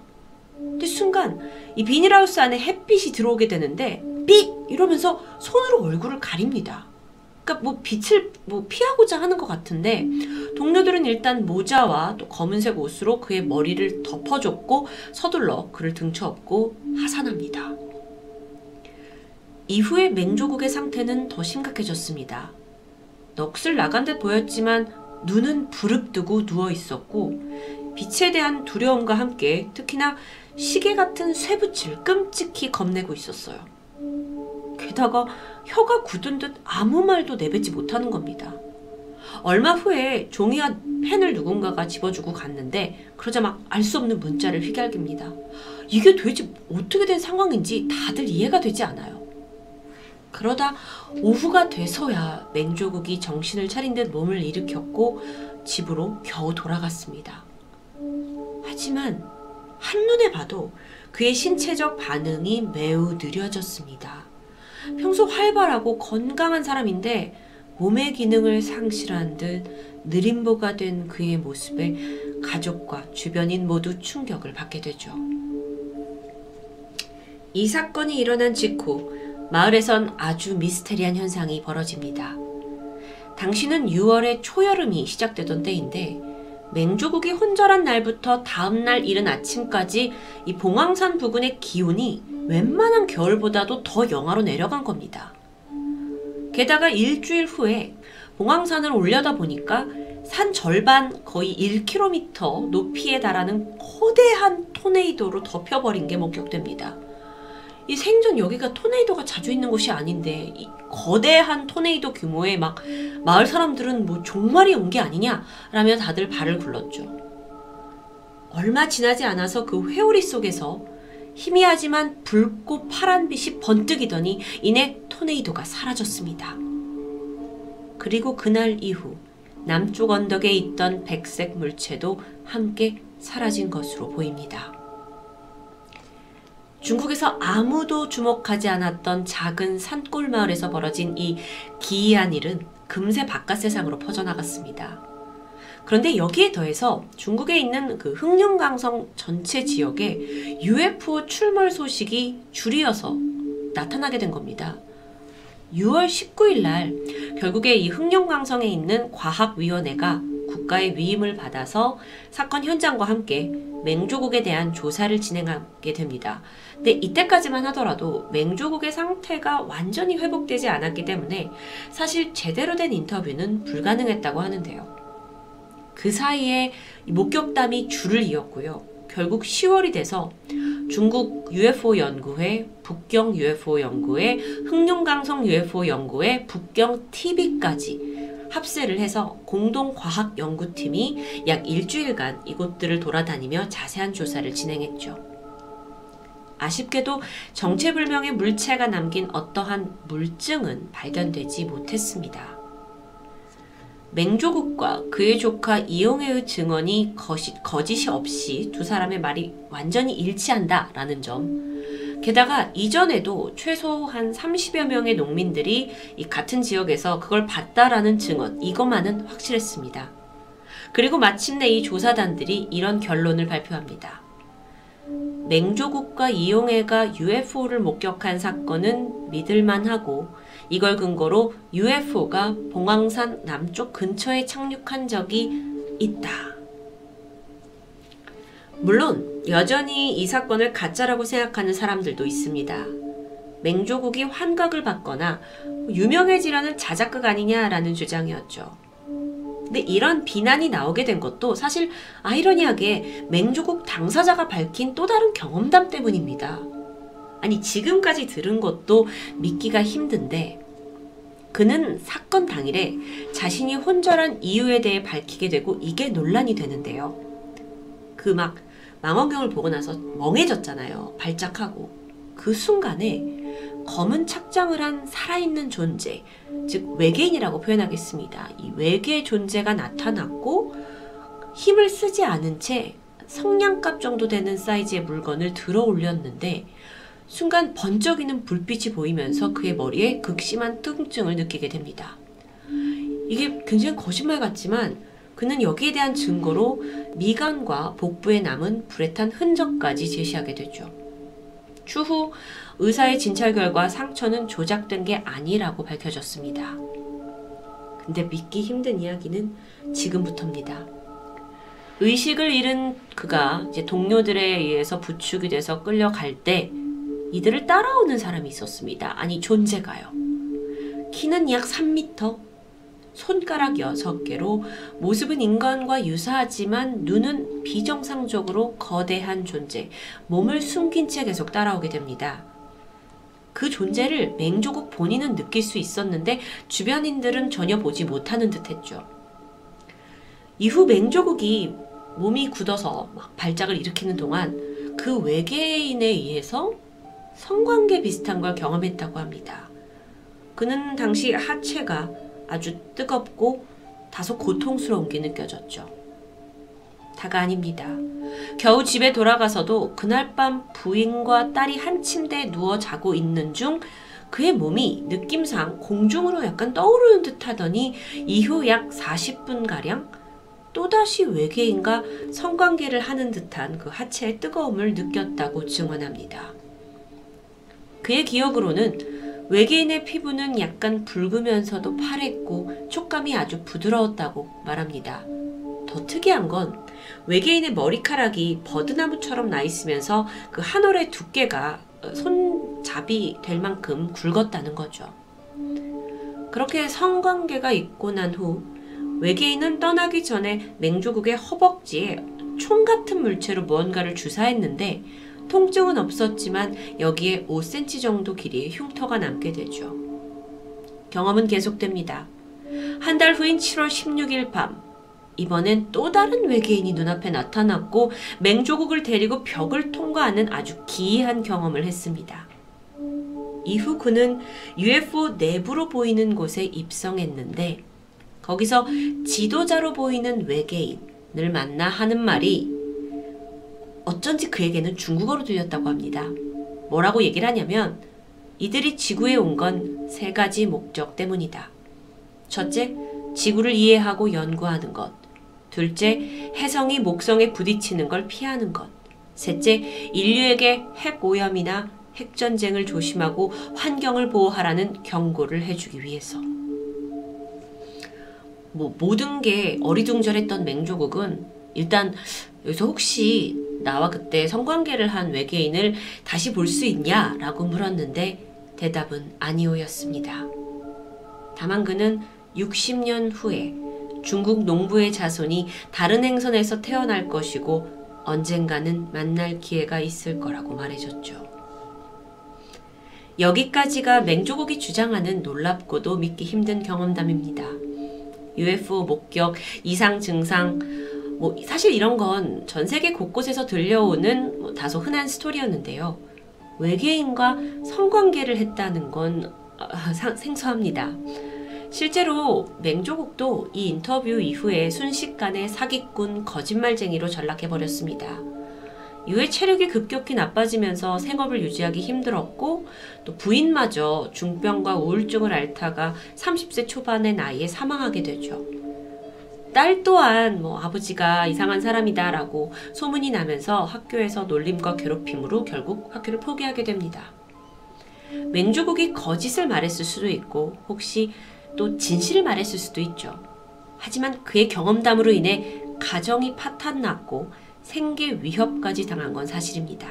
근데 순간 이 비닐하우스 안에 햇빛이 들어오게 되는데 삑 이러면서 손으로 얼굴을 가립니다. 그러니까 뭐 빛을 뭐 피하고자 하는 것 같은데 동료들은 일단 모자와 또 검은색 옷으로 그의 머리를 덮어줬고 서둘러 그를 등쳐업고 하산합니다. 이후에 맹조국의 상태는 더 심각해졌습니다. 넋을 나간 듯 보였지만 눈은 부릅뜨고 누워 있었고 빛에 대한 두려움과 함께 특히나 시계 같은 쇠붙일 끔찍히 겁내고 있었어요. 게다가 혀가 굳은 듯 아무 말도 내뱉지 못하는 겁니다. 얼마 후에 종이와 펜을 누군가가 집어주고 갔는데 그러자 막 알 수 없는 문자를 휘갈깁니다. 이게 도대체 어떻게 된 상황인지 다들 이해가 되지 않아요. 그러다 오후가 돼서야 맹조국이 정신을 차린 듯 몸을 일으켰고 집으로 겨우 돌아갔습니다. 하지만 한눈에 봐도 그의 신체적 반응이 매우 느려졌습니다. 평소 활발하고 건강한 사람인데 몸의 기능을 상실한 듯 느림보가 된 그의 모습에 가족과 주변인 모두 충격을 받게 되죠. 이 사건이 일어난 직후 마을에선 아주 미스테리한 현상이 벌어집니다. 당신은 6월에 초여름이 시작되던 때인데 맹조국이 혼절한 날부터 다음날 이른 아침까지 이 봉황산 부근의 기온이 웬만한 겨울보다도 더 영하로 내려간 겁니다. 게다가 일주일 후에 봉황산을 올려다 보니까 산 절반 거의 1km 높이에 달하는 거대한 토네이도로 덮여버린 게 목격됩니다. 이 생전 여기가 토네이도가 자주 있는 곳이 아닌데 이 거대한 토네이도 규모의 막 마을 사람들은 뭐 종말이 온 게 아니냐라며 다들 발을 굴렀죠. 얼마 지나지 않아서 그 회오리 속에서 희미하지만 붉고 파란 빛이 번뜩이더니 이내 토네이도가 사라졌습니다. 그리고 그날 이후 남쪽 언덕에 있던 백색 물체도 함께 사라진 것으로 보입니다. 중국에서 아무도 주목하지 않았던 작은 산골 마을에서 벌어진 이 기이한 일은 금세 바깥 세상으로 퍼져나갔습니다. 그런데 여기에 더해서 중국에 있는 그 흑룡강성 전체 지역에 UFO 출몰 소식이 줄이어서 나타나게 된 겁니다. 6월 19일 날 결국에 이 흑룡강성에 있는 과학위원회가 국가의 위임을 받아서 사건 현장과 함께 맹조국에 대한 조사를 진행하게 됩니다. 근데 이때까지만 하더라도 맹조국의 상태가 완전히 회복되지 않았기 때문에 사실 제대로 된 인터뷰는 불가능했다고 하는데요. 그 사이에 목격담이 줄을 이었고요. 결국 10월이 돼서 중국 UFO 연구회, 북경 UFO 연구회, 흑룡강성 UFO 연구회, 북경 TV까지 합세를 해서 공동 과학 연구팀이 약 일주일간 이곳들을 돌아다니며 자세한 조사를 진행했죠. 아쉽게도 정체불명의 물체가 남긴 어떠한 물증은 발견되지 못했습니다. 맹조국과 그의 조카 이용해의 증언이 거짓, 거짓이 없이 두 사람의 말이 완전히 일치한다 라는 점. 게다가 이전에도 최소 한 30여 명의 농민들이 이 같은 지역에서 그걸 봤다라는 증언, 이것만은 확실했습니다. 그리고 마침내 이 조사단들이 이런 결론을 발표합니다. 맹조국과 이용해가 UFO를 목격한 사건은 믿을만하고 이걸 근거로 UFO가 봉황산 남쪽 근처에 착륙한 적이 있다. 물론 여전히 이 사건을 가짜라고 생각하는 사람들도 있습니다. 맹조국이 환각을 받거나 유명해지라는 자작극 아니냐라는 주장이었죠. 근데 이런 비난이 나오게 된 것도 사실 아이러니하게 맹조국 당사자가 밝힌 또 다른 경험담 때문입니다. 아니 지금까지 들은 것도 믿기가 힘든데 그는 사건 당일에 자신이 혼절한 이유에 대해 밝히게 되고 이게 논란이 되는데요. 그 막 망원경을 보고 나서 멍해졌잖아요. 발작하고. 그 순간에 검은 착장을 한 살아있는 존재, 즉 외계인이라고 표현하겠습니다. 이 외계 존재가 나타났고 힘을 쓰지 않은 채 성냥갑 정도 되는 사이즈의 물건을 들어 올렸는데 순간 번쩍이는 불빛이 보이면서 그의 머리에 극심한 통증을 느끼게 됩니다. 이게 굉장히 거짓말 같지만 그는 여기에 대한 증거로 미간과 복부에 남은 불에 탄 흔적까지 제시하게 되죠. 추후 의사의 진찰 결과 상처는 조작된 게 아니라고 밝혀졌습니다. 근데 믿기 힘든 이야기는 지금부터입니다. 의식을 잃은 그가 동료들에 의해서 부축이 돼서 끌려갈 때 이들을 따라오는 사람이 있었습니다. 아니 존재가요. 키는 약 3m, 손가락 6개로 모습은 인간과 유사하지만 눈은 비정상적으로 거대한 존재, 몸을 숨긴 채 계속 따라오게 됩니다. 그 존재를 맹조국 본인은 느낄 수 있었는데 주변인들은 전혀 보지 못하는 듯 했죠. 이후 맹조국이 몸이 굳어서 막 발작을 일으키는 동안 그 외계인에 의해서 성관계 비슷한 걸 경험했다고 합니다. 그는 당시 하체가 아주 뜨겁고 다소 고통스러운 게 느껴졌죠. 다가 아닙니다. 겨우 집에 돌아가서도 그날 밤 부인과 딸이 한 침대에 누워 자고 있는 중 그의 몸이 느낌상 공중으로 약간 떠오르는 듯 하더니 이후 약 40분가량 또다시 외계인과 성관계를 하는 듯한 그 하체의 뜨거움을 느꼈다고 증언합니다. 그의 기억으로는 외계인의 피부는 약간 붉으면서도 파랬고 촉감이 아주 부드러웠다고 말합니다. 더 특이한 건 외계인의 머리카락이 버드나무처럼 나 있으면서 그 한 올의 두께가 손잡이 될 만큼 굵었다는 거죠. 그렇게 성관계가 있고 난 후 외계인은 떠나기 전에 맹조국의 허벅지에 총 같은 물체로 무언가를 주사했는데 통증은 없었지만 여기에 5cm 정도 길이의 흉터가 남게 되죠. 경험은 계속됩니다. 한 달 후인 7월 16일 밤, 이번엔 또 다른 외계인이 눈앞에 나타났고 맹조국을 데리고 벽을 통과하는 아주 기이한 경험을 했습니다. 이후 그는 UFO 내부로 보이는 곳에 입성했는데 거기서 지도자로 보이는 외계인을 만나 하는 말이 어쩐지 그에게는 중국어로 들렸다고 합니다. 뭐라고 얘기를 하냐면 이들이 지구에 온 건 세 가지 목적 때문이다. 첫째, 지구를 이해하고 연구하는 것. 둘째, 해성이 목성에 부딪히는 걸 피하는 것. 셋째, 인류에게 핵 오염이나 핵전쟁을 조심하고 환경을 보호하라는 경고를 해주기 위해서. 뭐, 모든 게 어리둥절했던 맹조국은 일단 여기서 혹시 나와 그때 성관계를 한 외계인을 다시 볼 수 있냐? 라고 물었는데 대답은 아니오였습니다. 다만 그는 60년 후에 중국 농부의 자손이 다른 행선에서 태어날 것이고 언젠가는 만날 기회가 있을 거라고 말해줬죠. 여기까지가 맹조국이 주장하는 놀랍고도 믿기 힘든 경험담입니다. UFO 목격, 이상 증상, 뭐 사실 이런 건 전 세계 곳곳에서 들려오는 뭐 다소 흔한 스토리였는데요. 외계인과 성관계를 했다는 건 아, 생소합니다. 실제로 맹조국도 이 인터뷰 이후에 순식간에 사기꾼 거짓말쟁이로 전락해버렸습니다. 이후에 체력이 급격히 나빠지면서 생업을 유지하기 힘들었고 또 부인마저 중병과 우울증을 앓다가 30세 초반의 나이에 사망하게 되죠. 딸 또한 뭐 아버지가 이상한 사람이다라고 소문이 나면서 학교에서 놀림과 괴롭힘으로 결국 학교를 포기하게 됩니다. 맹조국이 거짓을 말했을 수도 있고 혹시 또 진실을 말했을 수도 있죠. 하지만 그의 경험담으로 인해 가정이 파탄났고 생계 위협까지 당한 건 사실입니다.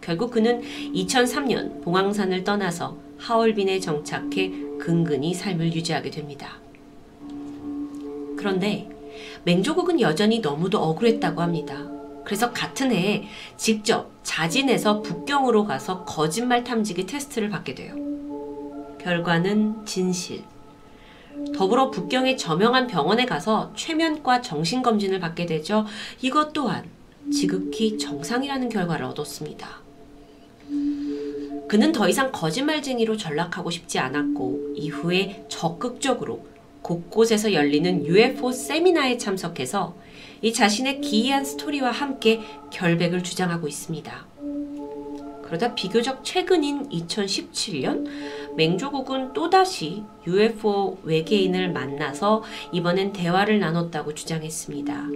결국 그는 2003년 봉황산을 떠나서 하얼빈에 정착해 근근히 삶을 유지하게 됩니다. 그런데 맹조국은 여전히 너무도 억울했다고 합니다. 그래서 같은 해에 직접 자진해서 북경으로 가서 거짓말 탐지기 테스트를 받게 돼요. 결과는 진실. 더불어 북경의 저명한 병원에 가서 최면과 정신검진을 받게 되죠. 이것 또한 지극히 정상이라는 결과를 얻었습니다. 그는 더 이상 거짓말쟁이로 전락하고 싶지 않았고 이후에 적극적으로 곳곳에서 열리는 UFO 세미나에 참석해서 이 자신의 기이한 스토리와 함께 결백을 주장하고 있습니다. 그러다 비교적 최근인 2017년 맹조국은 또다시 UFO 외계인을 만나서 이번엔 대화를 나눴다고 주장했습니다.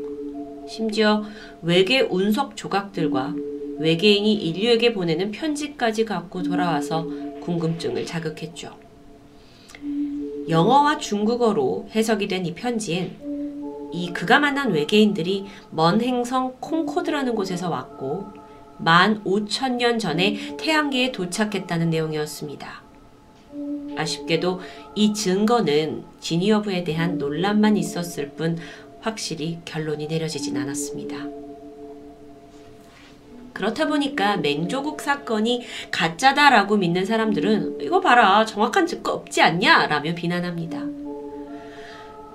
심지어 외계 운석 조각들과 외계인이 인류에게 보내는 편지까지 갖고 돌아와서 궁금증을 자극했죠. 영어와 중국어로 해석이 된 이 편지엔 이 그가 만난 외계인들이 먼 행성 콩코드라는 곳에서 왔고 15,000년 전에 태양계에 도착했다는 내용이었습니다. 아쉽게도 이 증거는 진위 여부에 대한 논란만 있었을 뿐 확실히 결론이 내려지진 않았습니다. 그렇다 보니까 맹조국 사건이 가짜다라고 믿는 사람들은 이거 봐라 정확한 증거 없지 않냐 라며 비난합니다.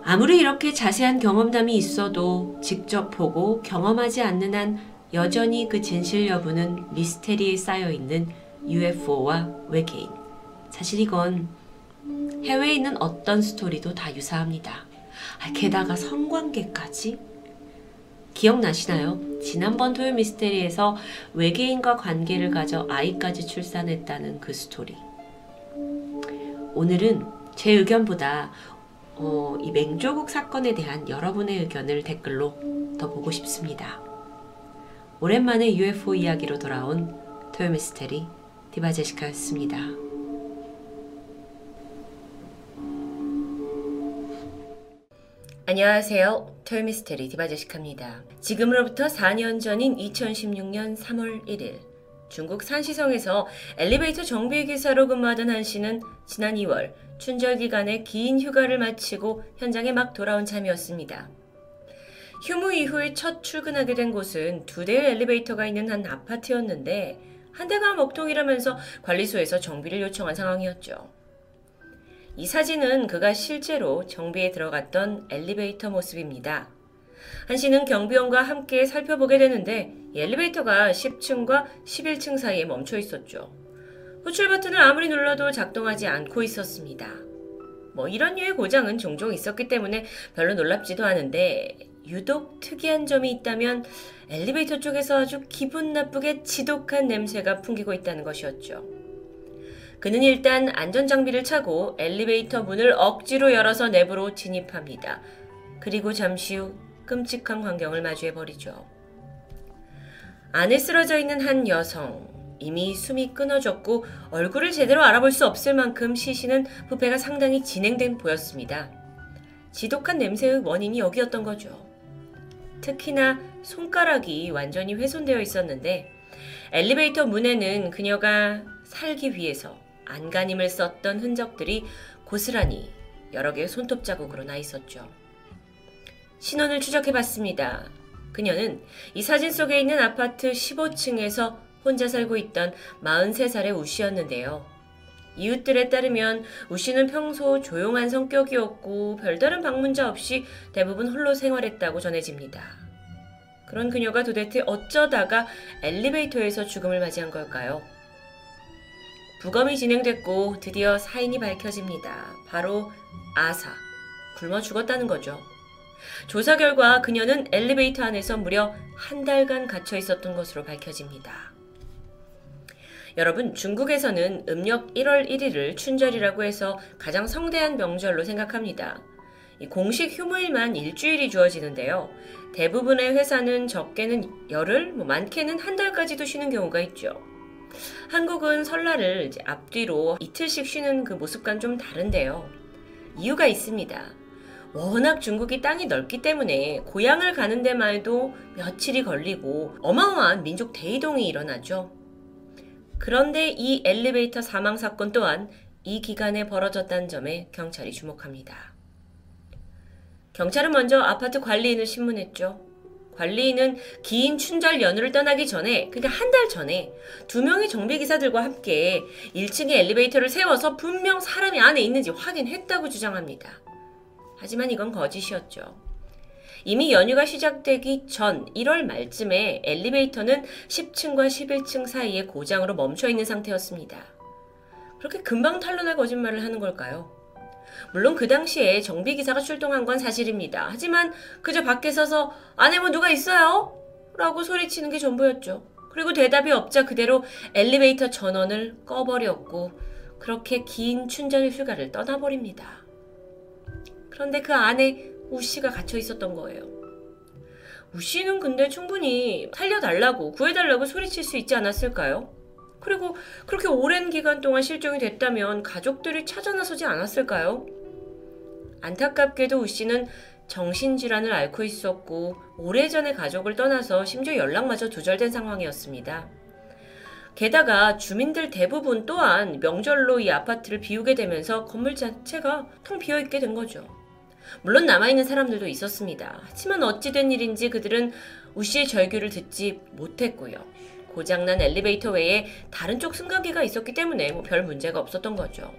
아무리 이렇게 자세한 경험담이 있어도 직접 보고 경험하지 않는 한 여전히 그 진실 여부는 미스테리에 쌓여 있는 UFO와 외계인. 사실 이건 해외에 있는 어떤 스토리도 다 유사합니다. 아, 게다가 성관계까지? 기억나시나요? 지난번 토요 미스테리에서 외계인과 관계를 가져 아이까지 출산했다는 그 스토리. 오늘은 제 의견보다 어, 이 맹조국 사건에 대한 여러분의 의견을 댓글로 더 보고 싶습니다. 오랜만에 UFO 이야기로 돌아온 토요 미스테리 디바제시카였습니다. 안녕하세요. 토요미스테리 디바제시카입니다. 지금으로부터 4년 전인 2016년 3월 1일 중국 산시성에서 엘리베이터 정비 기사로 근무하던 한 씨는 지난 2월 춘절 기간에 긴 휴가를 마치고 현장에 막 돌아온 참이었습니다. 휴무 이후에 첫 출근하게 된 곳은 두 대의 엘리베이터가 있는 한 아파트였는데 한 대가 먹통이라면서 관리소에서 정비를 요청한 상황이었죠. 이 사진은 그가 실제로 정비에 들어갔던 엘리베이터 모습입니다. 한 씨는 경비원과 함께 살펴보게 되는데 엘리베이터가 10층과 11층 사이에 멈춰 있었죠. 호출 버튼을 아무리 눌러도 작동하지 않고 있었습니다. 뭐 이런 류의 고장은 종종 있었기 때문에 별로 놀랍지도 않은데 유독 특이한 점이 있다면 엘리베이터 쪽에서 아주 기분 나쁘게 지독한 냄새가 풍기고 있다는 것이었죠. 그는 일단 안전장비를 차고 엘리베이터 문을 억지로 열어서 내부로 진입합니다. 그리고 잠시 후 끔찍한 광경을 마주해버리죠. 안에 쓰러져 있는 한 여성. 이미 숨이 끊어졌고 얼굴을 제대로 알아볼 수 없을 만큼 시신은 부패가 상당히 진행된 보였습니다. 지독한 냄새의 원인이 여기였던 거죠. 특히나 손가락이 완전히 훼손되어 있었는데 엘리베이터 문에는 그녀가 살기 위해서 안간힘을 썼던 흔적들이 고스란히 여러 개의 손톱 자국으로 나 있었죠. 신원을 추적해 봤습니다. 그녀는 이 사진 속에 있는 아파트 15층에서 혼자 살고 있던 43살의 우 씨였는데요. 이웃들에 따르면 우 씨는 평소 조용한 성격이었고 별다른 방문자 없이 대부분 홀로 생활했다고 전해집니다. 그런 그녀가 도대체 어쩌다가 엘리베이터에서 죽음을 맞이한 걸까요? 부검이 진행됐고 드디어 사인이 밝혀집니다. 바로 아사. 굶어 죽었다는 거죠. 조사 결과 그녀는 엘리베이터 안에서 무려 한 달간 갇혀 있었던 것으로 밝혀집니다. 여러분, 중국에서는 음력 1월 1일을 춘절이라고 해서 가장 성대한 명절로 생각합니다. 공식 휴무일만 일주일이 주어지는데요. 대부분의 회사는 적게는 열흘, 뭐 많게는 한 달까지도 쉬는 경우가 있죠. 한국은 설날을 앞뒤로 이틀씩 쉬는 그 모습과는 좀 다른데요. 이유가 있습니다. 워낙 중국이 땅이 넓기 때문에 고향을 가는 데만 해도 며칠이 걸리고 어마어마한 민족 대이동이 일어나죠. 그런데 이 엘리베이터 사망 사건 또한 이 기간에 벌어졌다는 점에 경찰이 주목합니다. 경찰은 먼저 아파트 관리인을 신문했죠. 관리인은 긴 춘절 연휴를 떠나기 전에, 그러니까 한 달 전에 두 명의 정비 기사들과 함께 1층에 엘리베이터를 세워서 분명 사람이 안에 있는지 확인했다고 주장합니다. 하지만 이건 거짓이었죠. 이미 연휴가 시작되기 전 1월 말쯤에 엘리베이터는 10층과 11층 사이에 고장으로 멈춰 있는 상태였습니다. 그렇게 금방 탄로날 거짓말을 하는 걸까요? 물론 그 당시에 정비기사가 출동한 건 사실입니다. 하지만 그저 밖에 서서 안에 뭐 누가 있어요? 라고 소리치는 게 전부였죠. 그리고 대답이 없자 그대로 엘리베이터 전원을 꺼버렸고 그렇게 긴 춘절 휴가를 떠나버립니다. 그런데 그 안에 우 씨가 갇혀 있었던 거예요. 우 씨는 근데 충분히 살려달라고 구해달라고 소리칠 수 있지 않았을까요? 그리고 그렇게 오랜 기간 동안 실종이 됐다면 가족들이 찾아 나서지 않았을까요? 안타깝게도 우 씨는 정신질환을 앓고 있었고 오래전에 가족을 떠나서 심지어 연락마저 두절된 상황이었습니다. 게다가 주민들 대부분 또한 명절로 이 아파트를 비우게 되면서 건물 자체가 텅 비어 있게 된 거죠. 물론 남아있는 사람들도 있었습니다. 하지만 어찌된 일인지 그들은 우 씨의 절규를 듣지 못했고요. 고장난 엘리베이터 외에 다른 쪽 승강기가 있었기 때문에 뭐 별 문제가 없었던 거죠.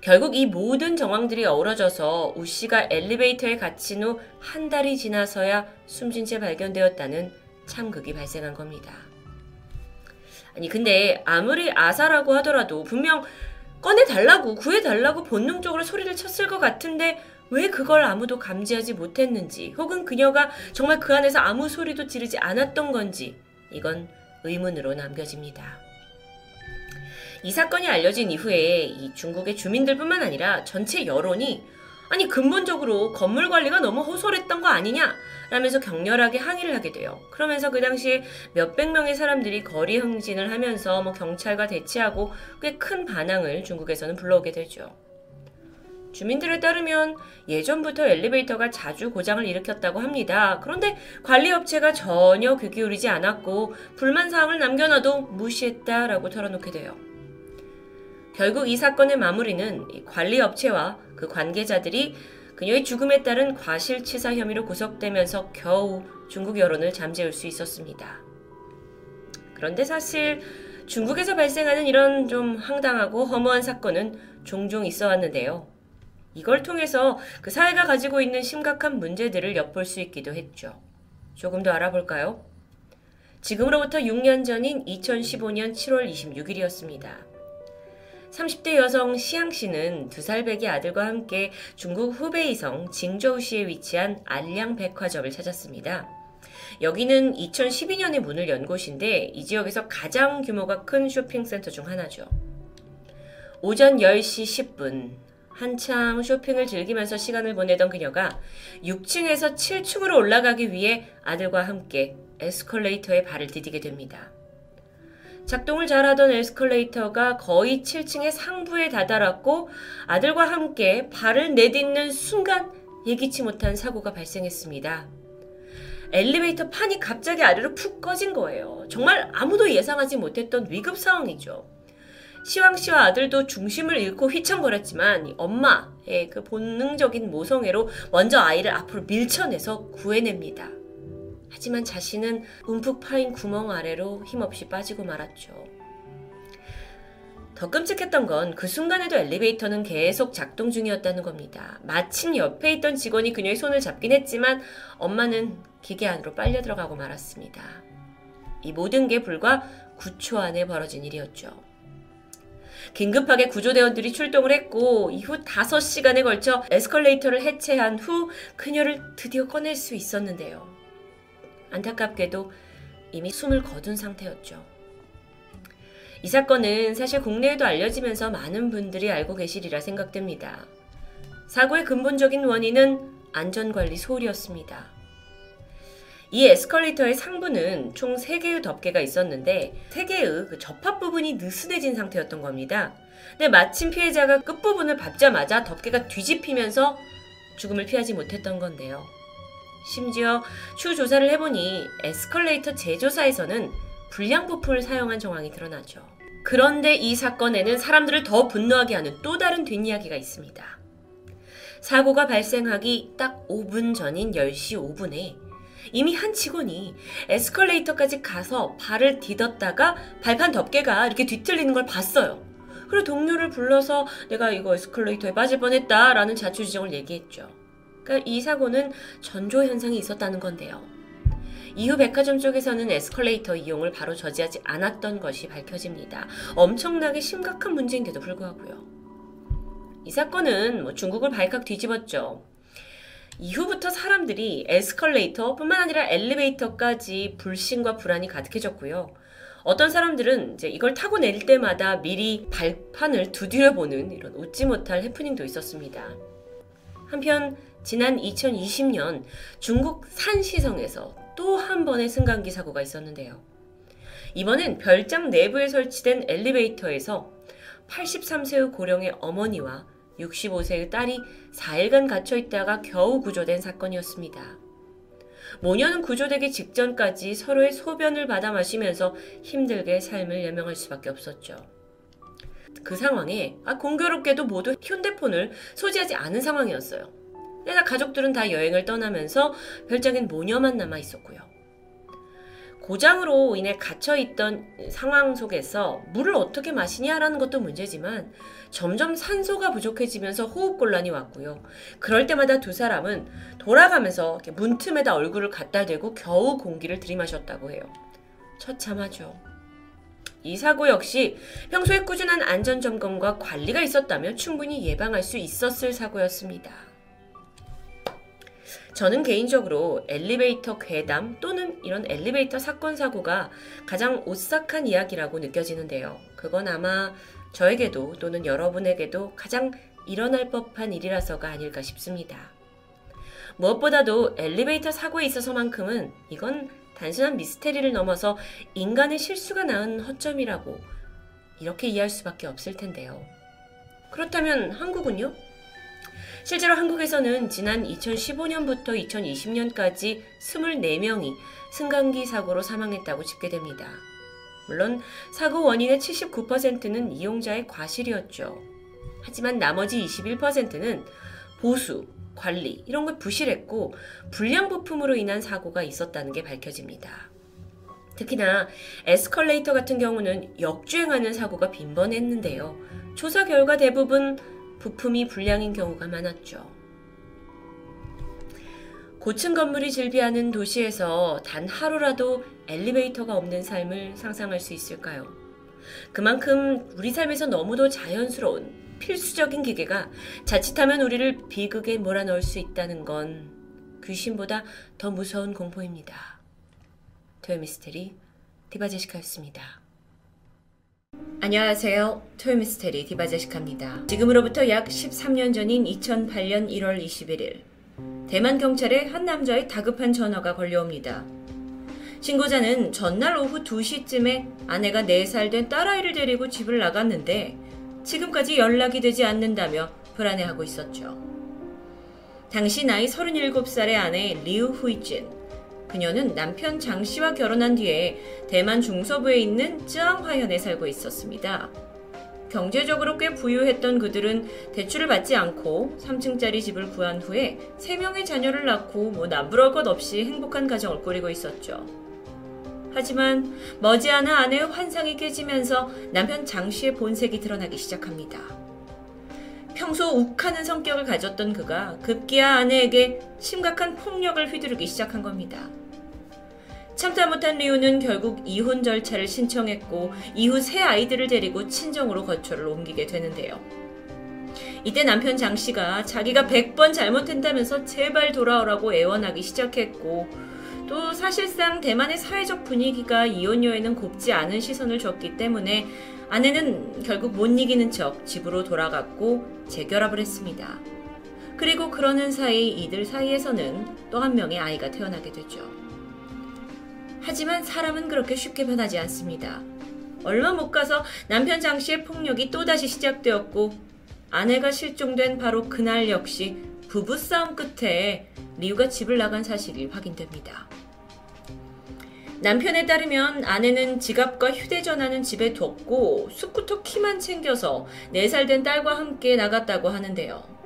결국 이 모든 정황들이 어우러져서 우 씨가 엘리베이터에 갇힌 후 한 달이 지나서야 숨진 채 발견되었다는 참극이 발생한 겁니다. 아니 근데 아무리 아사라고 하더라도 분명 꺼내달라고 구해달라고 본능적으로 소리를 쳤을 것 같은데 왜 그걸 아무도 감지하지 못했는지 혹은 그녀가 정말 그 안에서 아무 소리도 지르지 않았던 건지 이건 의문으로 남겨집니다. 이 사건이 알려진 이후에 이 중국의 주민들뿐만 아니라 전체 여론이 아니 근본적으로 건물 관리가 너무 호솔했던 거 아니냐 라면서 격렬하게 항의를 하게 돼요. 그러면서 그 당시에 몇백 명의 사람들이 거리 행진을 하면서 뭐 경찰과 대치하고 꽤 큰 반항을 중국에서는 불러오게 되죠. 주민들에 따르면 예전부터 엘리베이터가 자주 고장을 일으켰다고 합니다. 그런데 관리업체가 전혀 귀 기울이지 않았고 불만 사항을 남겨놔도 무시했다라고 털어놓게 돼요. 결국 이 사건의 마무리는 관리업체와 그 관계자들이 그녀의 죽음에 따른 과실치사 혐의로 구속되면서 겨우 중국 여론을 잠재울 수 있었습니다. 그런데 사실 중국에서 발생하는 이런 좀 황당하고 허무한 사건은 종종 있어 왔는데요. 이걸 통해서 그 사회가 가지고 있는 심각한 문제들을 엿볼 수 있기도 했죠. 조금 더 알아볼까요? 지금으로부터 6년 전인 2015년 7월 26일이었습니다. 30대 여성 시양 씨는 두 살 배기 아들과 함께 중국 후베이성 징저우시에 위치한 안량 백화점을 찾았습니다. 여기는 2012년에 문을 연 곳인데 이 지역에서 가장 규모가 큰 쇼핑센터 중 하나죠. 오전 10시 10분 한창 쇼핑을 즐기면서 시간을 보내던 그녀가 6층에서 7층으로 올라가기 위해 아들과 함께 에스컬레이터에 발을 디디게 됩니다. 작동을 잘하던 에스컬레이터가 거의 7층의 상부에 다다랐고 아들과 함께 발을 내딛는 순간 예기치 못한 사고가 발생했습니다. 엘리베이터 판이 갑자기 아래로 푹 꺼진 거예요. 정말 아무도 예상하지 못했던 위급 상황이죠. 시황 씨와 아들도 중심을 잃고 휘청거렸지만 엄마의 그 본능적인 모성애로 먼저 아이를 앞으로 밀쳐내서 구해냅니다. 하지만 자신은 움푹 파인 구멍 아래로 힘없이 빠지고 말았죠. 더 끔찍했던 건 그 순간에도 엘리베이터는 계속 작동 중이었다는 겁니다. 마침 옆에 있던 직원이 그녀의 손을 잡긴 했지만 엄마는 기계 안으로 빨려 들어가고 말았습니다. 이 모든 게 불과 9초 안에 벌어진 일이었죠. 긴급하게 구조대원들이 출동을 했고 이후 5시간에 걸쳐 에스컬레이터를 해체한 후 그녀를 드디어 꺼낼 수 있었는데요. 안타깝게도 이미 숨을 거둔 상태였죠. 이 사건은 사실 국내에도 알려지면서 많은 분들이 알고 계시리라 생각됩니다. 사고의 근본적인 원인은 안전관리 소홀이었습니다. 이 에스컬레이터의 상부는 총 3개의 덮개가 있었는데 3개의 그 접합 부분이 느슨해진 상태였던 겁니다. 근데 마침 피해자가 끝부분을 밟자마자 덮개가 뒤집히면서 죽음을 피하지 못했던 건데요. 심지어 추 조사를 해보니 에스컬레이터 제조사에서는 불량 부품을 사용한 정황이 드러나죠. 그런데 이 사건에는 사람들을 더 분노하게 하는 또 다른 뒷이야기가 있습니다. 사고가 발생하기 딱 5분 전인 10시 5분에 이미 한 직원이 에스컬레이터까지 가서 발을 디뎠다가 발판 덮개가 이렇게 뒤틀리는 걸 봤어요. 그리고 동료를 불러서 내가 이거 에스컬레이터에 빠질 뻔했다라는 자초지종을 얘기했죠. 그러니까 이 사고는 전조 현상이 있었다는 건데요. 이후 백화점 쪽에서는 에스컬레이터 이용을 바로 저지하지 않았던 것이 밝혀집니다. 엄청나게 심각한 문제인데도 불구하고요. 이 사건은 뭐 중국을 발칵 뒤집었죠. 이후부터 사람들이 에스컬레이터뿐만 아니라 엘리베이터까지 불신과 불안이 가득해졌고요. 어떤 사람들은 이제 이걸 타고 내릴 때마다 미리 발판을 두드려보는 이런 웃지 못할 해프닝도 있었습니다. 한편 지난 2020년 중국 산시성에서 또 한 번의 승강기 사고가 있었는데요. 이번엔 별장 내부에 설치된 엘리베이터에서 83세의 고령의 어머니와 65세의 딸이 4일간 갇혀 있다가 겨우 구조된 사건이었습니다. 모녀는 구조되기 직전까지 서로의 소변을 받아 마시면서 힘들게 삶을 여명할 수밖에 없었죠. 그 상황에 아, 공교롭게도 모두 휴대폰을 소지하지 않은 상황이었어요. 게다 가족들은 다 여행을 떠나면서 별장엔 모녀만 남아 있었고요. 고장으로 인해 갇혀 있던 상황 속에서 물을 어떻게 마시냐라는 것도 문제지만 점점 산소가 부족해지면서 호흡곤란이 왔고요. 그럴 때마다 두 사람은 돌아가면서 문틈에다 얼굴을 갖다 대고 겨우 공기를 들이마셨다고 해요. 처참하죠. 이 사고 역시 평소에 꾸준한 안전점검과 관리가 있었다면 충분히 예방할 수 있었을 사고였습니다. 저는 개인적으로 엘리베이터 괴담 또는 이런 엘리베이터 사건 사고가 가장 오싹한 이야기라고 느껴지는데요. 그건 아마 저에게도 또는 여러분에게도 가장 일어날 법한 일이라서가 아닐까 싶습니다. 무엇보다도 엘리베이터 사고에 있어서만큼은 이건 단순한 미스테리를 넘어서 인간의 실수가 낳은 허점이라고 이렇게 이해할 수밖에 없을 텐데요. 그렇다면 한국은요? 실제로 한국에서는 지난 2015년부터 2020년까지 24명이 승강기 사고로 사망했다고 집계됩니다. 물론 사고 원인의 79%는 이용자의 과실이었죠. 하지만 나머지 21%는 보수, 관리 이런 걸 부실했고 불량 부품으로 인한 사고가 있었다는 게 밝혀집니다. 특히나 에스컬레이터 같은 경우는 역주행하는 사고가 빈번했는데요. 조사 결과 대부분 부품이 불량인 경우가 많았죠. 고층 건물이 즐비하는 도시에서 단 하루라도 엘리베이터가 없는 삶을 상상할 수 있을까요? 그만큼 우리 삶에서 너무도 자연스러운 필수적인 기계가 자칫하면 우리를 비극에 몰아넣을 수 있다는 건 귀신보다 더 무서운 공포입니다. 토요미스테리 디바제시카였습니다. 안녕하세요. 토요미스테리 디바제시카입니다. 지금으로부터 약 13년 전인 2008년 1월 21일 대만 경찰에 한 남자의 다급한 전화가 걸려옵니다. 신고자는 전날 오후 2시쯤에 아내가 4살 된 딸아이를 데리고 집을 나갔는데 지금까지 연락이 되지 않는다며 불안해하고 있었죠. 당시 나이 37살의 아내 리우 후이진, 그녀는 남편 장 씨와 결혼한 뒤에 대만 중서부에 있는 쯔앙화현에 살고 있었습니다. 경제적으로 꽤 부유했던 그들은 대출을 받지 않고 3층짜리 집을 구한 후에 3명의 자녀를 낳고 뭐 남부럴 것 없이 행복한 가정을 꾸리고 있었죠. 하지만 머지않아 아내의 환상이 깨지면서 남편 장 씨의 본색이 드러나기 시작합니다. 평소 욱하는 성격을 가졌던 그가 급기야 아내에게 심각한 폭력을 휘두르기 시작한 겁니다. 참다 못한 리우는 결국 이혼 절차를 신청했고 이후 새 아이들을 데리고 친정으로 거처를 옮기게 되는데요. 이때 남편 장 씨가 자기가 100번 잘못했다면서 제발 돌아오라고 애원하기 시작했고 또 사실상 대만의 사회적 분위기가 이혼녀에는 곱지 않은 시선을 줬기 때문에 아내는 결국 못 이기는 척 집으로 돌아갔고 재결합을 했습니다. 그리고 그러는 사이 이들 사이에서는 또 한 명의 아이가 태어나게 되죠. 하지만 사람은 그렇게 쉽게 변하지 않습니다. 얼마 못 가서 남편 장 씨의 폭력이 또다시 시작되었고 아내가 실종된 바로 그날 역시 부부싸움 끝에 리우가 집을 나간 사실이 확인됩니다. 남편에 따르면 아내는 지갑과 휴대전화는 집에 뒀고 스쿠터 키만 챙겨서 4살 된 딸과 함께 나갔다고 하는데요.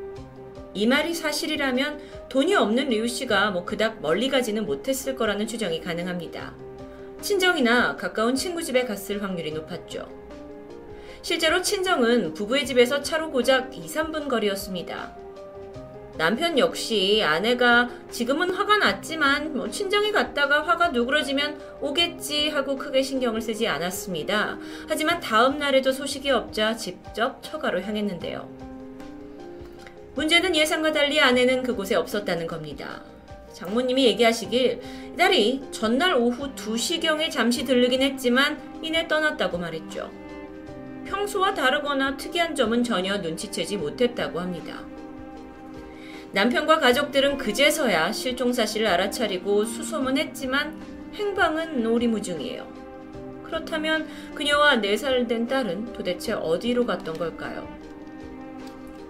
이 말이 사실이라면 돈이 없는 리우 씨가 뭐 그닥 멀리 가지는 못했을 거라는 추정이 가능합니다. 친정이나 가까운 친구 집에 갔을 확률이 높았죠. 실제로 친정은 부부의 집에서 차로 고작 2, 3분 거리였습니다. 남편 역시 아내가 지금은 화가 났지만 뭐 친정에 갔다가 화가 누그러지면 오겠지 하고 크게 신경을 쓰지 않았습니다. 하지만 다음 날에도 소식이 없자 직접 처가로 향했는데요. 문제는 예상과 달리 아내는 그곳에 없었다는 겁니다. 장모님이 얘기하시길 딸이 전날 오후 2시경에 잠시 들르긴 했지만 이내 떠났다고 말했죠. 평소와 다르거나 특이한 점은 전혀 눈치채지 못했다고 합니다. 남편과 가족들은 그제서야 실종 사실을 알아차리고 수소문했지만 행방은 오리무중이에요. 그렇다면 그녀와 4살 된 딸은 도대체 어디로 갔던 걸까요?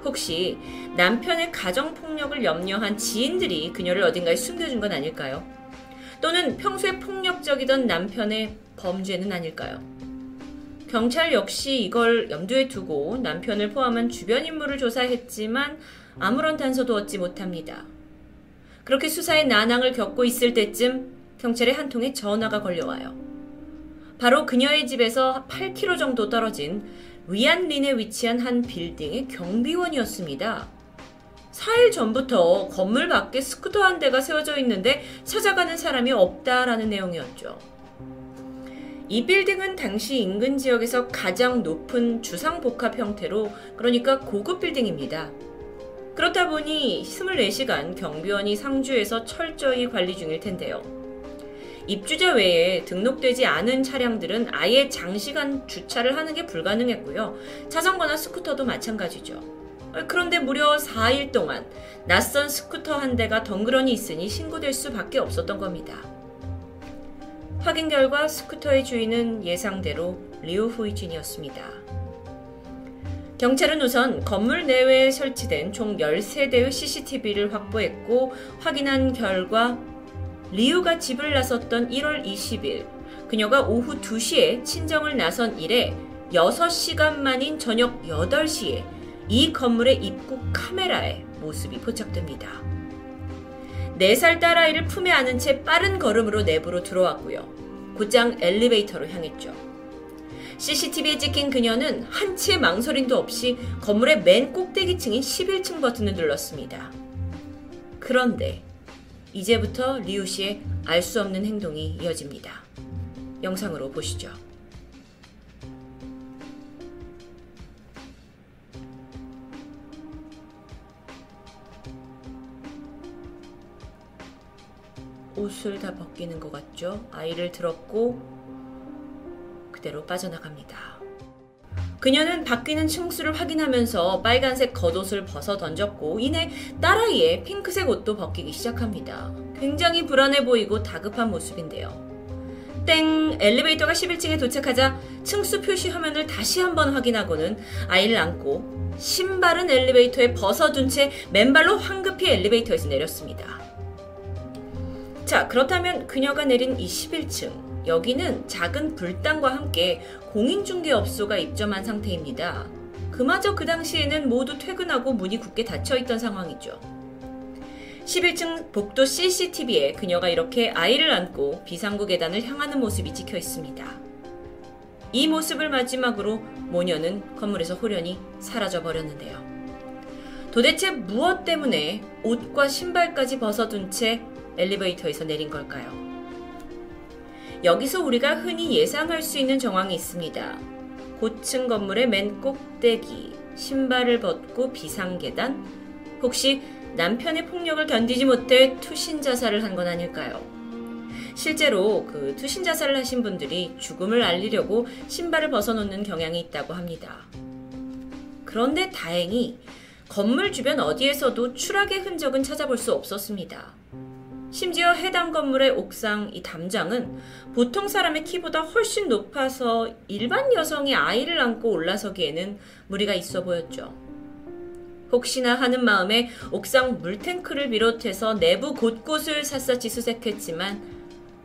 혹시 남편의 가정폭력을 염려한 지인들이 그녀를 어딘가에 숨겨준 건 아닐까요? 또는 평소에 폭력적이던 남편의 범죄는 아닐까요? 경찰 역시 이걸 염두에 두고 남편을 포함한 주변 인물을 조사했지만 아무런 단서도 얻지 못합니다. 그렇게 수사에 난항을 겪고 있을 때쯤 경찰에 한 통의 전화가 걸려와요. 바로 그녀의 집에서 8km 정도 떨어진 위안린에 위치한 한 빌딩의 경비원이었습니다. 4일 전부터 건물 밖에 스쿠터 한 대가 세워져 있는데 찾아가는 사람이 없다라는 내용이었죠. 이 빌딩은 당시 인근 지역에서 가장 높은 주상복합 형태로 그러니까 고급 빌딩입니다. 그렇다 보니 24시간 경비원이 상주해서 철저히 관리 중일 텐데요. 입주자 외에 등록되지 않은 차량들은 아예 장시간 주차를 하는 게 불가능했고요. 자전거나 스쿠터도 마찬가지죠. 그런데 무려 4일 동안 낯선 스쿠터 한 대가 덩그러니 있으니 신고될 수밖에 없었던 겁니다. 확인 결과 스쿠터의 주인은 예상대로 리우 후이진이었습니다. 경찰은 우선 건물 내외에 설치된 총 13대의 CCTV를 확보했고 확인한 결과 리우가 집을 나섰던 1월 20일 그녀가 오후 2시에 친정을 나선 이래 6시간 만인 저녁 8시에 이 건물의 입구 카메라에 모습이 포착됩니다. 4살 딸아이를 품에 안은 채 빠른 걸음으로 내부로 들어왔고요. 곧장 엘리베이터로 향했죠. CCTV에 찍힌 그녀는 한치의 망설임도 없이 건물의 맨 꼭대기층인 11층 버튼을 눌렀습니다. 그런데 이제부터 리우 씨의 알 수 없는 행동이 이어집니다. 영상으로 보시죠. 옷을 다 벗기는 것 같죠? 아이를 들었고 그대로 빠져나갑니다. 그녀는 바뀌는 층수를 확인하면서 빨간색 겉옷을 벗어 던졌고 이내 딸아이의 핑크색 옷도 벗기기 시작합니다. 굉장히 불안해 보이고 다급한 모습인데요. 땡! 엘리베이터가 11층에 도착하자 층수 표시 화면을 다시 한번 확인하고는 아이를 안고 신발은 엘리베이터에 벗어둔 채 맨발로 황급히 엘리베이터에서 내렸습니다. 자, 그렇다면 그녀가 내린 이 11층. 여기는 작은 불당과 함께 공인중개업소가 입점한 상태입니다. 그마저 그 당시에는 모두 퇴근하고 문이 굳게 닫혀 있던 상황이죠. 11층 복도 CCTV에 그녀가 이렇게 아이를 안고 비상구 계단을 향하는 모습이 찍혀 있습니다. 이 모습을 마지막으로 모녀는 건물에서 호련히 사라져 버렸는데요. 도대체 무엇 때문에 옷과 신발까지 벗어둔 채 엘리베이터에서 내린 걸까요? 여기서 우리가 흔히 예상할 수 있는 정황이 있습니다. 고층 건물의 맨 꼭대기, 신발을 벗고 비상계단, 혹시 남편의 폭력을 견디지 못해 투신 자살을 한 건 아닐까요? 실제로 그 투신 자살을 하신 분들이 죽음을 알리려고 신발을 벗어놓는 경향이 있다고 합니다. 그런데 다행히 건물 주변 어디에서도 추락의 흔적은 찾아볼 수 없었습니다. 심지어 해당 건물의 옥상 이 담장은 보통 사람의 키보다 훨씬 높아서 일반 여성이 아이를 안고 올라서기에는 무리가 있어 보였죠. 혹시나 하는 마음에 옥상 물탱크를 비롯해서 내부 곳곳을 샅샅이 수색했지만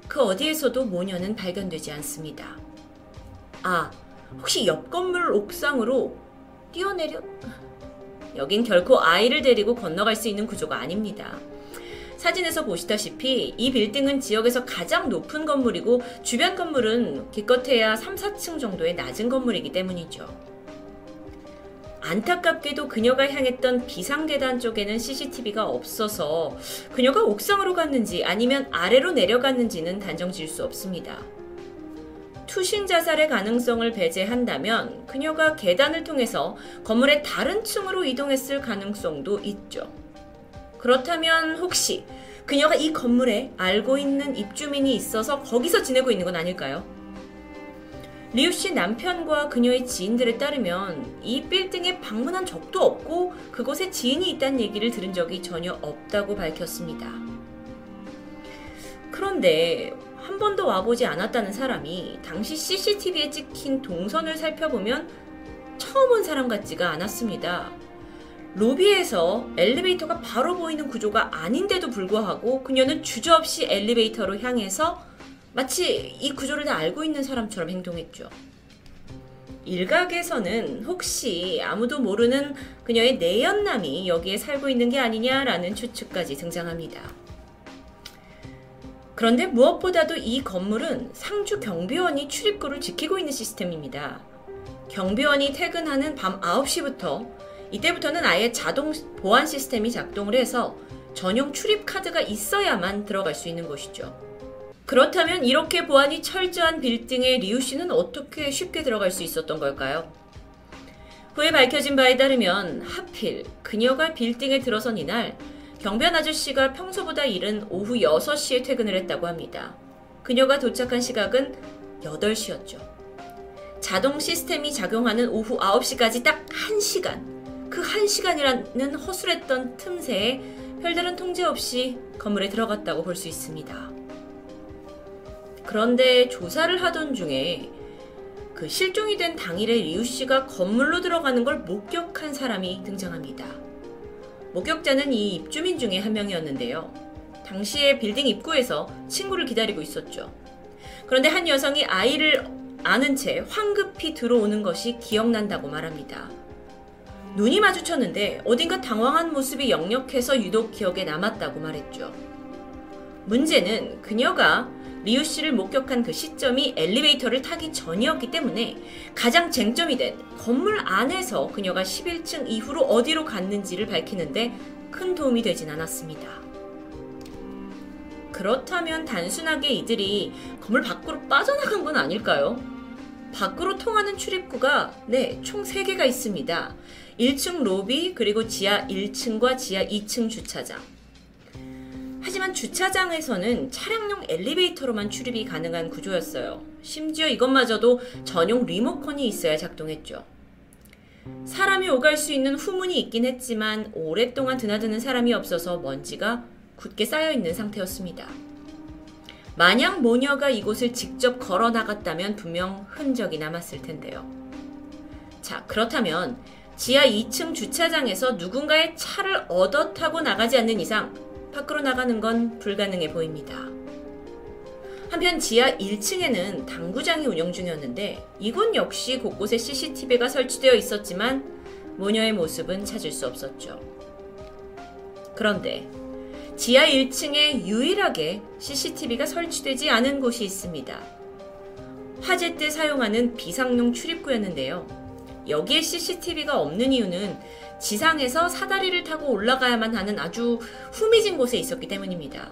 그 어디에서도 모녀는 발견되지 않습니다. 아, 혹시 옆 건물 옥상으로 뛰어내려? 여긴 결코 아이를 데리고 건너갈 수 있는 구조가 아닙니다. 사진에서 보시다시피 이 빌딩은 지역에서 가장 높은 건물이고 주변 건물은 기껏해야 3, 4층 정도의 낮은 건물이기 때문이죠. 안타깝게도 그녀가 향했던 비상계단 쪽에는 CCTV가 없어서 그녀가 옥상으로 갔는지 아니면 아래로 내려갔는지는 단정 지을 수 없습니다. 투신 자살의 가능성을 배제한다면 그녀가 계단을 통해서 건물의 다른 층으로 이동했을 가능성도 있죠. 그렇다면 혹시 그녀가 이 건물에 알고 있는 입주민이 있어서 거기서 지내고 있는 건 아닐까요? 리우 씨 남편과 그녀의 지인들에 따르면 이 빌딩에 방문한 적도 없고 그곳에 지인이 있다는 얘기를 들은 적이 전혀 없다고 밝혔습니다. 그런데 한 번도 와보지 않았다는 사람이 당시 CCTV에 찍힌 동선을 살펴보면 처음 온 사람 같지가 않았습니다. 로비에서 엘리베이터가 바로 보이는 구조가 아닌데도 불구하고 그녀는 주저없이 엘리베이터로 향해서 마치 이 구조를 다 알고 있는 사람처럼 행동했죠. 일각에서는 혹시 아무도 모르는 그녀의 내연남이 여기에 살고 있는 게 아니냐라는 추측까지 등장합니다. 그런데 무엇보다도 이 건물은 상주 경비원이 출입구를 지키고 있는 시스템입니다. 경비원이 퇴근하는 밤 9시부터 이때부터는 아예 자동 보안 시스템이 작동을 해서 전용 출입 카드가 있어야만 들어갈 수 있는 곳이죠. 그렇다면 이렇게 보안이 철저한 빌딩에 리우 씨는 어떻게 쉽게 들어갈 수 있었던 걸까요? 후에 밝혀진 바에 따르면 하필 그녀가 빌딩에 들어선 이날 경비원 아저씨가 평소보다 이른 오후 6시에 퇴근을 했다고 합니다. 그녀가 도착한 시각은 8시였죠. 자동 시스템이 작용하는 오후 9시까지 딱 1시간. 그 1시간이라는 허술했던 틈새에 별다른 통제 없이 건물에 들어갔다고 볼 수 있습니다. 그런데 조사를 하던 중에 그 실종이 된 당일에 리우 씨가 건물로 들어가는 걸 목격한 사람이 등장합니다. 목격자는 이 입주민 중에 한 명이었는데요. 당시에 빌딩 입구에서 친구를 기다리고 있었죠. 그런데 한 여성이 아이를 아는 채 황급히 들어오는 것이 기억난다고 말합니다. 눈이 마주쳤는데 어딘가 당황한 모습이 역력해서 유독 기억에 남았다고 말했죠. 문제는 그녀가 리우 씨를 목격한 그 시점이 엘리베이터를 타기 전이었기 때문에 가장 쟁점이 된 건물 안에서 그녀가 11층 이후로 어디로 갔는지를 밝히는데 큰 도움이 되진 않았습니다. 그렇다면 단순하게 이들이 건물 밖으로 빠져나간 건 아닐까요? 밖으로 통하는 출입구가 네, 총 3개가 있습니다. 1층 로비, 그리고 지하 1층과 지하 2층 주차장. 하지만 주차장에서는 차량용 엘리베이터로만 출입이 가능한 구조였어요. 심지어 이것마저도 전용 리모컨이 있어야 작동했죠. 사람이 오갈 수 있는 후문이 있긴 했지만 오랫동안 드나드는 사람이 없어서 먼지가 굳게 쌓여 있는 상태였습니다. 만약 모녀가 이곳을 직접 걸어 나갔다면 분명 흔적이 남았을 텐데요. 자, 그렇다면 지하 2층 주차장에서 누군가의 차를 얻어 타고 나가지 않는 이상 밖으로 나가는 건 불가능해 보입니다. 한편 지하 1층에는 당구장이 운영 중이었는데 이곳 역시 곳곳에 CCTV가 설치되어 있었지만 모녀의 모습은 찾을 수 없었죠. 그런데 지하 1층에 유일하게 CCTV가 설치되지 않은 곳이 있습니다. 화재 때 사용하는 비상용 출입구였는데요. 여기에 CCTV가 없는 이유는 지상에서 사다리를 타고 올라가야만 하는 아주 후미진 곳에 있었기 때문입니다.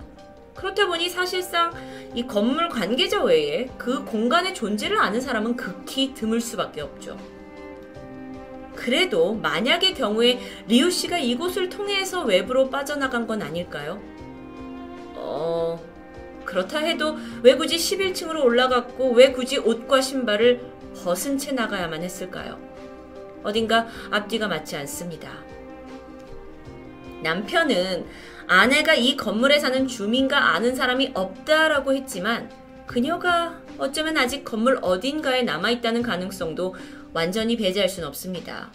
그렇다 보니 사실상 이 건물 관계자 외에 그 공간의 존재를 아는 사람은 극히 드물 수밖에 없죠. 그래도 만약의 경우에 리우 씨가 이곳을 통해서 외부로 빠져나간 건 아닐까요? 어, 그렇다 해도 왜 굳이 11층으로 올라갔고 왜 굳이 옷과 신발을 벗은 채 나가야만 했을까요? 어딘가 앞뒤가 맞지 않습니다. 남편은 아내가 이 건물에 사는 주민과 아는 사람이 없다라고 했지만 그녀가 어쩌면 아직 건물 어딘가에 남아있다는 가능성도 완전히 배제할 수는 없습니다.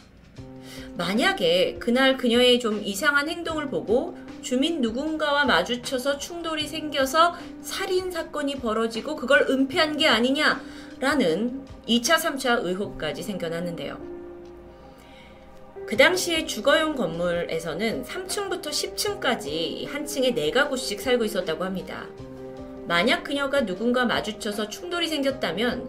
만약에 그날 그녀의 좀 이상한 행동을 보고 주민 누군가와 마주쳐서 충돌이 생겨서 살인 사건이 벌어지고 그걸 은폐한 게 아니냐라는 2차, 3차 의혹까지 생겨났는데요. 그 당시에 주거용 건물에서는 3층부터 10층까지 한 층에 4가구씩 살고 있었다고 합니다. 만약 그녀가 누군가 마주쳐서 충돌이 생겼다면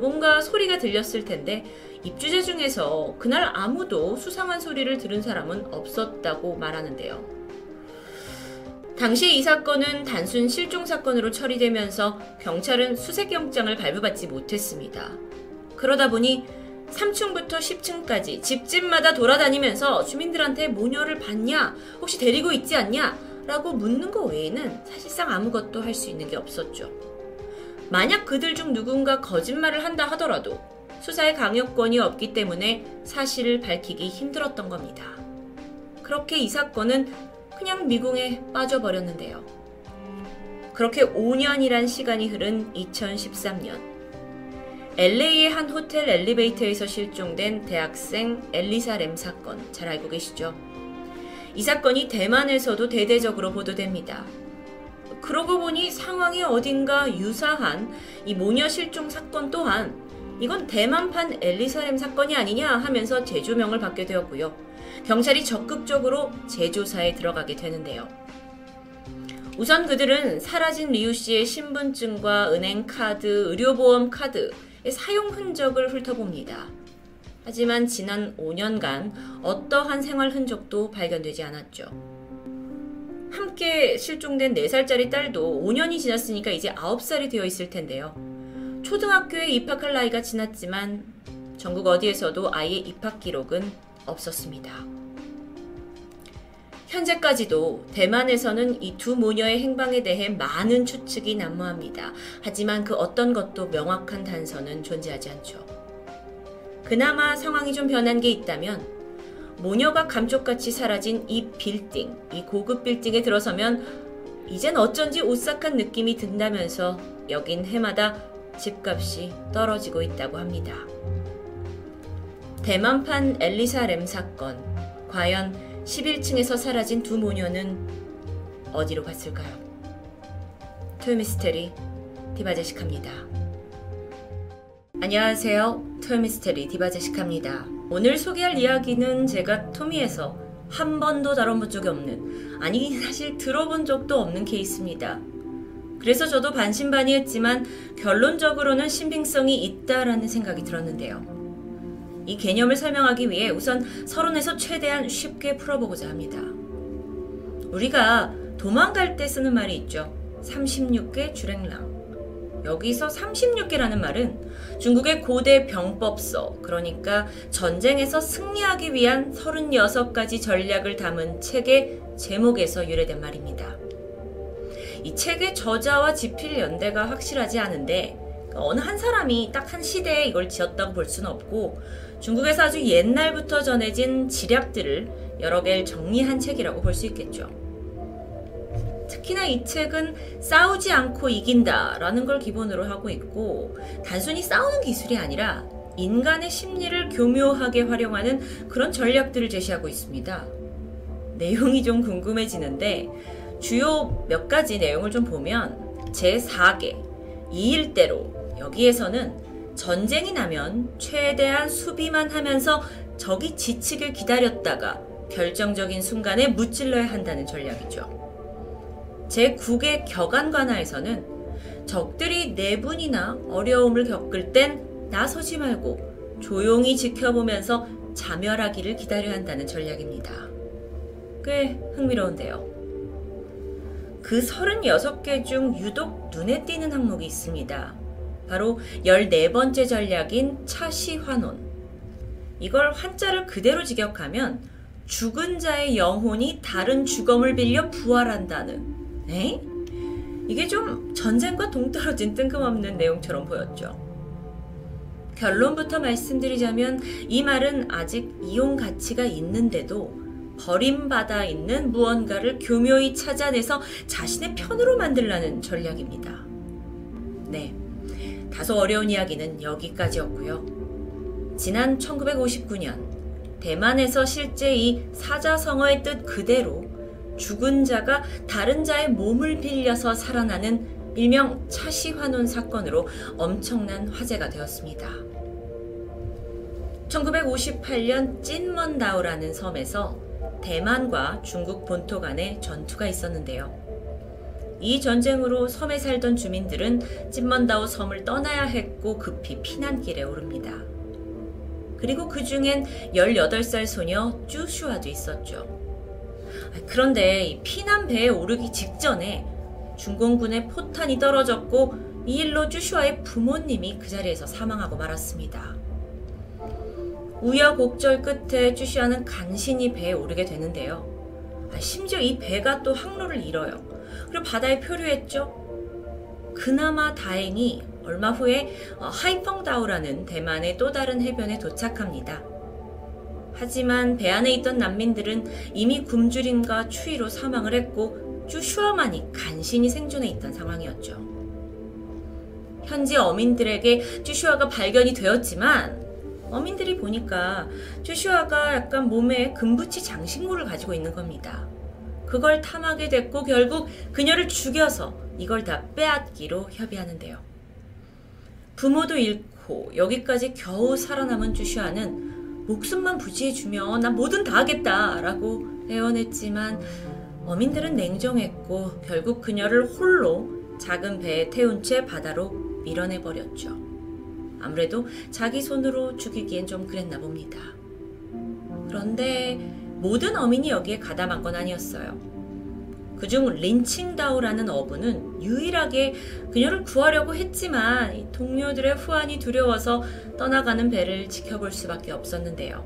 뭔가 소리가 들렸을 텐데 입주자 중에서 그날 아무도 수상한 소리를 들은 사람은 없었다고 말하는데요. 당시 이 사건은 단순 실종 사건으로 처리되면서 경찰은 수색영장을 발부받지 못했습니다. 그러다 보니 3층부터 10층까지 집집마다 돌아다니면서 주민들한테 모녀를 봤냐? 혹시 데리고 있지 않냐? 라고 묻는 것 외에는 사실상 아무것도 할 수 있는 게 없었죠. 만약 그들 중 누군가 거짓말을 한다 하더라도 수사의 강요권이 없기 때문에 사실을 밝히기 힘들었던 겁니다. 그렇게 이 사건은 그냥 미궁에 빠져버렸는데요. 그렇게 5년이란 시간이 흐른 2013년. LA의 한 호텔 엘리베이터에서 실종된 대학생 엘리사 램 사건 잘 알고 계시죠? 이 사건이 대만에서도 대대적으로 보도됩니다. 그러고 보니 상황이 어딘가 유사한 이 모녀 실종 사건 또한 이건 대만판 엘리사 램 사건이 아니냐 하면서 재조명을 받게 되었고요. 경찰이 적극적으로 재조사에 들어가게 되는데요. 우선 그들은 사라진 리우 씨의 신분증과 은행 카드, 의료보험 카드, 사용 흔적을 훑어봅니다. 하지만 지난 5년간 어떠한 생활 흔적도 발견되지 않았죠. 함께 실종된 4살짜리 딸도 5년이 지났으니까 이제 9살이 되어 있을 텐데요. 초등학교에 입학할 나이가 지났지만 전국 어디에서도 아이의 입학 기록은 없었습니다. 현재까지도 대만에서는 이 두 모녀의 행방에 대해 많은 추측이 난무합니다. 하지만 그 어떤 것도 명확한 단서는 존재하지 않죠. 그나마 상황이 좀 변한 게 있다면 모녀가 감쪽같이 사라진 이 빌딩, 이 고급 빌딩에 들어서면 이젠 어쩐지 오싹한 느낌이 든다면서 여긴 해마다 집값이 떨어지고 있다고 합니다. 대만판 엘리사 램 사건. 과연 11층에서 사라진 두 모녀는 어디로 갔을까요? 토요미스테리 디바제식합니다. 안녕하세요. 토요미스테리 디바제식합니다. 오늘 소개할 이야기는 제가 토미에서 한 번도 다뤄본 적이 없는, 아니, 사실 들어본 적도 없는 케이스입니다. 그래서 저도 반신반의했지만 결론적으로는 신빙성이 있다라는 생각이 들었는데요. 이 개념을 설명하기 위해 우선 서론에서 최대한 쉽게 풀어보고자 합니다. 우리가 도망갈 때 쓰는 말이 있죠. 36개 주랭랑. 여기서 36개라는 말은 중국의 고대 병법서, 그러니까 전쟁에서 승리하기 위한 36가지 전략을 담은 책의 제목에서 유래된 말입니다. 이 책의 저자와 지필 연대가 확실하지 않은데 어느 한 사람이 딱 한 시대에 이걸 지었다고 볼 수는 없고 중국에서 아주 옛날부터 전해진 지략들을 여러 개를 정리한 책이라고 볼 수 있겠죠. 특히나 이 책은 싸우지 않고 이긴다라는 걸 기본으로 하고 있고 단순히 싸우는 기술이 아니라 인간의 심리를 교묘하게 활용하는 그런 전략들을 제시하고 있습니다. 내용이 좀 궁금해지는데 주요 몇 가지 내용을 좀 보면 제4개, 2일대로 여기에서는 전쟁이 나면 최대한 수비만 하면서 적이 지치길 기다렸다가 결정적인 순간에 무찔러야 한다는 전략이죠. 제9의 격안 관하에서는 적들이 내분이나 어려움을 겪을 땐 나서지 말고 조용히 지켜보면서 자멸하기를 기다려야 한다는 전략입니다. 꽤 흥미로운데요. 그 36개 중 유독 눈에 띄는 항목이 있습니다. 바로 14번째 전략인 차시환혼. 이걸 한자를 그대로 직역하면 죽은 자의 영혼이 다른 죽음을 빌려 부활한다는. 에? 이게 좀 전쟁과 동떨어진 뜬금없는 내용처럼 보였죠. 결론부터 말씀드리자면 이 말은 아직 이용 가치가 있는데도 버림받아 있는 무언가를 교묘히 찾아내서 자신의 편으로 만들라는 전략입니다. 네. 다소 어려운 이야기는 여기까지였고요. 지난 1959년 대만에서 실제 이 사자성어의 뜻 그대로 죽은 자가 다른 자의 몸을 빌려서 살아나는 일명 차시환원 사건으로 엄청난 화제가 되었습니다. 1958년 찐먼다오라는 섬에서 대만과 중국 본토 간의 전투가 있었는데요. 이 전쟁으로 섬에 살던 주민들은 찐먼다오 섬을 떠나야 했고 급히 피난길에 오릅니다. 그리고 그 중엔 18살 소녀 쭈슈아도 있었죠. 그런데 피난 배에 오르기 직전에 중공군의 포탄이 떨어졌고 이 일로 쭈슈아의 부모님이 그 자리에서 사망하고 말았습니다. 우여곡절 끝에 쭈슈아는 간신히 배에 오르게 되는데요. 아, 심지어 이 배가 또 항로를 잃어요. 그리고 바다에 표류했죠. 그나마 다행히 얼마 후에 어, 하이펑다우라는 대만의 또 다른 해변에 도착합니다. 하지만 배 안에 있던 난민들은 이미 굶주림과 추위로 사망을 했고 쭈슈아만이 간신히 생존해 있던 상황이었죠. 현지 어민들에게 쭈슈아가 발견이 되었지만 어민들이 보니까 쭈슈아가 약간 몸에 금붙이 장신구를 가지고 있는 겁니다. 그걸 탐하게 됐고 결국 그녀를 죽여서 이걸 다 빼앗기로 협의하는데요. 부모도 잃고 여기까지 겨우 살아남은 쭈슈아는 목숨만 부지해주면 난 뭐든 다 하겠다라고 애원했지만 어민들은 냉정했고 결국 그녀를 홀로 작은 배에 태운 채 바다로 밀어내버렸죠. 아무래도 자기 손으로 죽이기엔 좀 그랬나 봅니다. 그런데 모든 어민이 여기에 가담한 건 아니었어요. 그중 린칭다우라는 어부는 유일하게 그녀를 구하려고 했지만 동료들의 후환이 두려워서 떠나가는 배를 지켜볼 수밖에 없었는데요.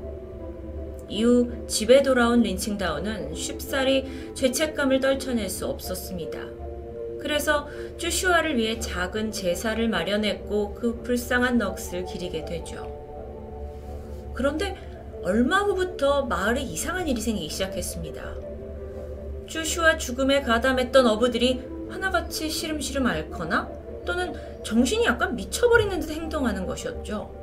이후 집에 돌아온 린칭다우는 쉽사리 죄책감을 떨쳐낼 수 없었습니다. 그래서 쭈슈아를 위해 작은 제사를 마련했고 그 불쌍한 넋을 기리게 되죠. 그런데 얼마 후부터 마을에 이상한 일이 생기기 시작했습니다. 쭈슈아 죽음에 가담했던 어부들이 하나같이 시름시름 앓거나 또는 정신이 약간 미쳐버리는 듯 행동하는 것이었죠.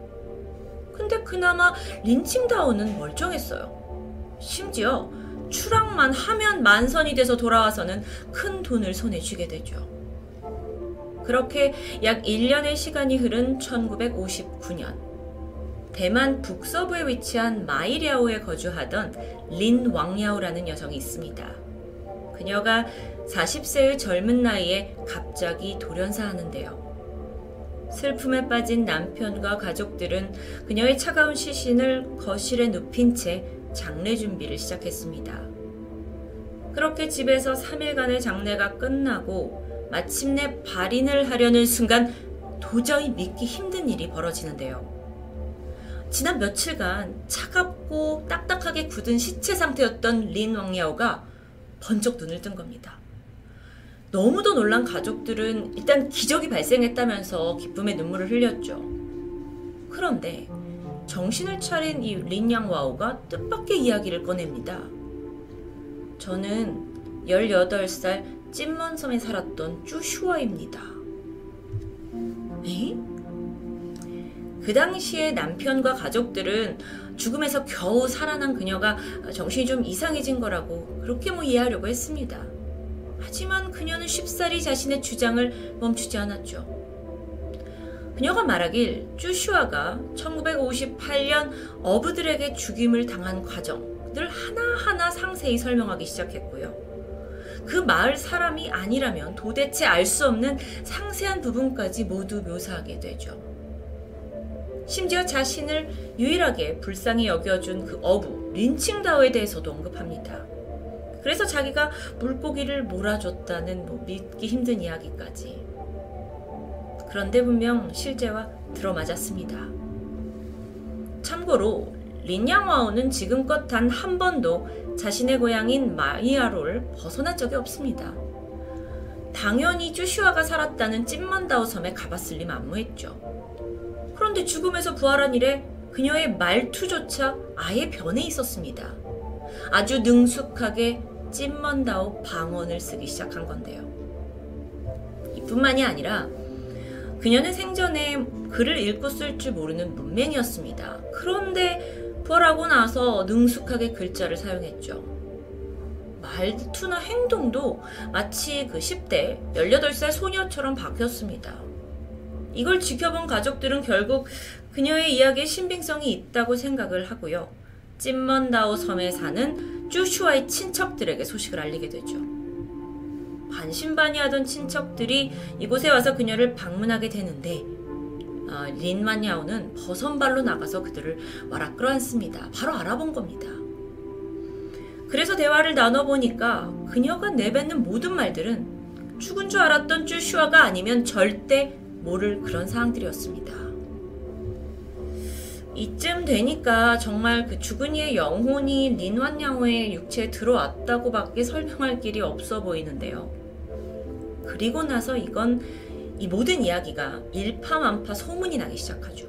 근데 그나마 린칭다운은 멀쩡했어요. 심지어 추락만 하면 만선이 돼서 돌아와서는 큰 돈을 손에 쥐게 되죠. 그렇게 약 1년의 시간이 흐른 1959년, 대만 북서부에 위치한 마이랴오에 거주하던 린 왕야오라는 여성이 있습니다. 그녀가 40세의 젊은 나이에 갑자기 돌연사하는데요. 슬픔에 빠진 남편과 가족들은 그녀의 차가운 시신을 거실에 눕힌 채 장례 준비를 시작했습니다. 그렇게 집에서 3일간의 장례가 끝나고 마침내 발인을 하려는 순간 도저히 믿기 힘든 일이 벌어지는데요. 지난 며칠간 차갑고 딱딱하게 굳은 시체 상태였던 린 왕야오가 번쩍 눈을 뜬 겁니다. 너무도 놀란 가족들은 일단 기적이 발생했다면서 기쁨의 눈물을 흘렸죠. 그런데 정신을 차린 이 린양 와우가 뜻밖의 이야기를 꺼냅니다. 저는 18살 찐먼섬에 살았던 쭈슈아입니다. 에? 그 당시에 남편과 가족들은 죽음에서 겨우 살아난 그녀가 정신이 좀 이상해진 거라고 그렇게 뭐 이해하려고 했습니다. 하지만 그녀는 쉽사리 자신의 주장을 멈추지 않았죠. 그녀가 말하길 쭈슈아가 1958년 어부들에게 죽임을 당한 과정을 하나하나 상세히 설명하기 시작했고요. 그 마을 사람이 아니라면 도대체 알 수 없는 상세한 부분까지 모두 묘사하게 되죠. 심지어 자신을 유일하게 불쌍히 여겨준 그 어부 린칭다오에 대해서도 언급합니다. 그래서 자기가 물고기를 몰아줬다는 뭐 믿기 힘든 이야기까지. 그런데 분명 실제와 들어맞았습니다. 참고로 린양와오는 지금껏 단 한 번도 자신의 고향인 마이아로를 벗어난 적이 없습니다. 당연히 쭈슈아가 살았다는 찐만다오 섬에 가봤을 리 만무했죠. 그런데 죽음에서 부활한 이래 그녀의 말투조차 아예 변해 있었습니다. 아주 능숙하게 찐먼다오 방언을 쓰기 시작한 건데요. 이뿐만이 아니라 그녀는 생전에 글을 읽고 쓸 줄 모르는 문맹이었습니다. 그런데 부활하고 나서 능숙하게 글자를 사용했죠. 말투나 행동도 마치 그 10대, 18살 소녀처럼 바뀌었습니다. 이걸 지켜본 가족들은 결국 그녀의 이야기에 신빙성이 있다고 생각을 하고요. 찐먼다오 섬에 사는 쭈슈아의 친척들에게 소식을 알리게 되죠. 반신반의하던 친척들이 이곳에 와서 그녀를 방문하게 되는데 아, 린마냐오는 버선발로 나가서 그들을 와라 끌어안습니다. 바로 알아본 겁니다. 그래서 대화를 나눠보니까 그녀가 내뱉는 모든 말들은 죽은 줄 알았던 쭈슈아가 아니면 절대 모를 그런 사항들이었습니다. 이쯤 되니까 정말 그 죽은 이의 영혼이 린완양호의 육체에 들어왔다고 밖에 설명할 길이 없어 보이는데요. 그리고 나서 이건 이 모든 이야기가 일파만파 소문이 나기 시작하죠.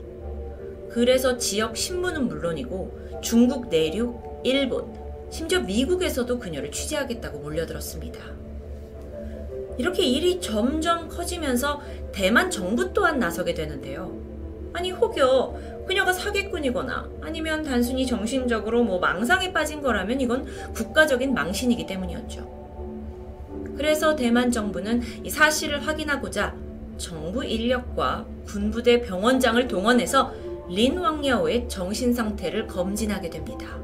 그래서 지역 신문은 물론이고 중국 내륙, 일본, 심지어 미국에서도 그녀를 취재하겠다고 몰려들었습니다. 이렇게 일이 점점 커지면서 대만 정부 또한 나서게 되는데요. 아니 혹여 그녀가 사기꾼이거나 아니면 단순히 정신적으로 뭐 망상에 빠진 거라면 이건 국가적인 망신이기 때문이었죠. 그래서 대만 정부는 이 사실을 확인하고자 정부 인력과 군부대 병원장을 동원해서 린 왕야오의 정신 상태를 검진하게 됩니다.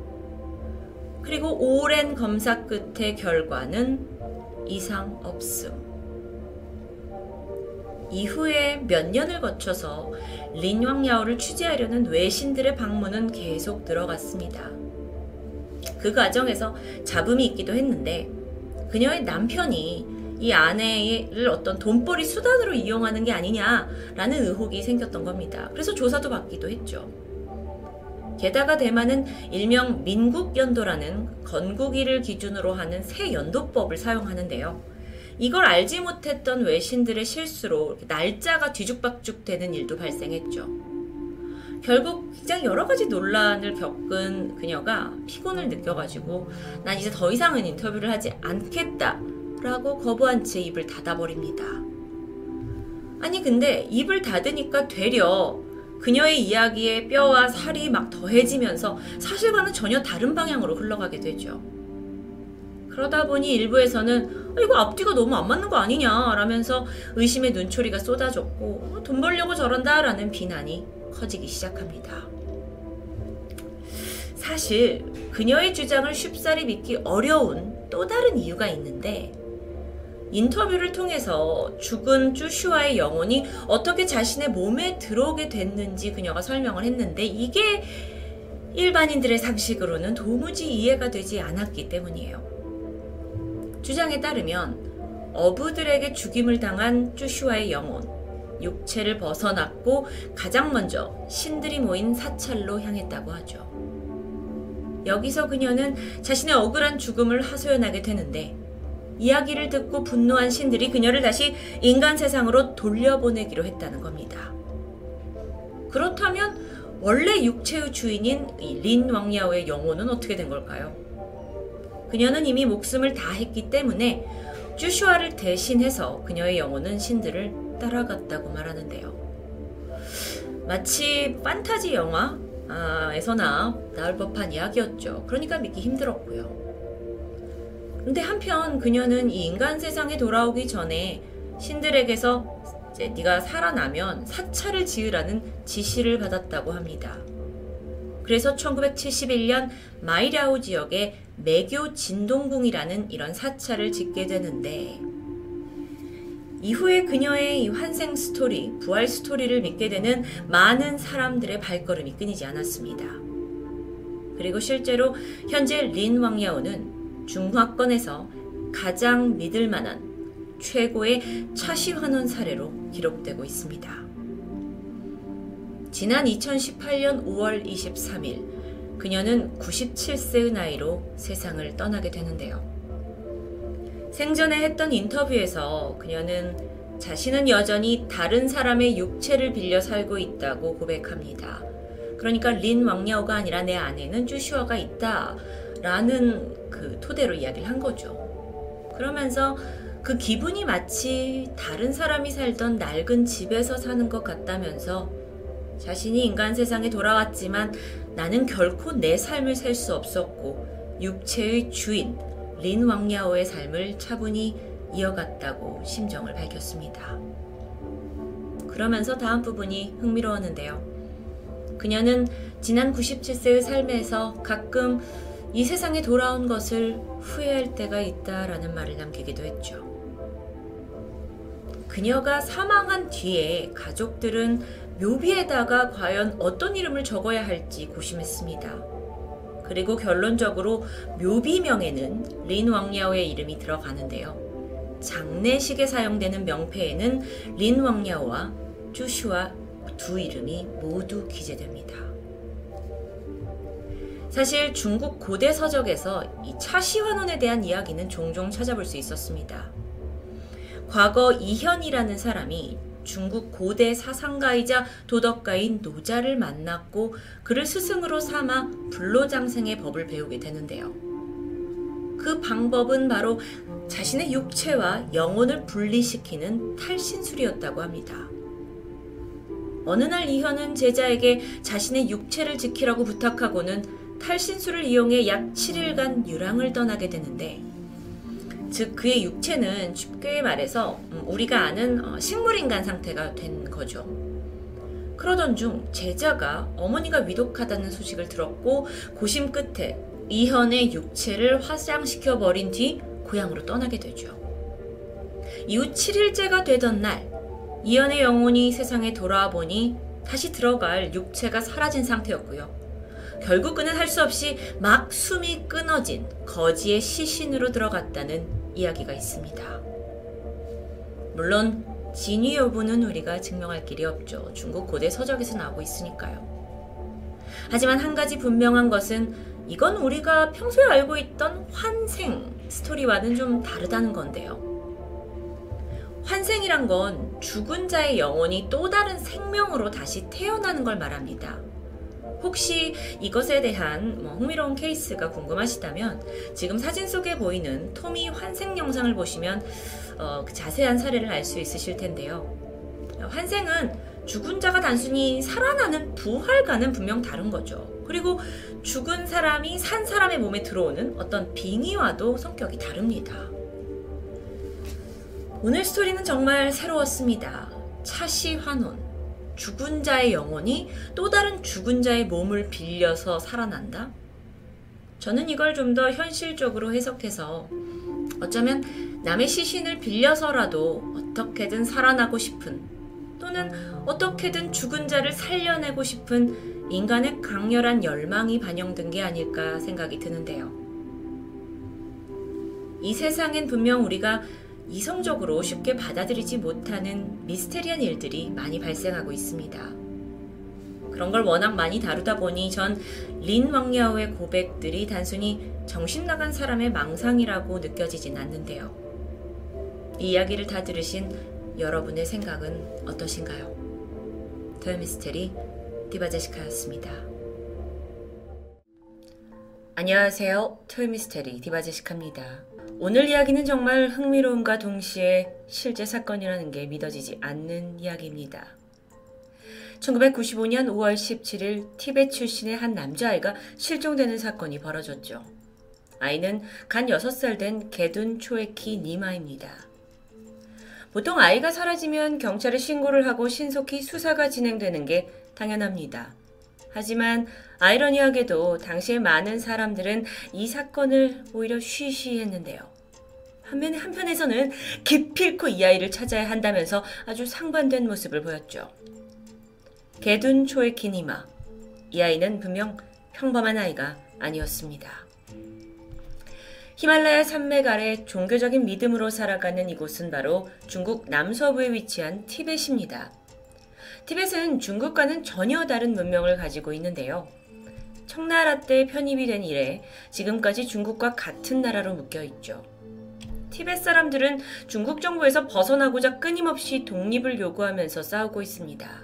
그리고 오랜 검사 끝의 결과는 이상 없음. 이후에 몇 년을 거쳐서 린왕야오를 취재하려는 외신들의 방문은 계속 들어갔습니다. 그 과정에서 잡음이 있기도 했는데 그녀의 남편이 이 아내를 어떤 돈벌이 수단으로 이용하는 게 아니냐라는 의혹이 생겼던 겁니다. 그래서 조사도 받기도 했죠. 게다가 대만은 일명 민국연도라는 건국일을 기준으로 하는 새 연도법을 사용하는데요. 이걸 알지 못했던 외신들의 실수로 날짜가 뒤죽박죽 되는 일도 발생했죠. 결국 굉장히 여러 가지 논란을 겪은 그녀가 피곤을 느껴가지고 난 이제 더 이상은 인터뷰를 하지 않겠다 라고 거부한 채 입을 닫아버립니다. 아니 근데 입을 닫으니까 되려 그녀의 이야기에 뼈와 살이 막 더해지면서 사실과는 전혀 다른 방향으로 흘러가게 되죠. 그러다 보니 일부에서는 아, 이거 앞뒤가 너무 안 맞는 거 아니냐 라면서 의심의 눈초리가 쏟아졌고 돈 벌려고 저런다 라는 비난이 커지기 시작합니다. 사실 그녀의 주장을 쉽사리 믿기 어려운 또 다른 이유가 있는데 인터뷰를 통해서 죽은 쭈슈아의 영혼이 어떻게 자신의 몸에 들어오게 됐는지 그녀가 설명을 했는데 이게 일반인들의 상식으로는 도무지 이해가 되지 않았기 때문이에요. 주장에 따르면 어부들에게 죽임을 당한 쭈슈아의 영혼, 육체를 벗어났고 가장 먼저 신들이 모인 사찰로 향했다고 하죠. 여기서 그녀는 자신의 억울한 죽음을 하소연하게 되는데 이야기를 듣고 분노한 신들이 그녀를 다시 인간 세상으로 돌려보내기로 했다는 겁니다. 그렇다면 원래 육체의 주인인 린 왕야오의 영혼은 어떻게 된 걸까요? 그녀는 이미 목숨을 다했기 때문에 쭈슈아를 대신해서 그녀의 영혼은 신들을 따라갔다고 말하는데요. 마치 판타지 영화에서나 나올 법한 이야기였죠. 그러니까 믿기 힘들었고요. 근데 한편 그녀는 이 인간 세상에 돌아오기 전에 신들에게서 이제 네가 살아나면 사찰을 지으라는 지시를 받았다고 합니다. 그래서 1971년 마이라오 지역에 매교 진동궁이라는 이런 사찰을 짓게 되는데 이후에 그녀의 이 환생 스토리, 부활 스토리를 믿게 되는 많은 사람들의 발걸음이 끊이지 않았습니다. 그리고 실제로 현재 린 왕야오는 중화권에서 가장 믿을 만한 최고의 차시환혼 사례로 기록되고 있습니다. 지난 2018년 5월 23일, 그녀는 97세의 나이로 세상을 떠나게 되는데요. 생전에 했던 인터뷰에서 그녀는 자신은 여전히 다른 사람의 육체를 빌려 살고 있다고 고백합니다. 그러니까 린 왕야오가 아니라 내 안에는 쭈슈아가 있다. 라는 그 토대로 이야기를 한 거죠. 그러면서 그 기분이 마치 다른 사람이 살던 낡은 집에서 사는 것 같다면서 자신이 인간 세상에 돌아왔지만 나는 결코 내 삶을 살 수 없었고 육체의 주인 린 왕야오의 삶을 차분히 이어갔다고 심정을 밝혔습니다. 그러면서 다음 부분이 흥미로웠는데요. 그녀는 지난 97세의 삶에서 가끔 이 세상에 돌아온 것을 후회할 때가 있다라는 말을 남기기도 했죠. 그녀가 사망한 뒤에 가족들은 묘비에다가 과연 어떤 이름을 적어야 할지 고심했습니다. 그리고 결론적으로 묘비명에는 린 왕야오의 이름이 들어가는데요. 장례식에 사용되는 명패에는 린 왕야오와 주슈와 두 이름이 모두 기재됩니다. 사실 중국 고대 서적에서 이 차시환원에 대한 이야기는 종종 찾아볼 수 있었습니다. 과거 이현이라는 사람이 중국 고대 사상가이자 도덕가인 노자를 만났고 그를 스승으로 삼아 불로장생의 법을 배우게 되는데요. 그 방법은 바로 자신의 육체와 영혼을 분리시키는 탈신술이었다고 합니다. 어느 날 이현은 제자에게 자신의 육체를 지키라고 부탁하고는 탈신술을 이용해 약 7일간 유랑을 떠나게 되는데 즉 그의 육체는 쉽게 말해서 음, 우리가 아는 어, 식물인간 상태가 된 거죠. 그러던 중 제자가 어머니가 위독하다는 소식을 들었고 고심 끝에 이현의 육체를 화장시켜 버린 뒤 고향으로 떠나게 되죠. 이후 7일째가 되던 날 이현의 영혼이 세상에 돌아와 보니 다시 들어갈 육체가 사라진 상태였고요. 결국 그는 할 수 없이 막 숨이 끊어진 거지의 시신으로 들어갔다는 이야기가 있습니다. 물론 진위 여부는 우리가 증명할 길이 없죠. 중국 고대 서적에서 나오고 있으니까요. 하지만 한 가지 분명한 것은 이건 우리가 평소에 알고 있던 환생 스토리와는 좀 다르다는 건데요. 환생이란 건 죽은 자의 영혼이 또 다른 생명으로 다시 태어나는 걸 말합니다. 혹시 이것에 대한 뭐 흥미로운 케이스가 궁금하시다면 지금 사진 속에 보이는 토미 환생 영상을 보시면 어, 그 자세한 사례를 알 수 있으실 텐데요. 환생은 죽은 자가 단순히 살아나는 부활과는 분명 다른 거죠. 그리고 죽은 사람이 산 사람의 몸에 들어오는 어떤 빙의와도 성격이 다릅니다. 오늘 스토리는 정말 새로웠습니다. 차시환혼. 죽은 자의 영혼이 또 다른 죽은 자의 몸을 빌려서 살아난다? 저는 이걸 좀 더 현실적으로 해석해서 어쩌면 남의 시신을 빌려서라도 어떻게든 살아나고 싶은 또는 어떻게든 죽은 자를 살려내고 싶은 인간의 강렬한 열망이 반영된 게 아닐까 생각이 드는데요. 이 세상엔 분명 우리가 이성적으로 쉽게 받아들이지 못하는 미스테리한 일들이 많이 발생하고 있습니다. 그런 걸 워낙 많이 다루다 보니 전 린 왕야오의 고백들이 단순히 정신 나간 사람의 망상이라고 느껴지진 않는데요. 이 이야기를 다 들으신 여러분의 생각은 어떠신가요? 토요미스테리 디바제시카였습니다. 안녕하세요. 토요미스테리 디바제시카입니다. 오늘 이야기는 정말 흥미로움과 동시에 실제 사건이라는 게 믿어지지 않는 이야기입니다. 1995년 5월 17일 티베트 출신의 한 남자아이가 실종되는 사건이 벌어졌죠. 아이는 간 6살 된 게둔 초에키 니마입니다. 보통 아이가 사라지면 경찰에 신고를 하고 신속히 수사가 진행되는 게 당연합니다. 하지만 아이러니하게도 당시에 많은 사람들은 이 사건을 오히려 쉬쉬했는데요. 한면 한편에서는 기필코 이 아이를 찾아야 한다면서 아주 상반된 모습을 보였죠. 개둔 초의 키니마. 이 아이는 분명 평범한 아이가 아니었습니다. 히말라야 산맥 아래 종교적인 믿음으로 살아가는 이곳은 바로 중국 남서부에 위치한 티벳입니다. 티벳은 중국과는 전혀 다른 문명을 가지고 있는데요. 청나라 때 편입이 된 이래 지금까지 중국과 같은 나라로 묶여 있죠. 티벳 사람들은 중국 정부에서 벗어나고자 끊임없이 독립을 요구하면서 싸우고 있습니다.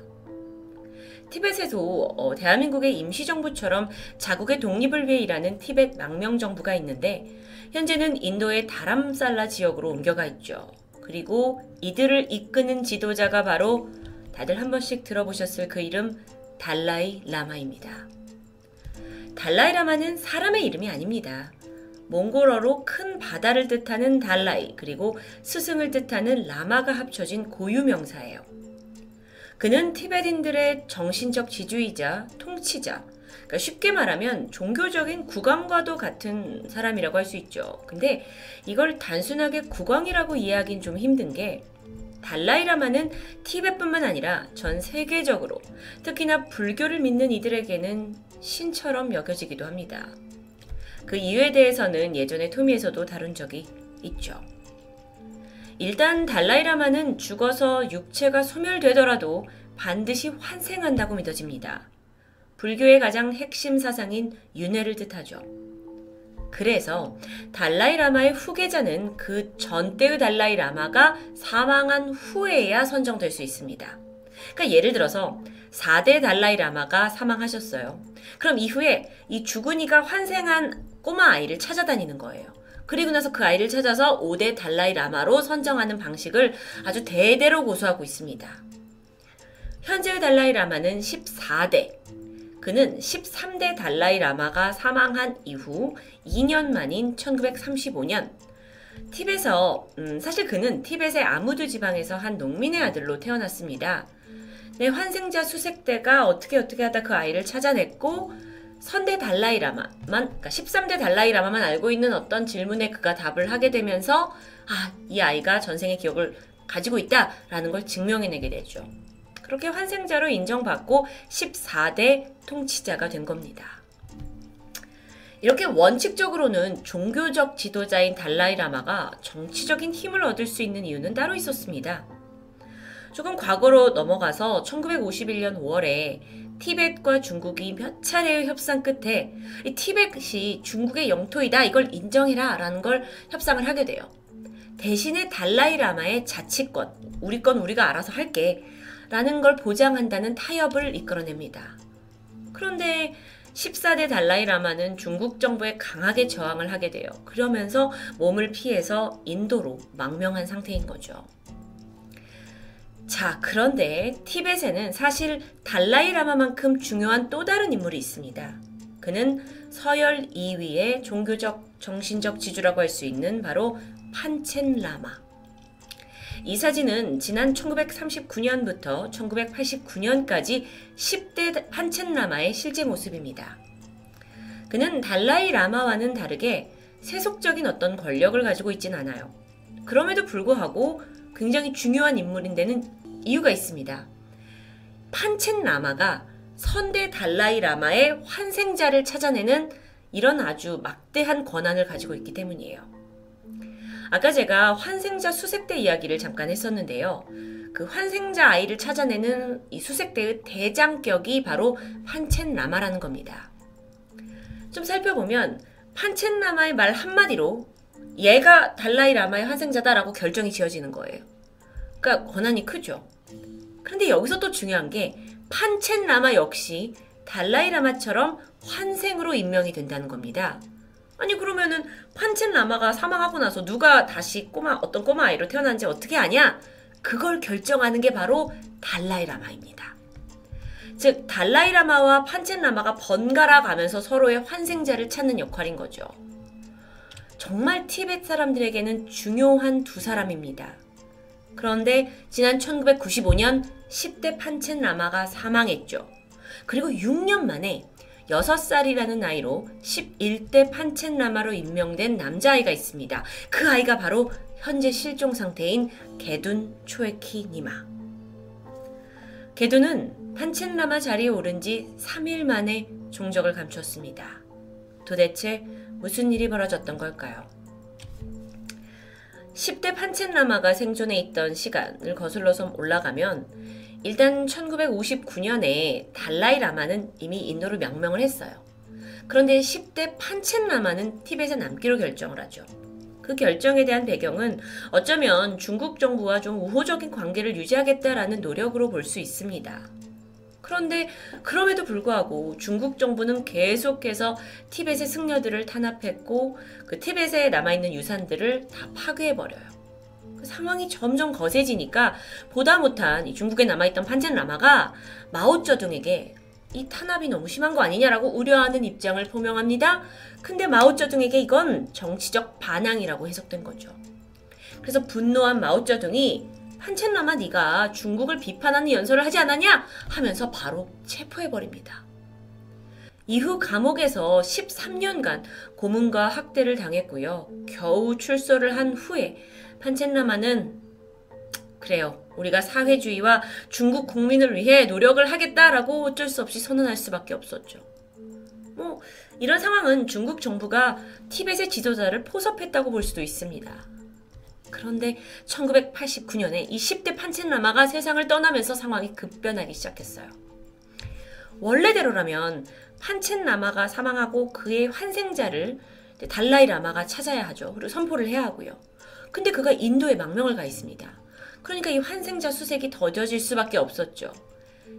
티벳에도 어, 대한민국의 임시정부처럼 자국의 독립을 위해 일하는 티벳 망명정부가 있는데 현재는 인도의 다람살라 지역으로 옮겨가 있죠. 그리고 이들을 이끄는 지도자가 바로 다들 한 번씩 들어보셨을 그 이름 달라이 라마입니다. 달라이 라마는 사람의 이름이 아닙니다. 몽골어로 큰 바다를 뜻하는 달라이 그리고 스승을 뜻하는 라마가 합쳐진 고유 명사예요. 그는 티베딘들의 정신적 지주이자 통치자, 그러니까 쉽게 말하면 종교적인 국왕과도 같은 사람이라고 할 수 있죠. 근데 이걸 단순하게 국왕이라고 이해하긴 좀 힘든 게 달라이라마는 티베뿐만 아니라 전 세계적으로 특히나 불교를 믿는 이들에게는 신처럼 여겨지기도 합니다. 그 이유에 대해서는 예전에 토미에서도 다룬 적이 있죠. 일단 달라이라마는 죽어서 육체가 소멸되더라도 반드시 환생한다고 믿어집니다. 불교의 가장 핵심 사상인 윤회를 뜻하죠. 그래서 달라이라마의 후계자는 그 전때의 달라이라마가 사망한 후에야 선정될 수 있습니다. 그러니까 예를 들어서 4대 달라이라마가 사망하셨어요. 그럼 이후에 이 죽은 이가 환생한 꼬마 아이를 찾아다니는 거예요. 그리고 나서 그 아이를 찾아서 5대 달라이 라마로 선정하는 방식을 아주 대대로 고수하고 있습니다. 현재의 달라이 라마는 14대, 그는 13대 달라이 라마가 사망한 이후 2년 만인 1935년 티벳에서 음, 사실 그는 티벳의 아무드 지방에서 한 농민의 아들로 태어났습니다. 네, 환생자 수색대가 어떻게 어떻게 하다 그 아이를 찾아냈고 선대 달라이라마만 그러니까 13대 달라이라마만 알고 있는 어떤 질문에 그가 답을 하게 되면서 아, 이 아이가 전생의 기억을 가지고 있다라는 걸 증명해내게 되죠. 그렇게 환생자로 인정받고 14대 통치자가 된 겁니다. 이렇게 원칙적으로는 종교적 지도자인 달라이라마가 정치적인 힘을 얻을 수 있는 이유는 따로 있었습니다. 조금 과거로 넘어가서 1951년 5월에 티벳과 중국이 몇 차례의 협상 끝에 이 티벳이 중국의 영토이다 이걸 인정해라 라는 걸 협상을 하게 돼요. 대신에 달라이라마의 자치권, 우리 건 우리가 알아서 할게 라는 걸 보장한다는 타협을 이끌어냅니다. 그런데 14대 달라이라마는 중국 정부에 강하게 저항을 하게 돼요. 그러면서 몸을 피해서 인도로 망명한 상태인 거죠. 자, 그런데 티벳에는 사실 달라이라마만큼 중요한 또 다른 인물이 있습니다. 그는 서열 2위의 종교적, 정신적 지주라고 할 수 있는 바로 판첸 라마. 이 사진은 지난 1939년부터 1989년까지 10대 판첸라마의 실제 모습입니다. 그는 달라이 라마와는 다르게 세속적인 어떤 권력을 가지고 있진 않아요. 그럼에도 불구하고 굉장히 중요한 인물인 데는 이유가 있습니다. 판첸 라마가 선대 달라이 라마의 환생자를 찾아내는 이런 아주 막대한 권한을 가지고 있기 때문이에요. 아까 제가 환생자 수색대 이야기를 잠깐 했었는데요. 그 환생자 아이를 찾아내는 이 수색대의 대장격이 바로 판첸 라마라는 겁니다. 좀 살펴보면 판첸 라마의 말 한마디로 얘가 달라이 라마의 환생자다라고 결정이 지어지는 거예요. 그러니까 권한이 크죠. 그런데 여기서 또 중요한 게 판첸 라마 역시 달라이 라마처럼 환생으로 임명이 된다는 겁니다. 아니 그러면은 판첸 라마가 사망하고 나서 누가 다시 꼬마 어떤 꼬마 아이로 태어난지 어떻게 아냐? 그걸 결정하는 게 바로 달라이 라마입니다. 즉 달라이 라마와 판첸 라마가 번갈아 가면서 서로의 환생자를 찾는 역할인 거죠. 정말 티벳 사람들에게는 중요한 두 사람입니다. 그런데 지난 1995년 10대 판첸 라마가 사망했죠. 그리고 6년 만에 6살이라는 나이로 11대 판첸 라마로 임명된 남자아이가 있습니다. 그 아이가 바로 현재 실종 상태인 게둔 초에키 니마. 게둔은 판첸 라마 자리에 오른 지 3일 만에 종적을 감췄습니다. 도대체 무슨 일이 벌어졌던 걸까요? 10대 판첸라마가 생존해 있던 시간을 거슬러서 올라가면 일단 1959년에 달라이 라마는 이미 인도로 명명을 했어요. 그런데 10대 판첸 라마는 티벳에 남기로 결정을 하죠. 그 결정에 대한 배경은 어쩌면 중국 정부와 좀 우호적인 관계를 유지하겠다라는 노력으로 볼 수 있습니다. 그런데 그럼에도 불구하고 중국 정부는 계속해서 티벳의 승려들을 탄압했고 그 티벳에 남아있는 유산들을 다 파괴해버려요. 그 상황이 점점 거세지니까 보다 못한 이 중국에 남아있던 판첸 라마가 마오쩌둥에게 이 탄압이 너무 심한 거 아니냐라고 우려하는 입장을 표명합니다. 근데 마오쩌둥에게 이건 정치적 반항이라고 해석된 거죠. 그래서 분노한 마오쩌둥이 판첸 라마 네가 중국을 비판하는 연설을 하지 않았냐 하면서 바로 체포해버립니다. 이후 감옥에서 13년간 고문과 학대를 당했고요. 겨우 출소를 한 후에 판첸라마는 그래요. 우리가 사회주의와 중국 국민을 위해 노력을 하겠다라고 어쩔 수 없이 선언할 수밖에 없었죠. 뭐 이런 상황은 중국 정부가 티벳의 지도자를 포섭했다고 볼 수도 있습니다. 그런데 1989년에 이 10대 판첸라마가 세상을 떠나면서 상황이 급변하기 시작했어요. 원래대로라면 판첸라마가 사망하고 그의 환생자를 달라이 라마가 찾아야 하죠. 그리고 선포를 해야 하고요. 근데 그가 인도에 망명을 가 있습니다. 그러니까 이 환생자 수색이 더뎌질 수밖에 없었죠.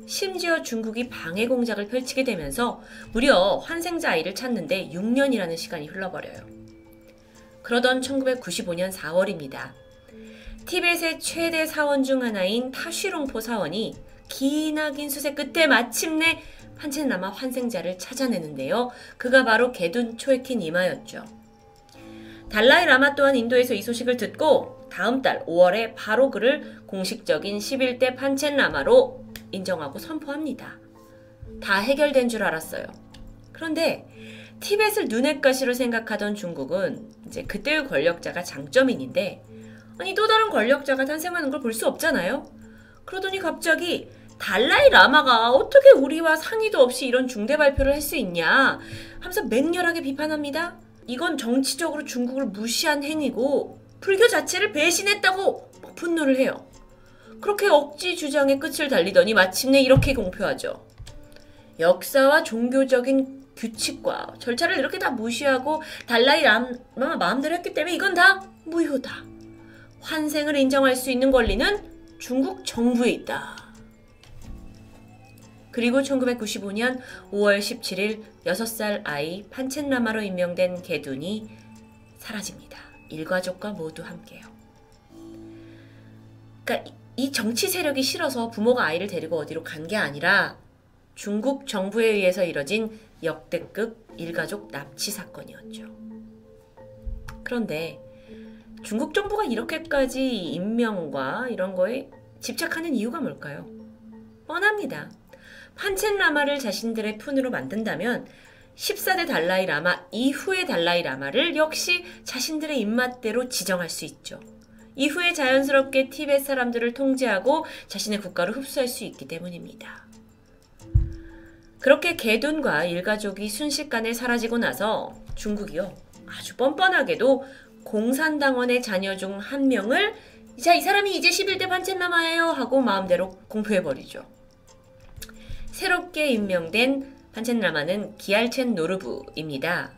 심지어 중국이 방해 공작을 펼치게 되면서 무려 환생자 아이를 찾는데 6년이라는 시간이 흘러버려요. 그러던 1995년 4월입니다. 티벳의 최대 사원 중 하나인 타쉬롱포 사원이 기나긴 수색 끝에 마침내 판첸라마 환생자를 찾아내는데요. 그가 바로 게둔 초에킨 이마였죠. 달라이 라마 또한 인도에서 이 소식을 듣고 다음 달 5월에 바로 그를 공식적인 11대 판첸라마로 인정하고 선포합니다. 다 해결된 줄 알았어요. 그런데 티벳을 눈엣 가시로 생각하던 중국은 이제 그때의 권력자가 장점인인데 아니 또 다른 권력자가 탄생하는 걸 볼 수 없잖아요. 그러더니 갑자기 달라이 라마가 어떻게 우리와 상의도 없이 이런 중대 발표를 할 수 있냐 하면서 맹렬하게 비판합니다. 이건 정치적으로 중국을 무시한 행위고 불교 자체를 배신했다고 분노를 해요. 그렇게 억지 주장의 끝을 달리더니 마침내 이렇게 공표하죠. 역사와 종교적인 규칙과 절차를 이렇게 다 무시하고 달라이 라마 마음대로 했기 때문에 이건 다 무효다. 환생을 인정할 수 있는 권리는 중국 정부에 있다. 그리고 1995년 5월 17일 6살 아이 판첸라마로 임명된 게둔이 사라집니다. 일가족과 모두 함께요. 그러니까 이 정치 세력이 싫어서 부모가 아이를 데리고 어디로 간 게 아니라 중국 정부에 의해서 이뤄진 역대급 일가족 납치 사건이었죠. 그런데 중국 정부가 이렇게까지 임명과 이런 거에 집착하는 이유가 뭘까요? 뻔합니다. 판첸 라마를 자신들의 푼으로 만든다면 14대 달라이 라마 이후의 달라이 라마를 역시 자신들의 입맛대로 지정할 수 있죠. 이후에 자연스럽게 티벳 사람들을 통제하고 자신의 국가로 흡수할 수 있기 때문입니다. 그렇게 개둔과 일가족이 순식간에 사라지고 나서 중국이요. 아주 뻔뻔하게도 공산당원의 자녀 중 한 명을 자, 이 사람이 이제 11대 판첸라마예요 하고 마음대로 공표해버리죠. 새롭게 임명된 판첸라마는 기알첸 노르부입니다.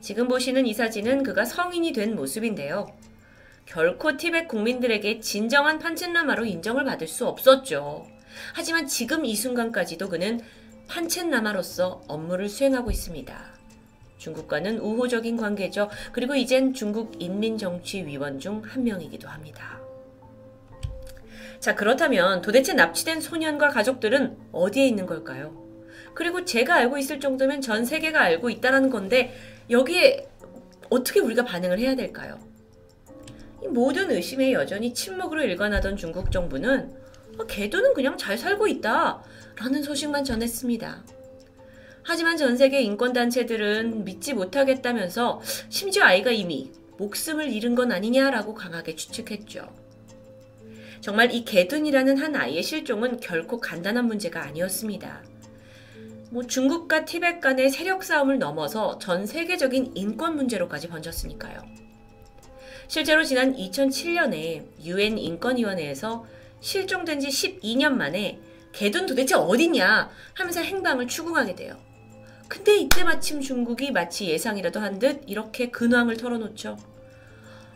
지금 보시는 이 사진은 그가 성인이 된 모습인데요. 결코 티벳 국민들에게 진정한 판첸라마로 인정을 받을 수 없었죠. 하지만 지금 이 순간까지도 그는 판첸라마로서 업무를 수행하고 있습니다. 중국과는 우호적인 관계죠. 그리고 이젠 중국 인민정치위원 중 한 명이기도 합니다. 자, 그렇다면 도대체 납치된 소년과 가족들은 어디에 있는 걸까요? 그리고 제가 알고 있을 정도면 전 세계가 알고 있다는 건데 여기에 어떻게 우리가 반응을 해야 될까요? 이 모든 의심에 여전히 침묵으로 일관하던 중국 정부는 아, 개도는 그냥 잘 살고 있다 라는 소식만 전했습니다. 하지만 전 세계 인권단체들은 믿지 못하겠다면서 심지어 아이가 이미 목숨을 잃은 건 아니냐라고 강하게 추측했죠. 정말 이 개둔이라는 한 아이의 실종은 결코 간단한 문제가 아니었습니다. 뭐 중국과 티벳 간의 세력 싸움을 넘어서 전 세계적인 인권 문제로까지 번졌으니까요. 실제로 지난 2007년에 유엔 인권위원회에서 실종된 지 12년 만에 개둔 도대체 어디냐 하면서 행방을 추궁하게 돼요. 근데 이때 마침 중국이 마치 예상이라도 한 듯 이렇게 근황을 털어놓죠.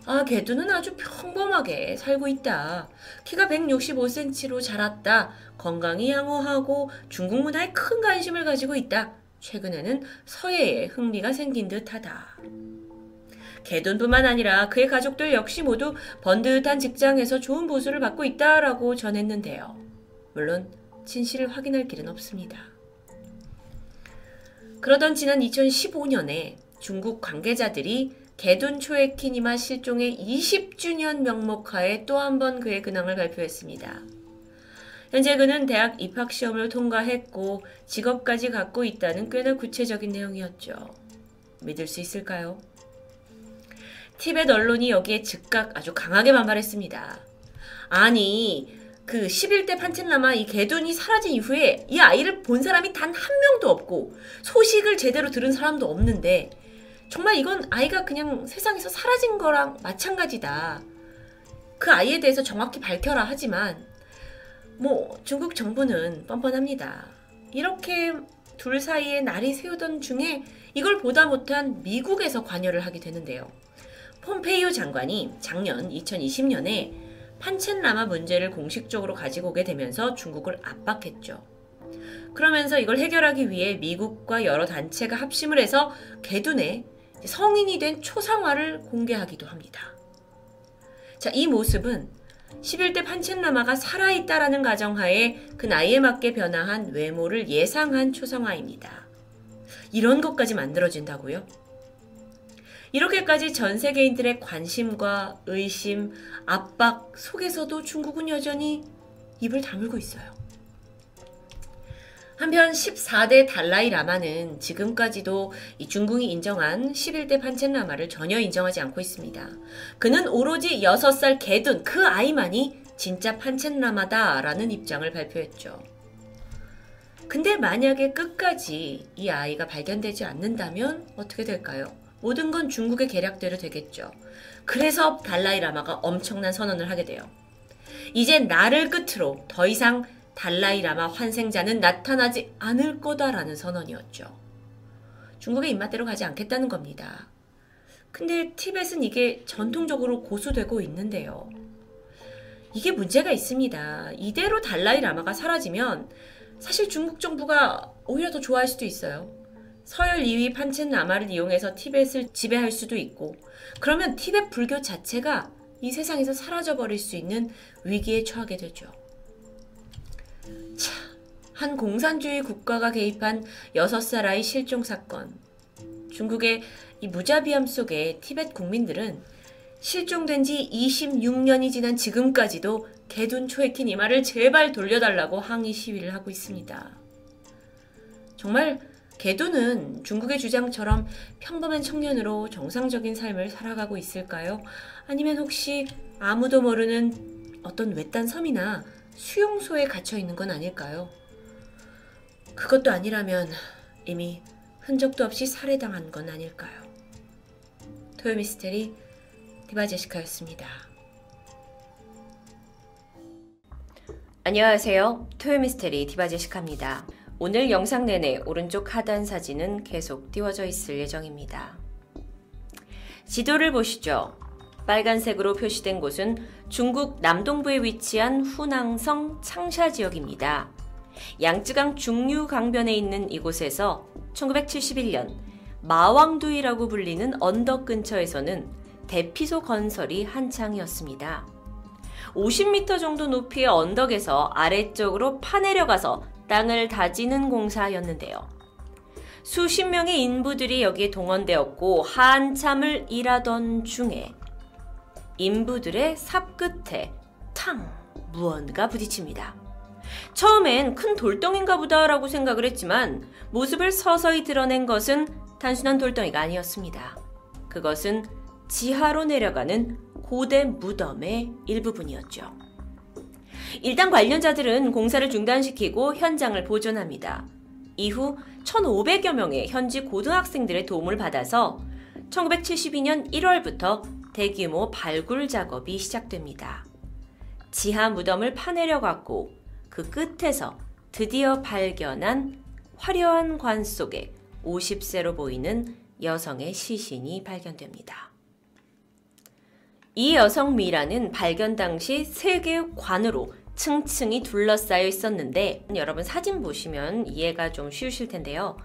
아, 개두는 아주 평범하게 살고 있다. 키가 165cm로 자랐다. 건강이 양호하고 중국 문화에 큰 관심을 가지고 있다. 최근에는 서예에 흥미가 생긴 듯하다. 개돈뿐만 아니라 그의 가족들 역시 모두 번듯한 직장에서 좋은 보수를 받고 있다라고 전했는데요. 물론 진실을 확인할 길은 없습니다. 그러던 지난 2015년에 중국 관계자들이 개둔 초에키니마 실종의 20주년 명목하에 또 한 번 그의 근황을 발표했습니다. 현재 그는 대학 입학 시험을 통과했고 직업까지 갖고 있다는 꽤나 구체적인 내용이었죠. 믿을 수 있을까요? 티벳 언론이 여기에 즉각 아주 강하게 반발했습니다. 아니, 그 11대 판첸라마 이 개둔이 사라진 이후에 이 아이를 본 사람이 단 한 명도 없고 소식을 제대로 들은 사람도 없는데 정말 이건 아이가 그냥 세상에서 사라진 거랑 마찬가지다. 그 아이에 대해서 정확히 밝혀라 하지만 뭐 중국 정부는 뻔뻔합니다. 이렇게 둘 사이에 날이 새우던 중에 이걸 보다 못한 미국에서 관여를 하게 되는데요. 폼페이오 장관이 작년 2020년에 판첸라마 문제를 공식적으로 가지고 오게 되면서 중국을 압박했죠. 그러면서 이걸 해결하기 위해 미국과 여러 단체가 합심을 해서 개둔에 성인이 된 초상화를 공개하기도 합니다. 자, 이 모습은 11대 판첸라마가 살아있다라는 가정하에 그 나이에 맞게 변화한 외모를 예상한 초상화입니다. 이런 것까지 만들어진다고요? 이렇게까지 전 세계인들의 관심과 의심, 압박 속에서도 중국은 여전히 입을 다물고 있어요. 한편 14대 달라이 라마는 지금까지도 이 중국이 인정한 11대 판첸 라마를 전혀 인정하지 않고 있습니다. 그는 오로지 6살 개둔 그 아이만이 진짜 판첸 라마다라는 입장을 발표했죠. 근데 만약에 끝까지 이 아이가 발견되지 않는다면 어떻게 될까요? 모든 건 중국의 계략대로 되겠죠. 그래서 달라이 라마가 엄청난 선언을 하게 돼요. 이제 나를 끝으로 더 이상 달라이 라마 환생자는 나타나지 않을 거다라는 선언이었죠. 중국의 입맛대로 가지 않겠다는 겁니다. 근데 티벳은 이게 전통적으로 고수되고 있는데요. 이게 문제가 있습니다. 이대로 달라이 라마가 사라지면 사실 중국 정부가 오히려 더 좋아할 수도 있어요. 서열 2위 판첸 라마를 이용해서 티벳을 지배할 수도 있고, 그러면 티벳 불교 자체가 이 세상에서 사라져 버릴 수 있는 위기에 처하게 되죠. 한 공산주의 국가가 개입한 6살 아이 실종 사건. 중국의 이 무자비함 속에 티벳 국민들은 실종된 지 26년이 지난 지금까지도 개둔 초에킨 이마를 제발 돌려달라고 항의 시위를 하고 있습니다. 정말 개둔은 중국의 주장처럼 평범한 청년으로 정상적인 삶을 살아가고 있을까요? 아니면 혹시 아무도 모르는 어떤 외딴 섬이나 수용소에 갇혀 있는 건 아닐까요? 그것도 아니라면 이미 흔적도 없이 살해당한 건 아닐까요? 토요미스테리 디바제시카였습니다. 안녕하세요. 토요미스테리 디바제시카입니다. 오늘 영상 내내 오른쪽 하단 사진은 계속 띄워져 있을 예정입니다. 지도를 보시죠. 빨간색으로 표시된 곳은 중국 남동부에 위치한 후낭성 창샤 지역입니다. 양쯔강 중류 강변에 있는 이곳에서 1971년 마왕두이라고 불리는 언덕 근처에서는 대피소 건설이 한창이었습니다. 50m 정도 높이의 언덕에서 아래쪽으로 파내려가서 땅을 다지는 공사였는데요. 수십 명의 인부들이 여기에 동원되었고 한참을 일하던 중에 인부들의 삽 끝에 탕 무언가 부딪힙니다. 처음엔 큰 돌덩인가 보다라고 생각을 했지만 모습을 서서히 드러낸 것은 단순한 돌덩이가 아니었습니다. 그것은 지하로 내려가는 고대 무덤의 일부분이었죠. 일단 관련자들은 공사를 중단시키고 현장을 보존합니다. 이후 1,500여 명의 현지 고등학생들의 도움을 받아서 1972년 1월부터 대규모 발굴 작업이 시작됩니다. 지하 무덤을 파내려갔고 그 끝에서 드디어 발견한 화려한 관 속에 50세로 보이는 여성의 시신이 발견됩니다. 이 여성 미라는 발견 당시 세 개의 관으로 층층이 둘러싸여 있었는데 여러분 사진 보시면 이해가 좀 쉬우실 텐데요.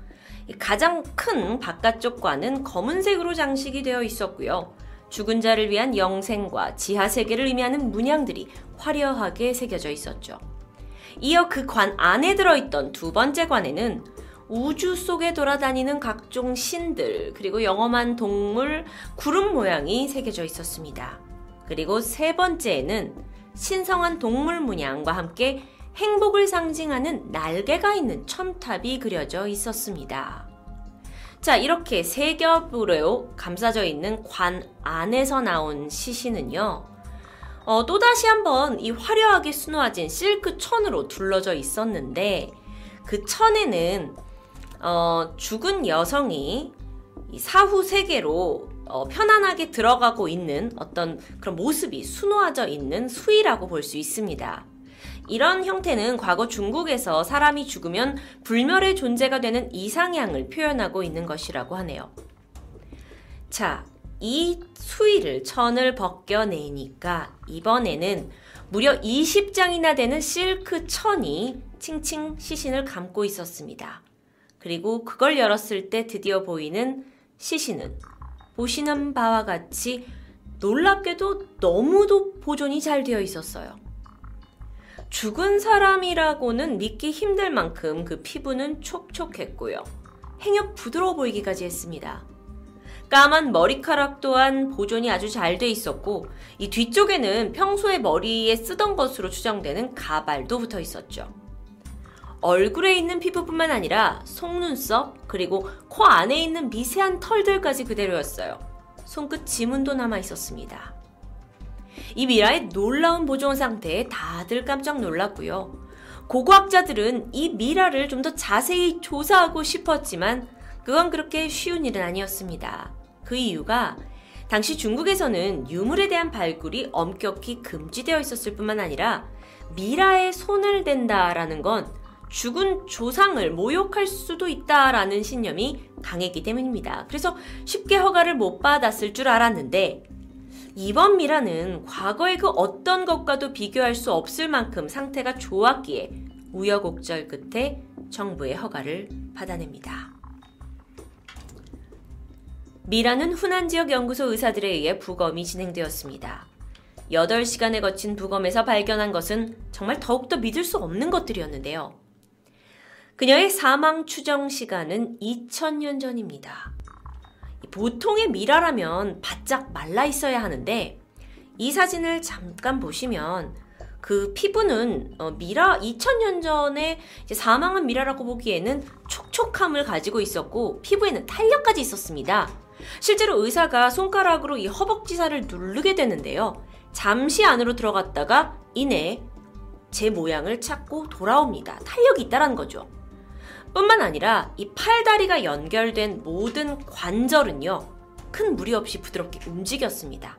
가장 큰 바깥쪽 관은 검은색으로 장식이 되어 있었고요. 죽은 자를 위한 영생과 지하 세계를 의미하는 문양들이 화려하게 새겨져 있었죠. 이어 그 관 안에 들어있던 두 번째 관에는 우주 속에 돌아다니는 각종 신들, 그리고 영험한 동물, 구름 모양이 새겨져 있었습니다. 그리고 세 번째에는 신성한 동물 문양과 함께 행복을 상징하는 날개가 있는 첨탑이 그려져 있었습니다. 자, 이렇게 세 겹으로 감싸져 있는 관 안에서 나온 시신은요, 어, 또다시 한번 이 화려하게 수놓아진 실크 천으로 둘러져 있었는데 그 천에는 어, 죽은 여성이 사후 세계로 어, 편안하게 들어가고 있는 어떤 그런 모습이 수놓아져 있는 수위라고 볼 수 있습니다. 이런 형태는 과거 중국에서 사람이 죽으면 불멸의 존재가 되는 이상향을 표현하고 있는 것이라고 하네요. 자, 이 수위를 천을 벗겨내니까 이번에는 무려 20장이나 되는 실크 천이 칭칭 시신을 감고 있었습니다. 그리고 그걸 열었을 때 드디어 보이는 시신은 보시는 바와 같이 놀랍게도 너무도 보존이 잘 되어 있었어요. 죽은 사람이라고는 믿기 힘들 만큼 그 피부는 촉촉했고요. 행여 부드러워 보이기까지 했습니다. 까만 머리카락 또한 보존이 아주 잘 돼 있었고 이 뒤쪽에는 평소에 머리에 쓰던 것으로 추정되는 가발도 붙어 있었죠. 얼굴에 있는 피부뿐만 아니라 속눈썹 그리고 코 안에 있는 미세한 털들까지 그대로였어요. 손끝 지문도 남아 있었습니다. 이 미라의 놀라운 보존 상태에 다들 깜짝 놀랐고요. 고고학자들은 이 미라를 좀 더 자세히 조사하고 싶었지만 그건 그렇게 쉬운 일은 아니었습니다. 그 이유가 당시 중국에서는 유물에 대한 발굴이 엄격히 금지되어 있었을 뿐만 아니라 미라에 손을 댄다라는 건 죽은 조상을 모욕할 수도 있다라는 신념이 강했기 때문입니다. 그래서 쉽게 허가를 못 받았을 줄 알았는데 이번 미라는 과거의 그 어떤 것과도 비교할 수 없을 만큼 상태가 좋았기에 우여곡절 끝에 정부의 허가를 받아냅니다. 미라는 후난 지역 연구소 의사들에 의해 부검이 진행되었습니다. 8시간에 거친 부검에서 발견한 것은 정말 더욱더 믿을 수 없는 것들이었는데요. 그녀의 사망 추정 시간은 2000년 전입니다. 보통의 미라라면 바짝 말라 있어야 하는데 이 사진을 잠깐 보시면 그 피부는 어, 미라 2000년 전에 사망한 미라라고 보기에는 촉촉함을 가지고 있었고 피부에는 탄력까지 있었습니다. 실제로 의사가 손가락으로 이 허벅지살을 누르게 되는데요. 잠시 안으로 들어갔다가 이내 제 모양을 찾고 돌아옵니다. 탄력이 있다는 거죠. 뿐만 아니라 이 팔다리가 연결된 모든 관절은요. 큰 무리 없이 부드럽게 움직였습니다.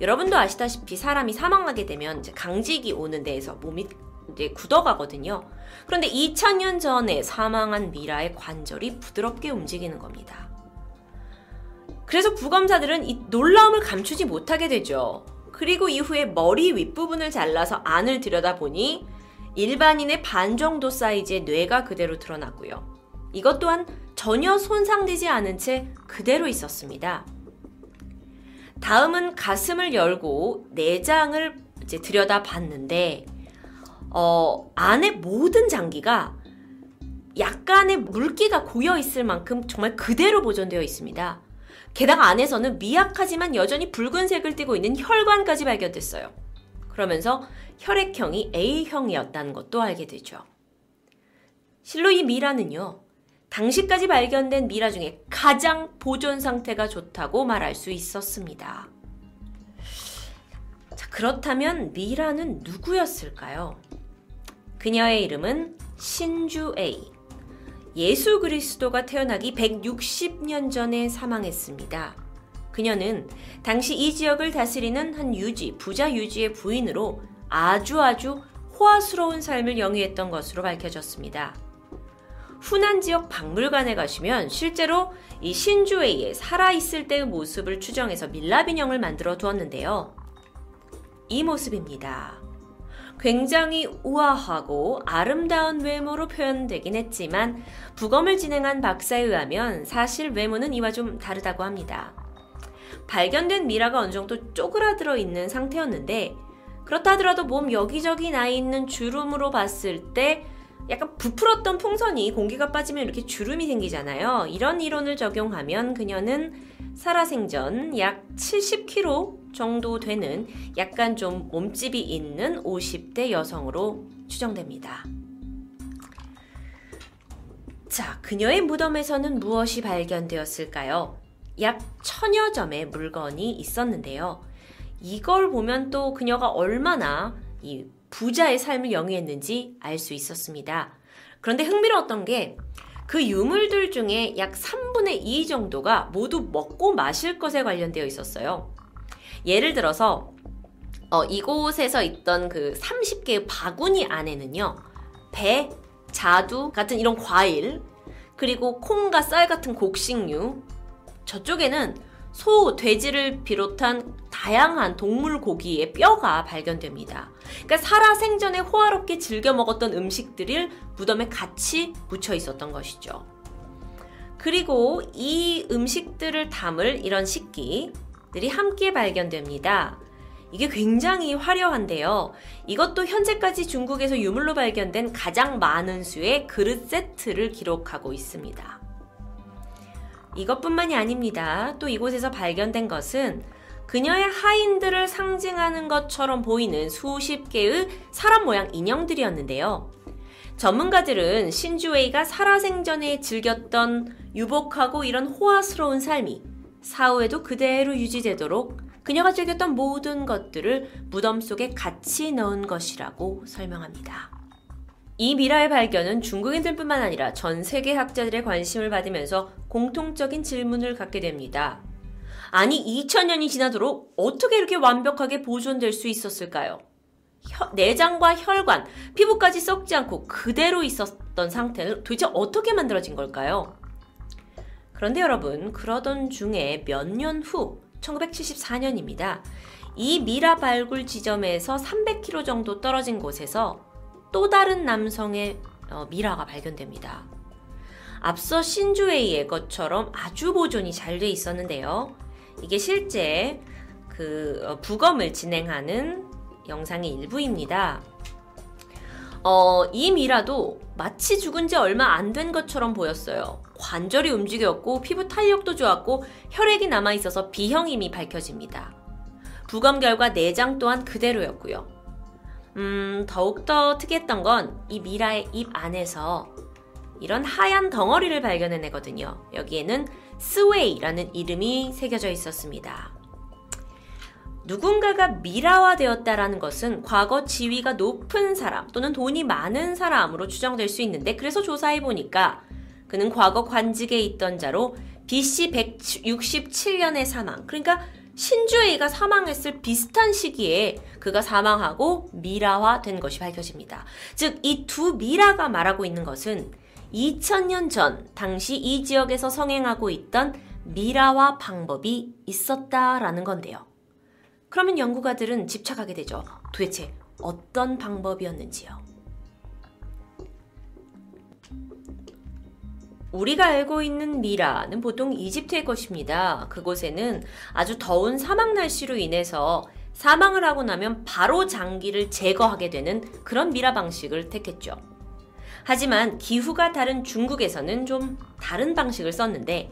여러분도 아시다시피 사람이 사망하게 되면 강직이 오는 데에서 몸이 이제 굳어가거든요. 그런데 2000년 전에 사망한 미라의 관절이 부드럽게 움직이는 겁니다. 그래서 부검사들은 이 놀라움을 감추지 못하게 되죠. 그리고 이후에 머리 윗부분을 잘라서 안을 들여다보니 일반인의 반 정도 사이즈의 뇌가 그대로 드러났고요. 이것 또한 전혀 손상되지 않은 채 그대로 있었습니다. 다음은 가슴을 열고 내장을 이제 들여다 봤는데, 어, 안에 모든 장기가 약간의 물기가 고여 있을 만큼 정말 그대로 보존되어 있습니다. 게다가 안에서는 미약하지만 여전히 붉은색을 띠고 있는 혈관까지 발견됐어요. 그러면서 혈액형이 A형이었다는 것도 알게 되죠. 실로 이 미라는요, 당시까지 발견된 미라 중에 가장 보존 상태가 좋다고 말할 수 있었습니다. 자, 그렇다면 미라는 누구였을까요? 그녀의 이름은 신주 A. 예수 그리스도가 태어나기 160년 전에 사망했습니다. 그녀는 당시 이 지역을 다스리는 한 유지, 부자 유지의 부인으로 아주 아주 호화스러운 삶을 영위했던 것으로 밝혀졌습니다. 후난 지역 박물관에 가시면 실제로 이 신주웨이의 살아있을 때의 모습을 추정해서 밀랍 인형을 만들어 두었는데요. 이 모습입니다. 굉장히 우아하고 아름다운 외모로 표현되긴 했지만 부검을 진행한 박사에 의하면 사실 외모는 이와 좀 다르다고 합니다. 발견된 미라가 어느 정도 쪼그라들어 있는 상태였는데 그렇다 하더라도 몸 여기저기 나 있는 주름으로 봤을 때 약간 부풀었던 풍선이 공기가 빠지면 이렇게 주름이 생기잖아요. 이런 이론을 적용하면 그녀는 살아생전 약 70kg 정도 되는 약간 좀 몸집이 있는 50대 여성으로 추정됩니다. 자, 그녀의 무덤에서는 무엇이 발견되었을까요? 약 천여 점의 물건이 있었는데요. 이걸 보면 또 그녀가 얼마나 이 부자의 삶을 영위했는지 알 수 있었습니다. 그런데 흥미로웠던 게 그 유물들 중에 약 3분의 2 정도가 모두 먹고 마실 것에 관련되어 있었어요. 예를 들어서 어, 이곳에서 있던 그 30개의 바구니 안에는요, 배, 자두 같은 이런 과일, 그리고 콩과 쌀 같은 곡식류, 저쪽에는 소, 돼지를 비롯한 다양한 동물 고기의 뼈가 발견됩니다. 그러니까 살아 생전에 호화롭게 즐겨 먹었던 음식들을 무덤에 같이 묻혀 있었던 것이죠. 그리고 이 음식들을 담을 이런 식기들이 함께 발견됩니다. 이게 굉장히 화려한데요. 이것도 현재까지 중국에서 유물로 발견된 가장 많은 수의 그릇 세트를 기록하고 있습니다. 이것뿐만이 아닙니다. 또 이곳에서 발견된 것은 그녀의 하인들을 상징하는 것처럼 보이는 수십 개의 사람 모양 인형들이었는데요. 전문가들은 신주웨이가 살아생전에 즐겼던 유복하고 이런 호화스러운 삶이 사후에도 그대로 유지되도록 그녀가 즐겼던 모든 것들을 무덤 속에 같이 넣은 것이라고 설명합니다. 이 미라의 발견은 중국인들뿐만 아니라 전 세계 학자들의 관심을 받으면서 공통적인 질문을 갖게 됩니다. 아니, 2000년이 지나도록 어떻게 이렇게 완벽하게 보존될 수 있었을까요? 혀, 내장과 혈관, 피부까지 썩지 않고 그대로 있었던 상태는 도대체 어떻게 만들어진 걸까요? 그런데 여러분, 그러던 중에 몇 년 후, 1974년입니다. 이 미라 발굴 지점에서 300km 정도 떨어진 곳에서 또 다른 남성의 어, 미라가 발견됩니다. 앞서 신주웨이의 것처럼 아주 보존이 잘 돼 있었는데요. 이게 실제 그 어, 부검을 진행하는 영상의 일부입니다. 어, 이 미라도 마치 죽은 지 얼마 안 된 것처럼 보였어요. 관절이 움직였고 피부 탄력도 좋았고 혈액이 남아 있어서 비형임이 밝혀집니다. 부검 결과 내장 또한 그대로였고요. 음, 더욱더 특이했던 건 이 미라의 입 안에서 이런 하얀 덩어리를 발견해내거든요. 여기에는 스웨이라는 이름이 새겨져 있었습니다. 누군가가 미라화되었다라는 것은 과거 지위가 높은 사람 또는 돈이 많은 사람으로 추정될 수 있는데 그래서 조사해 보니까 그는 과거 관직에 있던 자로 BC 167년에 사망. 그러니까 신주에이가 사망했을 비슷한 시기에 그가 사망하고 미라화된 것이 밝혀집니다. 즉, 이 두 미라가 말하고 있는 것은 2000년 전 당시 이 지역에서 성행하고 있던 미라화 방법이 있었다라는 건데요. 그러면 연구가들은 집착하게 되죠. 도대체 어떤 방법이었는지요. 우리가 알고 있는 미라는 보통 이집트의 것입니다. 그곳에는 아주 더운 사막 날씨로 인해서 사망을 하고 나면 바로 장기를 제거하게 되는 그런 미라 방식을 택했죠. 하지만 기후가 다른 중국에서는 좀 다른 방식을 썼는데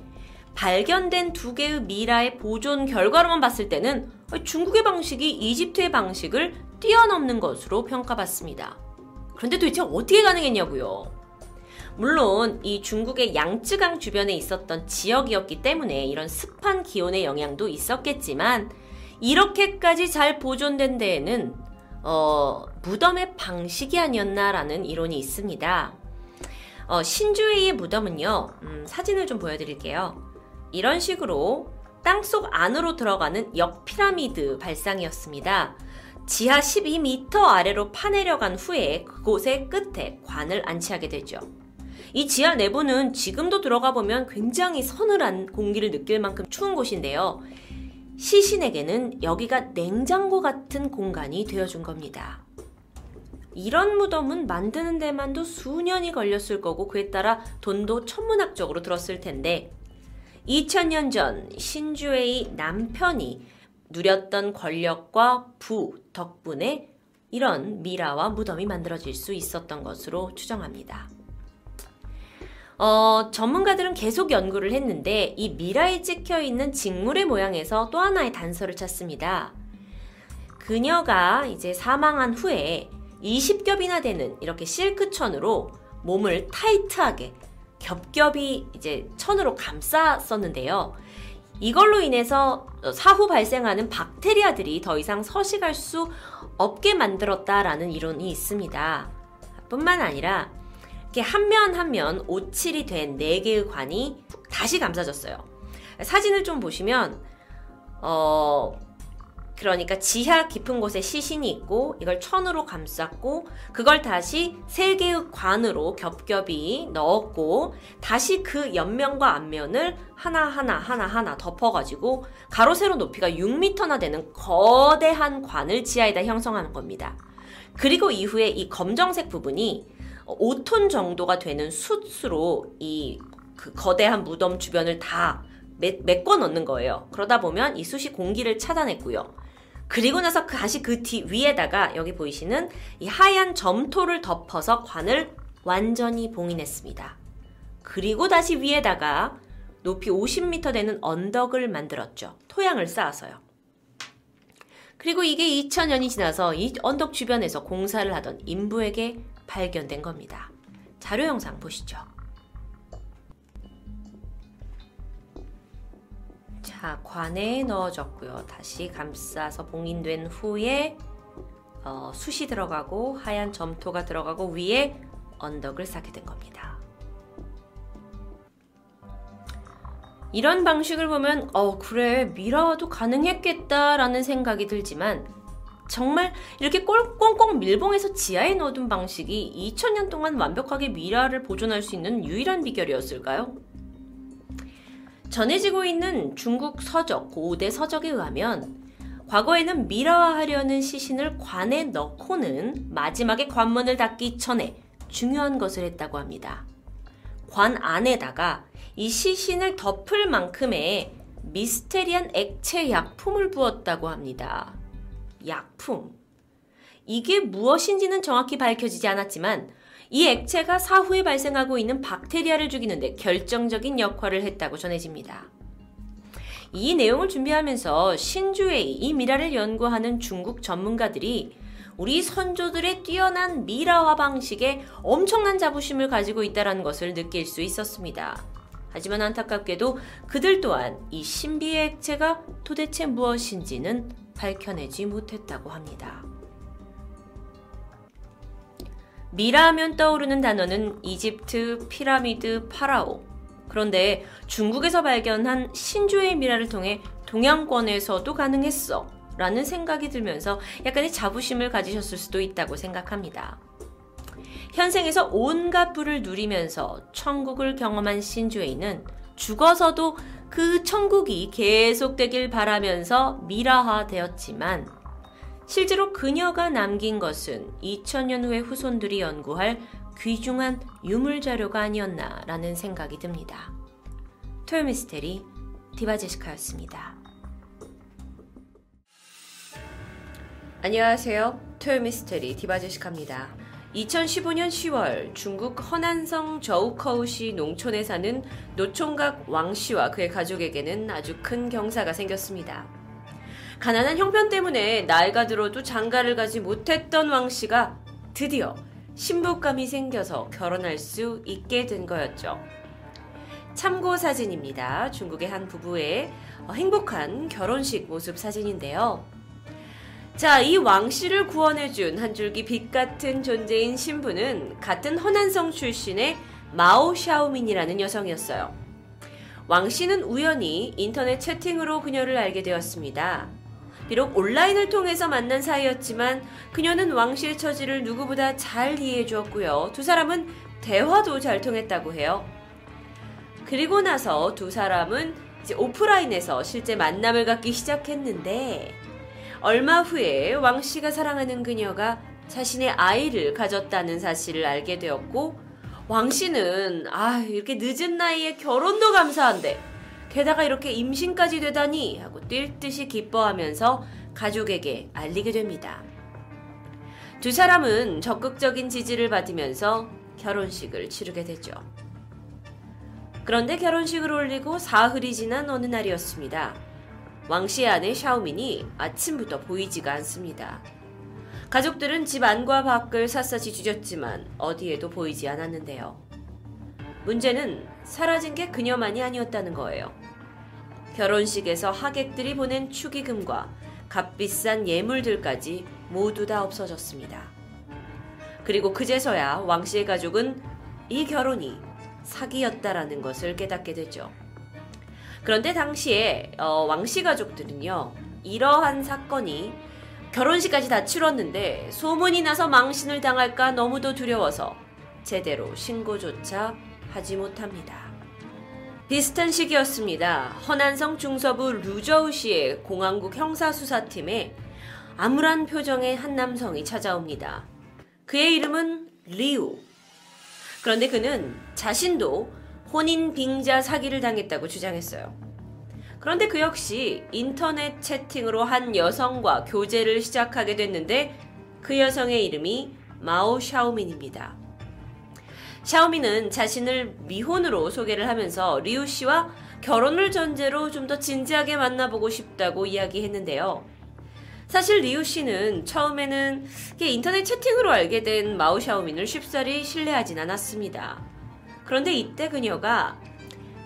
발견된 두 개의 미라의 보존 결과로만 봤을 때는 중국의 방식이 이집트의 방식을 뛰어넘는 것으로 평가받습니다. 그런데 도대체 어떻게 가능했냐고요? 물론 이 중국의 양쯔강 주변에 있었던 지역이었기 때문에 이런 습한 기온의 영향도 있었겠지만 이렇게까지 잘 보존된 데에는 어, 무덤의 방식이 아니었나라는 이론이 있습니다. 어, 신주웨이의 무덤은요, 음, 사진을 좀 보여드릴게요. 이런 식으로 땅속 안으로 들어가는 역피라미드 발상이었습니다. 지하 12m 아래로 파내려간 후에 그곳의 끝에 관을 안치하게 되죠. 이 지하 내부는 지금도 들어가 보면 굉장히 서늘한 공기를 느낄 만큼 추운 곳인데요. 시신에게는 여기가 냉장고 같은 공간이 되어준 겁니다. 이런 무덤은 만드는 데만도 수년이 걸렸을 거고 그에 따라 돈도 천문학적으로 들었을 텐데 2000년 전 신주의 남편이 누렸던 권력과 부 덕분에 이런 미라와 무덤이 만들어질 수 있었던 것으로 추정합니다. 어, 전문가들은 계속 연구를 했는데 이 미라에 찍혀 있는 직물의 모양에서 또 하나의 단서를 찾습니다. 그녀가 이제 사망한 후에 20겹이나 되는 이렇게 실크천으로 몸을 타이트하게 겹겹이 이제 천으로 감쌌었는데요. 이걸로 인해서 사후 발생하는 박테리아들이 더 이상 서식할 수 없게 만들었다라는 이론이 있습니다. 뿐만 아니라 이렇게 한 면 한 면 오칠이 된 네 개의 관이 다시 감싸졌어요. 사진을 좀 보시면 어 그러니까 지하 깊은 곳에 시신이 있고 이걸 천으로 감쌌고 그걸 다시 세 개의 관으로 겹겹이 넣었고 다시 그 옆면과 앞면을 하나하나 하나하나 덮어가지고 가로 세로 높이가 6m나 되는 거대한 관을 지하에다 형성하는 겁니다. 그리고 이후에 이 검정색 부분이 5톤 정도가 되는 숯으로 이 그 거대한 무덤 주변을 다 메꿔 넣는 거예요. 그러다 보면 이 숯이 공기를 차단했고요. 그리고 나서 그 다시 그 뒤 위에다가 여기 보이시는 이 하얀 점토를 덮어서 관을 완전히 봉인했습니다. 그리고 다시 위에다가 높이 50m 되는 언덕을 만들었죠. 토양을 쌓아서요. 그리고 이게 2000년이 지나서 이 언덕 주변에서 공사를 하던 인부에게 발견된 겁니다. 자료 영상 보시죠. 자, 관에 넣어졌고요. 다시 감싸서 봉인된 후에 어, 숯이 들어가고 하얀 점토가 들어가고 위에 언덕을 쌓게 된 겁니다. 이런 방식을 보면 어 그래 미라와도 가능했겠다라는 생각이 들지만 정말 이렇게 꽁꽁 밀봉해서 지하에 넣어둔 방식이 2000년 동안 완벽하게 미라를 보존할 수 있는 유일한 비결이었을까요? 전해지고 있는 중국 서적, 고대 서적에 의하면 과거에는 미라화하려는 시신을 관에 넣고는 마지막에 관문을 닫기 전에 중요한 것을 했다고 합니다. 관 안에다가 이 시신을 덮을 만큼의 미스테리한 액체 약품을 부었다고 합니다. 약품. 이게 무엇인지는 정확히 밝혀지지 않았지만 이 액체가 사후에 발생하고 있는 박테리아를 죽이는데 결정적인 역할을 했다고 전해집니다. 이 내용을 준비하면서 신주웨이 이 미라를 연구하는 중국 전문가들이 우리 선조들의 뛰어난 미라화 방식에 엄청난 자부심을 가지고 있다는 것을 느낄 수 있었습니다. 하지만 안타깝게도 그들 또한 이 신비의 액체가 도대체 무엇인지는 밝혀내지 못했다고 합니다. 미라 하면 떠오르는 단어는 이집트, 피라미드, 파라오. 그런데 중국에서 발견한 신주의 미라를 통해 동양권에서도 가능했어. 라는 생각이 들면서 약간의 자부심을 가지셨을 수도 있다고 생각합니다. 현생에서 온갖 부를 누리면서 천국을 경험한 신주에이는 죽어서도 그 천국이 계속되길 바라면서 미라화 되었지만 실제로 그녀가 남긴 것은 2000년 후에 후손들이 연구할 귀중한 유물 자료가 아니었나라는 생각이 듭니다. 토요미스테리 디바제시카였습니다. 안녕하세요. 토요미스테리 디바제시카입니다. 2015년 10월 중국 허난성 저우커우시 농촌에 사는 노총각 왕 씨와 그의 가족에게는 아주 큰 경사가 생겼습니다. 가난한 형편 때문에 나이가 들어도 장가를 가지 못했던 왕 씨가 드디어 신부감이 생겨서 결혼할 수 있게 된 거였죠. 참고 사진입니다. 중국의 한 부부의 행복한 결혼식 모습 사진인데요. 자, 이 왕 씨를 구원해준 한 줄기 빛 같은 존재인 신부는 같은 허난성 출신의 마오 샤오민이라는 여성이었어요. 왕 씨는 우연히 인터넷 채팅으로 그녀를 알게 되었습니다. 비록 온라인을 통해서 만난 사이였지만 그녀는 왕실 처지를 누구보다 잘 이해해 주었고요. 두 사람은 대화도 잘 통했다고 해요. 그리고 나서 두 사람은 이제 오프라인에서 실제 만남을 갖기 시작했는데 얼마 후에 왕 씨가 사랑하는 그녀가 자신의 아이를 가졌다는 사실을 알게 되었고 왕 씨는 아 이렇게 늦은 나이에 결혼도 감사한데 게다가 이렇게 임신까지 되다니 하고 뛸 듯이 기뻐하면서 가족에게 알리게 됩니다. 두 사람은 적극적인 지지를 받으면서 결혼식을 치르게 되죠. 그런데 결혼식을 올리고 사흘이 지난 어느 날이었습니다. 왕 씨의 아내 샤오민이 아침부터 보이지가 않습니다. 가족들은 집 안과 밖을 샅샅이 뒤졌지만 어디에도 보이지 않았는데요. 문제는 사라진 게 그녀만이 아니었다는 거예요. 결혼식에서 하객들이 보낸 축의금과 값비싼 예물들까지 모두 다 없어졌습니다. 그리고 그제서야 왕 씨의 가족은 이 결혼이 사기였다라는 것을 깨닫게 되죠. 그런데 당시에 어, 왕씨 가족들은요, 이러한 사건이 결혼식까지 다 치렀는데 소문이 나서 망신을 당할까 너무도 두려워서 제대로 신고조차 하지 못합니다. 비슷한 시기였습니다. 허난성 중서부 루저우시의 공항국 형사수사팀에 암울한 표정의 한 남성이 찾아옵니다. 그의 이름은 리우. 그런데 그는 자신도 혼인 빙자 사기를 당했다고 주장했어요. 그런데 그 역시 인터넷 채팅으로 한 여성과 교제를 시작하게 됐는데 그 여성의 이름이 마오 샤오민입니다. 샤오미는 자신을 미혼으로 소개를 하면서 리우 씨와 결혼을 전제로 좀 더 진지하게 만나보고 싶다고 이야기했는데요. 사실 리우 씨는 처음에는 인터넷 채팅으로 알게 된 마오 샤오민을 쉽사리 신뢰하진 않았습니다. 그런데 이때 그녀가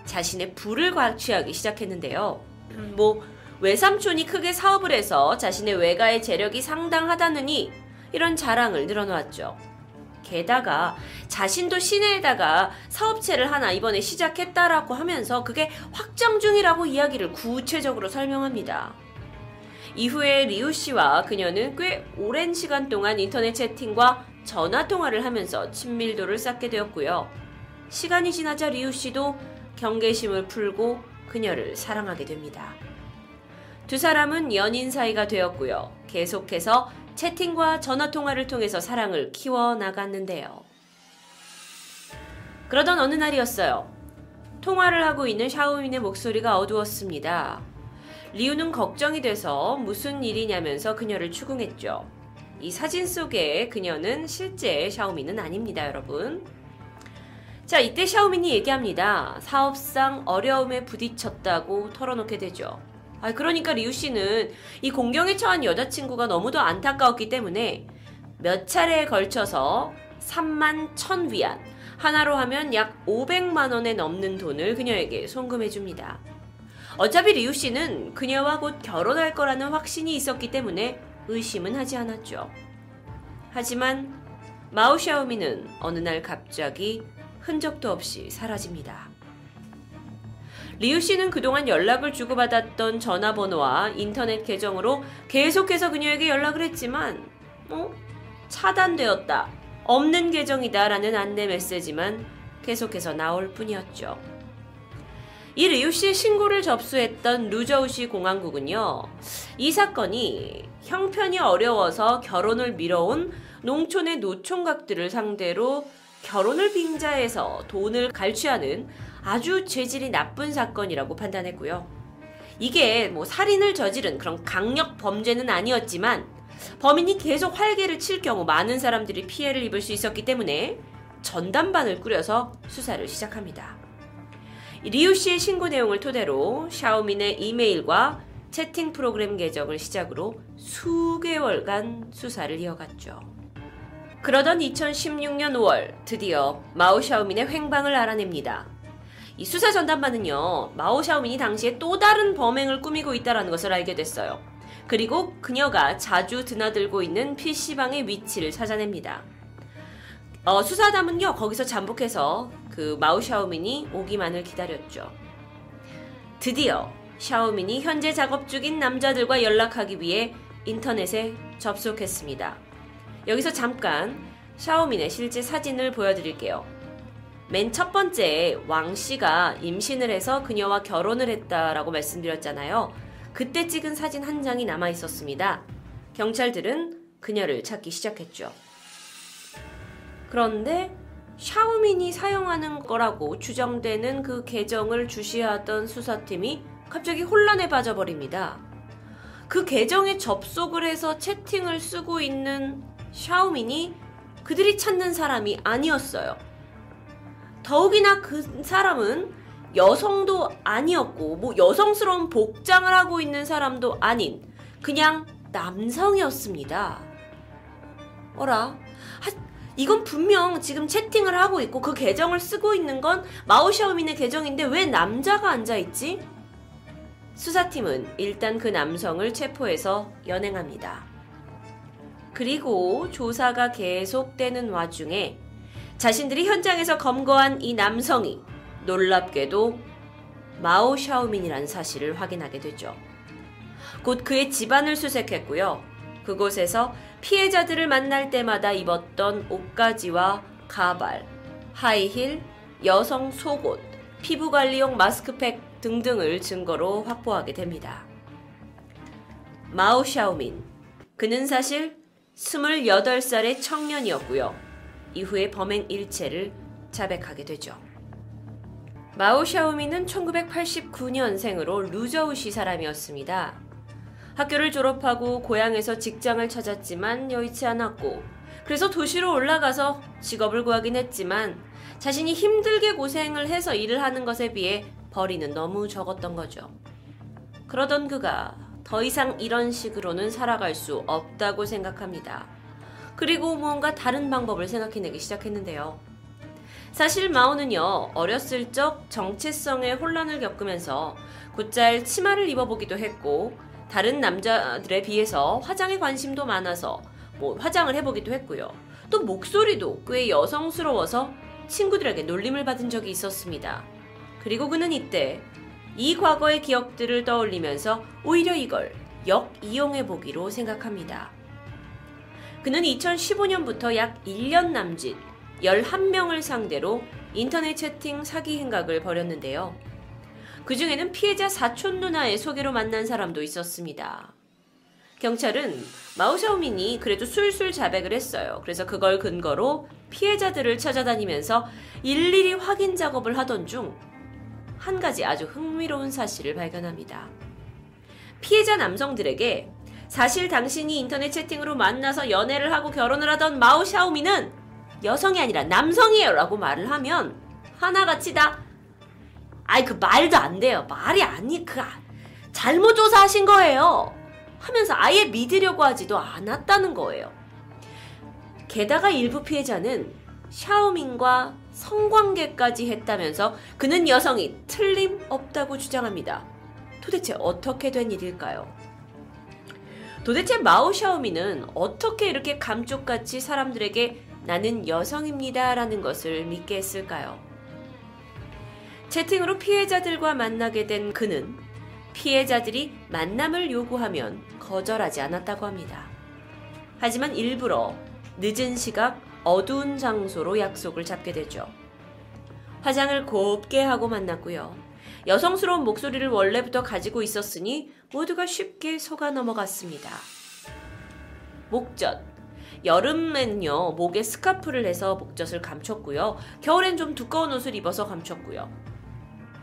자신의 부를 과취하기 시작했는데요. 뭐 외삼촌이 크게 사업을 해서 자신의 외가의 재력이 상당하다느니 이런 자랑을 늘어놓았죠. 게다가 자신도 시내에다가 사업체를 하나 이번에 시작했다라고 하면서 그게 확장 중이라고 이야기를 구체적으로 설명합니다. 이후에 리우 씨와 그녀는 꽤 오랜 시간 동안 인터넷 채팅과 전화 통화를 하면서 친밀도를 쌓게 되었고요. 시간이 지나자 리우 씨도 경계심을 풀고 그녀를 사랑하게 됩니다. 두 사람은 연인 사이가 되었고요. 계속해서 채팅과 전화 통화를 통해서 사랑을 키워 나갔는데요. 그러던 어느 날이었어요. 통화를 하고 있는 샤오민의 목소리가 어두웠습니다. 리우는 걱정이 돼서 무슨 일이냐면서 그녀를 추궁했죠. 이 사진 속에 그녀는 실제 샤오민은 아닙니다, 여러분. 자, 이때 샤오민이 얘기합니다. 사업상 어려움에 부딪혔다고 털어놓게 되죠. 아, 그러니까 리우 씨는 이 공경에 처한 여자친구가 너무도 안타까웠기 때문에 몇 차례에 걸쳐서 3만 1천 위안, 하나로 하면 약 500만 원에 넘는 돈을 그녀에게 송금해 줍니다. 어차피 리우 씨는 그녀와 곧 결혼할 거라는 확신이 있었기 때문에 의심은 하지 않았죠. 하지만 마오 샤오미는 어느 날 갑자기 흔적도 없이 사라집니다. 리우 씨는 그동안 연락을 주고받았던 전화번호와 인터넷 계정으로 계속해서 그녀에게 연락을 했지만, 어? 차단되었다. 없는 계정이다. 라는 안내 메시지만 계속해서 나올 뿐이었죠. 이 리우 씨의 신고를 접수했던 루저우시 공안국은요, 이 사건이 형편이 어려워서 결혼을 미뤄온 농촌의 노총각들을 상대로 결혼을 빙자해서 돈을 갈취하는 아주 죄질이 나쁜 사건이라고 판단했고요. 이게 뭐 살인을 저지른 그런 강력 범죄는 아니었지만 범인이 계속 활개를 칠 경우 많은 사람들이 피해를 입을 수 있었기 때문에 전담반을 꾸려서 수사를 시작합니다. 리우 씨의 신고 내용을 토대로 샤오민의 이메일과 채팅 프로그램 계정을 시작으로 수개월간 수사를 이어갔죠. 그러던 2016년 5월 드디어 마오 샤오민의 횡방을 알아냅니다. 이 수사 전담반은요, 마오 샤오민이 당시에 또 다른 범행을 꾸미고 있다는 것을 알게 됐어요. 그리고 그녀가 자주 드나들고 있는 PC방의 위치를 찾아냅니다. 어, 수사담은요, 거기서 잠복해서 그 마오 샤오민이 오기만을 기다렸죠. 드디어 샤오민이 현재 작업 중인 남자들과 연락하기 위해 인터넷에 접속했습니다. 여기서 잠깐 샤오민의 실제 사진을 보여드릴게요. 맨 첫 번째 왕 씨가 임신을 해서 그녀와 결혼을 했다라고 말씀드렸잖아요. 그때 찍은 사진 한 장이 남아 있었습니다. 경찰들은 그녀를 찾기 시작했죠. 그런데 샤오민이 사용하는 거라고 추정되는 그 계정을 주시하던 수사팀이 갑자기 혼란에 빠져버립니다. 그 계정에 접속을 해서 채팅을 쓰고 있는 샤오민이 그들이 찾는 사람이 아니었어요. 더욱이나 그 사람은 여성도 아니었고, 뭐 여성스러운 복장을 하고 있는 사람도 아닌, 그냥 남성이었습니다. 어라? 하, 이건 분명 지금 채팅을 하고 있고 그 계정을 쓰고 있는 건 마오샤오민의 계정인데 왜 남자가 앉아있지? 수사팀은 일단 그 남성을 체포해서 연행합니다. 그리고 조사가 계속되는 와중에 자신들이 현장에서 검거한 이 남성이 놀랍게도 마오 샤오민이라는 사실을 확인하게 되죠. 곧 그의 집안을 수색했고요. 그곳에서 피해자들을 만날 때마다 입었던 옷가지와 가발, 하이힐, 여성 속옷, 피부 관리용 마스크팩 등등을 증거로 확보하게 됩니다. 마오 샤오민. 그는 사실 28살의 청년이었고요. 이후에 범행 일체를 자백하게 되죠. 마오 샤오민은 1989년생으로 루저우시 사람이었습니다. 학교를 졸업하고 고향에서 직장을 찾았지만 여의치 않았고 그래서 도시로 올라가서 직업을 구하긴 했지만 자신이 힘들게 고생을 해서 일을 하는 것에 비해 벌이는 너무 적었던 거죠. 그러던 그가 더 이상 이런 식으로는 살아갈 수 없다고 생각합니다. 그리고 무언가 다른 방법을 생각해내기 시작했는데요. 사실 마오는요, 어렸을 적 정체성의 혼란을 겪으면서 곧잘 치마를 입어보기도 했고, 다른 남자들에 비해서 화장에 관심도 많아서 뭐 화장을 해보기도 했고요. 또 목소리도 꽤 여성스러워서 친구들에게 놀림을 받은 적이 있었습니다. 그리고 그는 이때 이 과거의 기억들을 떠올리면서 오히려 이걸 역이용해 보기로 생각합니다. 그는 2015년부터 약 1년 남짓 11명을 상대로 인터넷 채팅 사기 행각을 벌였는데요. 그 중에는 피해자 사촌 누나의 소개로 만난 사람도 있었습니다. 경찰은 마우샤오민이 그래도 술술 자백을 했어요. 그래서 그걸 근거로 피해자들을 찾아다니면서 일일이 확인 작업을 하던 중 한 가지 아주 흥미로운 사실을 발견합니다. 피해자 남성들에게 사실 당신이 인터넷 채팅으로 만나서 연애를 하고 결혼을 하던 마우샤오미는 여성이 아니라 남성이에요 라고 말을 하면 하나같이 다 아이 그 말도 안 돼요. 말이 아니 그 아, 잘못 조사하신 거예요. 하면서 아예 믿으려고 하지도 않았다는 거예요. 게다가 일부 피해자는 샤오민과 성관계까지 했다면서 그는 여성이 틀림없다고 주장합니다. 도대체 어떻게 된 일일까요? 도대체 마오 샤오미는 어떻게 이렇게 감쪽같이 사람들에게 나는 여성입니다 라는 것을 믿게 했을까요? 채팅으로 피해자들과 만나게 된 그는 피해자들이 만남을 요구하면 거절하지 않았다고 합니다. 하지만 일부러 늦은 시각 어두운 장소로 약속을 잡게 되죠. 화장을 곱게 하고 만났고요. 여성스러운 목소리를 원래부터 가지고 있었으니 모두가 쉽게 속아 넘어갔습니다. 목젖. 여름엔요, 목에 스카프를 해서 목젖을 감췄고요. 겨울엔 좀 두꺼운 옷을 입어서 감췄고요.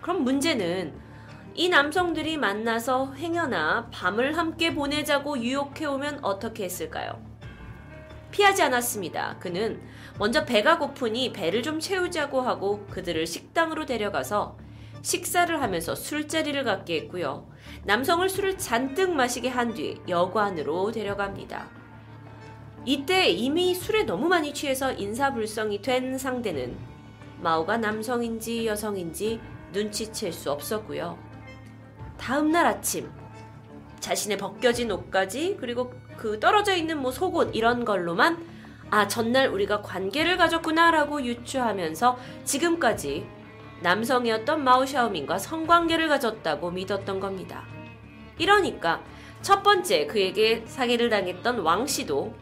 그럼 문제는 이 남성들이 만나서 행여나 밤을 함께 보내자고 유혹해오면 어떻게 했을까요? 피하지 않았습니다. 그는 먼저 배가 고프니 배를 좀 채우자고 하고 그들을 식당으로 데려가서 식사를 하면서 술자리를 갖게 했고요. 남성을 술을 잔뜩 마시게 한 뒤 여관으로 데려갑니다. 이때 이미 술에 너무 많이 취해서 인사불성이 된 상대는 마오가 남성인지 여성인지 눈치챌 수 없었고요. 다음날 아침 자신의 벗겨진 옷까지 그리고 그 떨어져 있는 뭐 속옷 이런 걸로만 아 전날 우리가 관계를 가졌구나라고 유추하면서 지금까지 남성이었던 마오샤오민과 성관계를 가졌다고 믿었던 겁니다. 이러니까 첫 번째 그에게 사기를 당했던 왕 씨도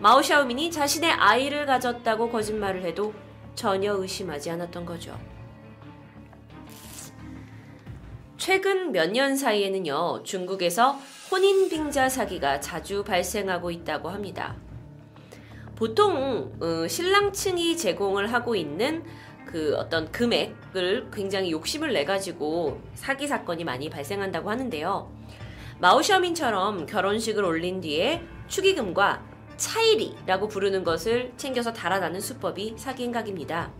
마오샤오민이 자신의 아이를 가졌다고 거짓말을 해도 전혀 의심하지 않았던 거죠. 최근 몇 년 사이에는요, 중국에서 혼인빙자 사기가 자주 발생하고 있다고 합니다. 보통 어, 신랑 층이 제공을 하고 있는 그 어떤 금액을 굉장히 욕심을 내 가지고 사기 사건이 많이 발생한다고 하는데요. 마오샤민처럼 결혼식을 올린 뒤에 축의금과 차일이라고 부르는 것을 챙겨서 달아나는 수법이 사기 행각입니다.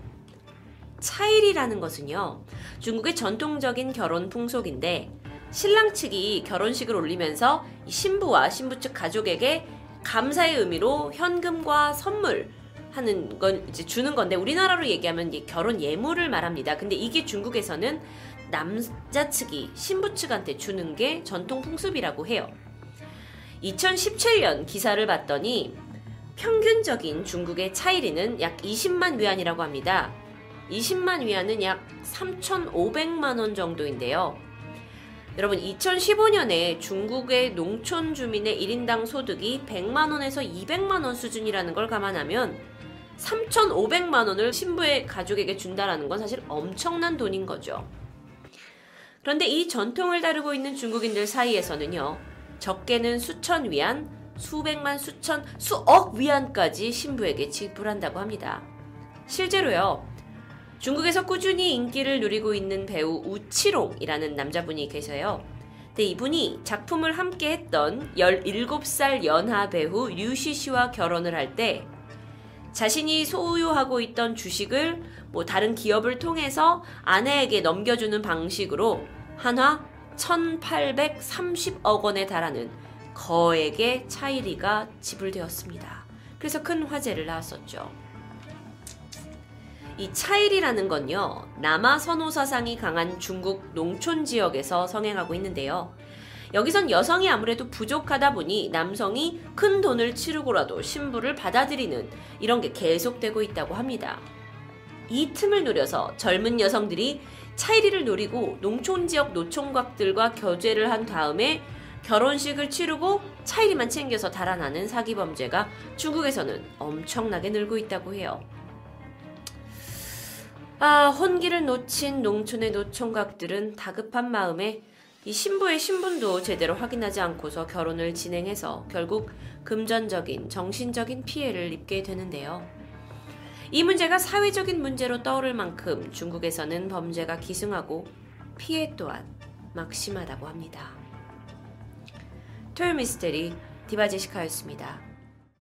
차일이라는 것은요, 중국의 전통적인 결혼 풍속인데, 신랑 측이 결혼식을 올리면서 신부와 신부 측 가족에게 감사의 의미로 현금과 선물, 하는 건 이제 주는 건데 우리나라로 얘기하면 결혼 예물을 말합니다. 근데 이게 중국에서는 남자 측이 신부 측한테 주는 게 전통 풍습이라고 해요. 2017년 기사를 봤더니 평균적인 중국의 차이리는 약 20만 위안이라고 합니다. 20만 위안은 약 3,500만 원 정도인데요. 여러분 2015년에 중국의 농촌 주민의 1인당 소득이 100만 원에서 200만 원 수준이라는 걸 감안하면 3,500만 원을 신부의 가족에게 준다라는 건 사실 엄청난 돈인 거죠. 그런데 이 전통을 다루고 있는 중국인들 사이에서는요. 적게는 수천 위안, 수백만, 수천, 수억 위안까지 신부에게 지불한다고 합니다. 실제로요. 중국에서 꾸준히 인기를 누리고 있는 배우 우치롱이라는 남자분이 계세요. 근데 이분이 작품을 함께 했던 17살 연하 배우 류시 씨와 결혼을 할 때 자신이 소유하고 있던 주식을 뭐 다른 기업을 통해서 아내에게 넘겨주는 방식으로 한화 1830억 원에 달하는 거액의 차이리가 지불되었습니다. 그래서 큰 화제를 낳았었죠. 이 차일이라는 건요, 남아 선호 사상이 강한 중국 농촌 지역에서 성행하고 있는데요. 여기선 여성이 아무래도 부족하다 보니 남성이 큰 돈을 치르고라도 신부를 받아들이는 이런 게 계속되고 있다고 합니다. 이 틈을 노려서 젊은 여성들이 차이리를 노리고 농촌 지역 노총각들과 교제를 한 다음에 결혼식을 치르고 차이리만 챙겨서 달아나는 사기 범죄가 중국에서는 엄청나게 늘고 있다고 해요. 아, 혼기를 놓친 농촌의 노총각들은 다급한 마음에 이 신부의 신분도 제대로 확인하지 않고서 결혼을 진행해서 결국 금전적인, 정신적인 피해를 입게 되는데요. 이 문제가 사회적인 문제로 떠오를 만큼 중국에서는 범죄가 기승하고 피해 또한 막심하다고 합니다. 토요 미스테리 디바제시카였습니다.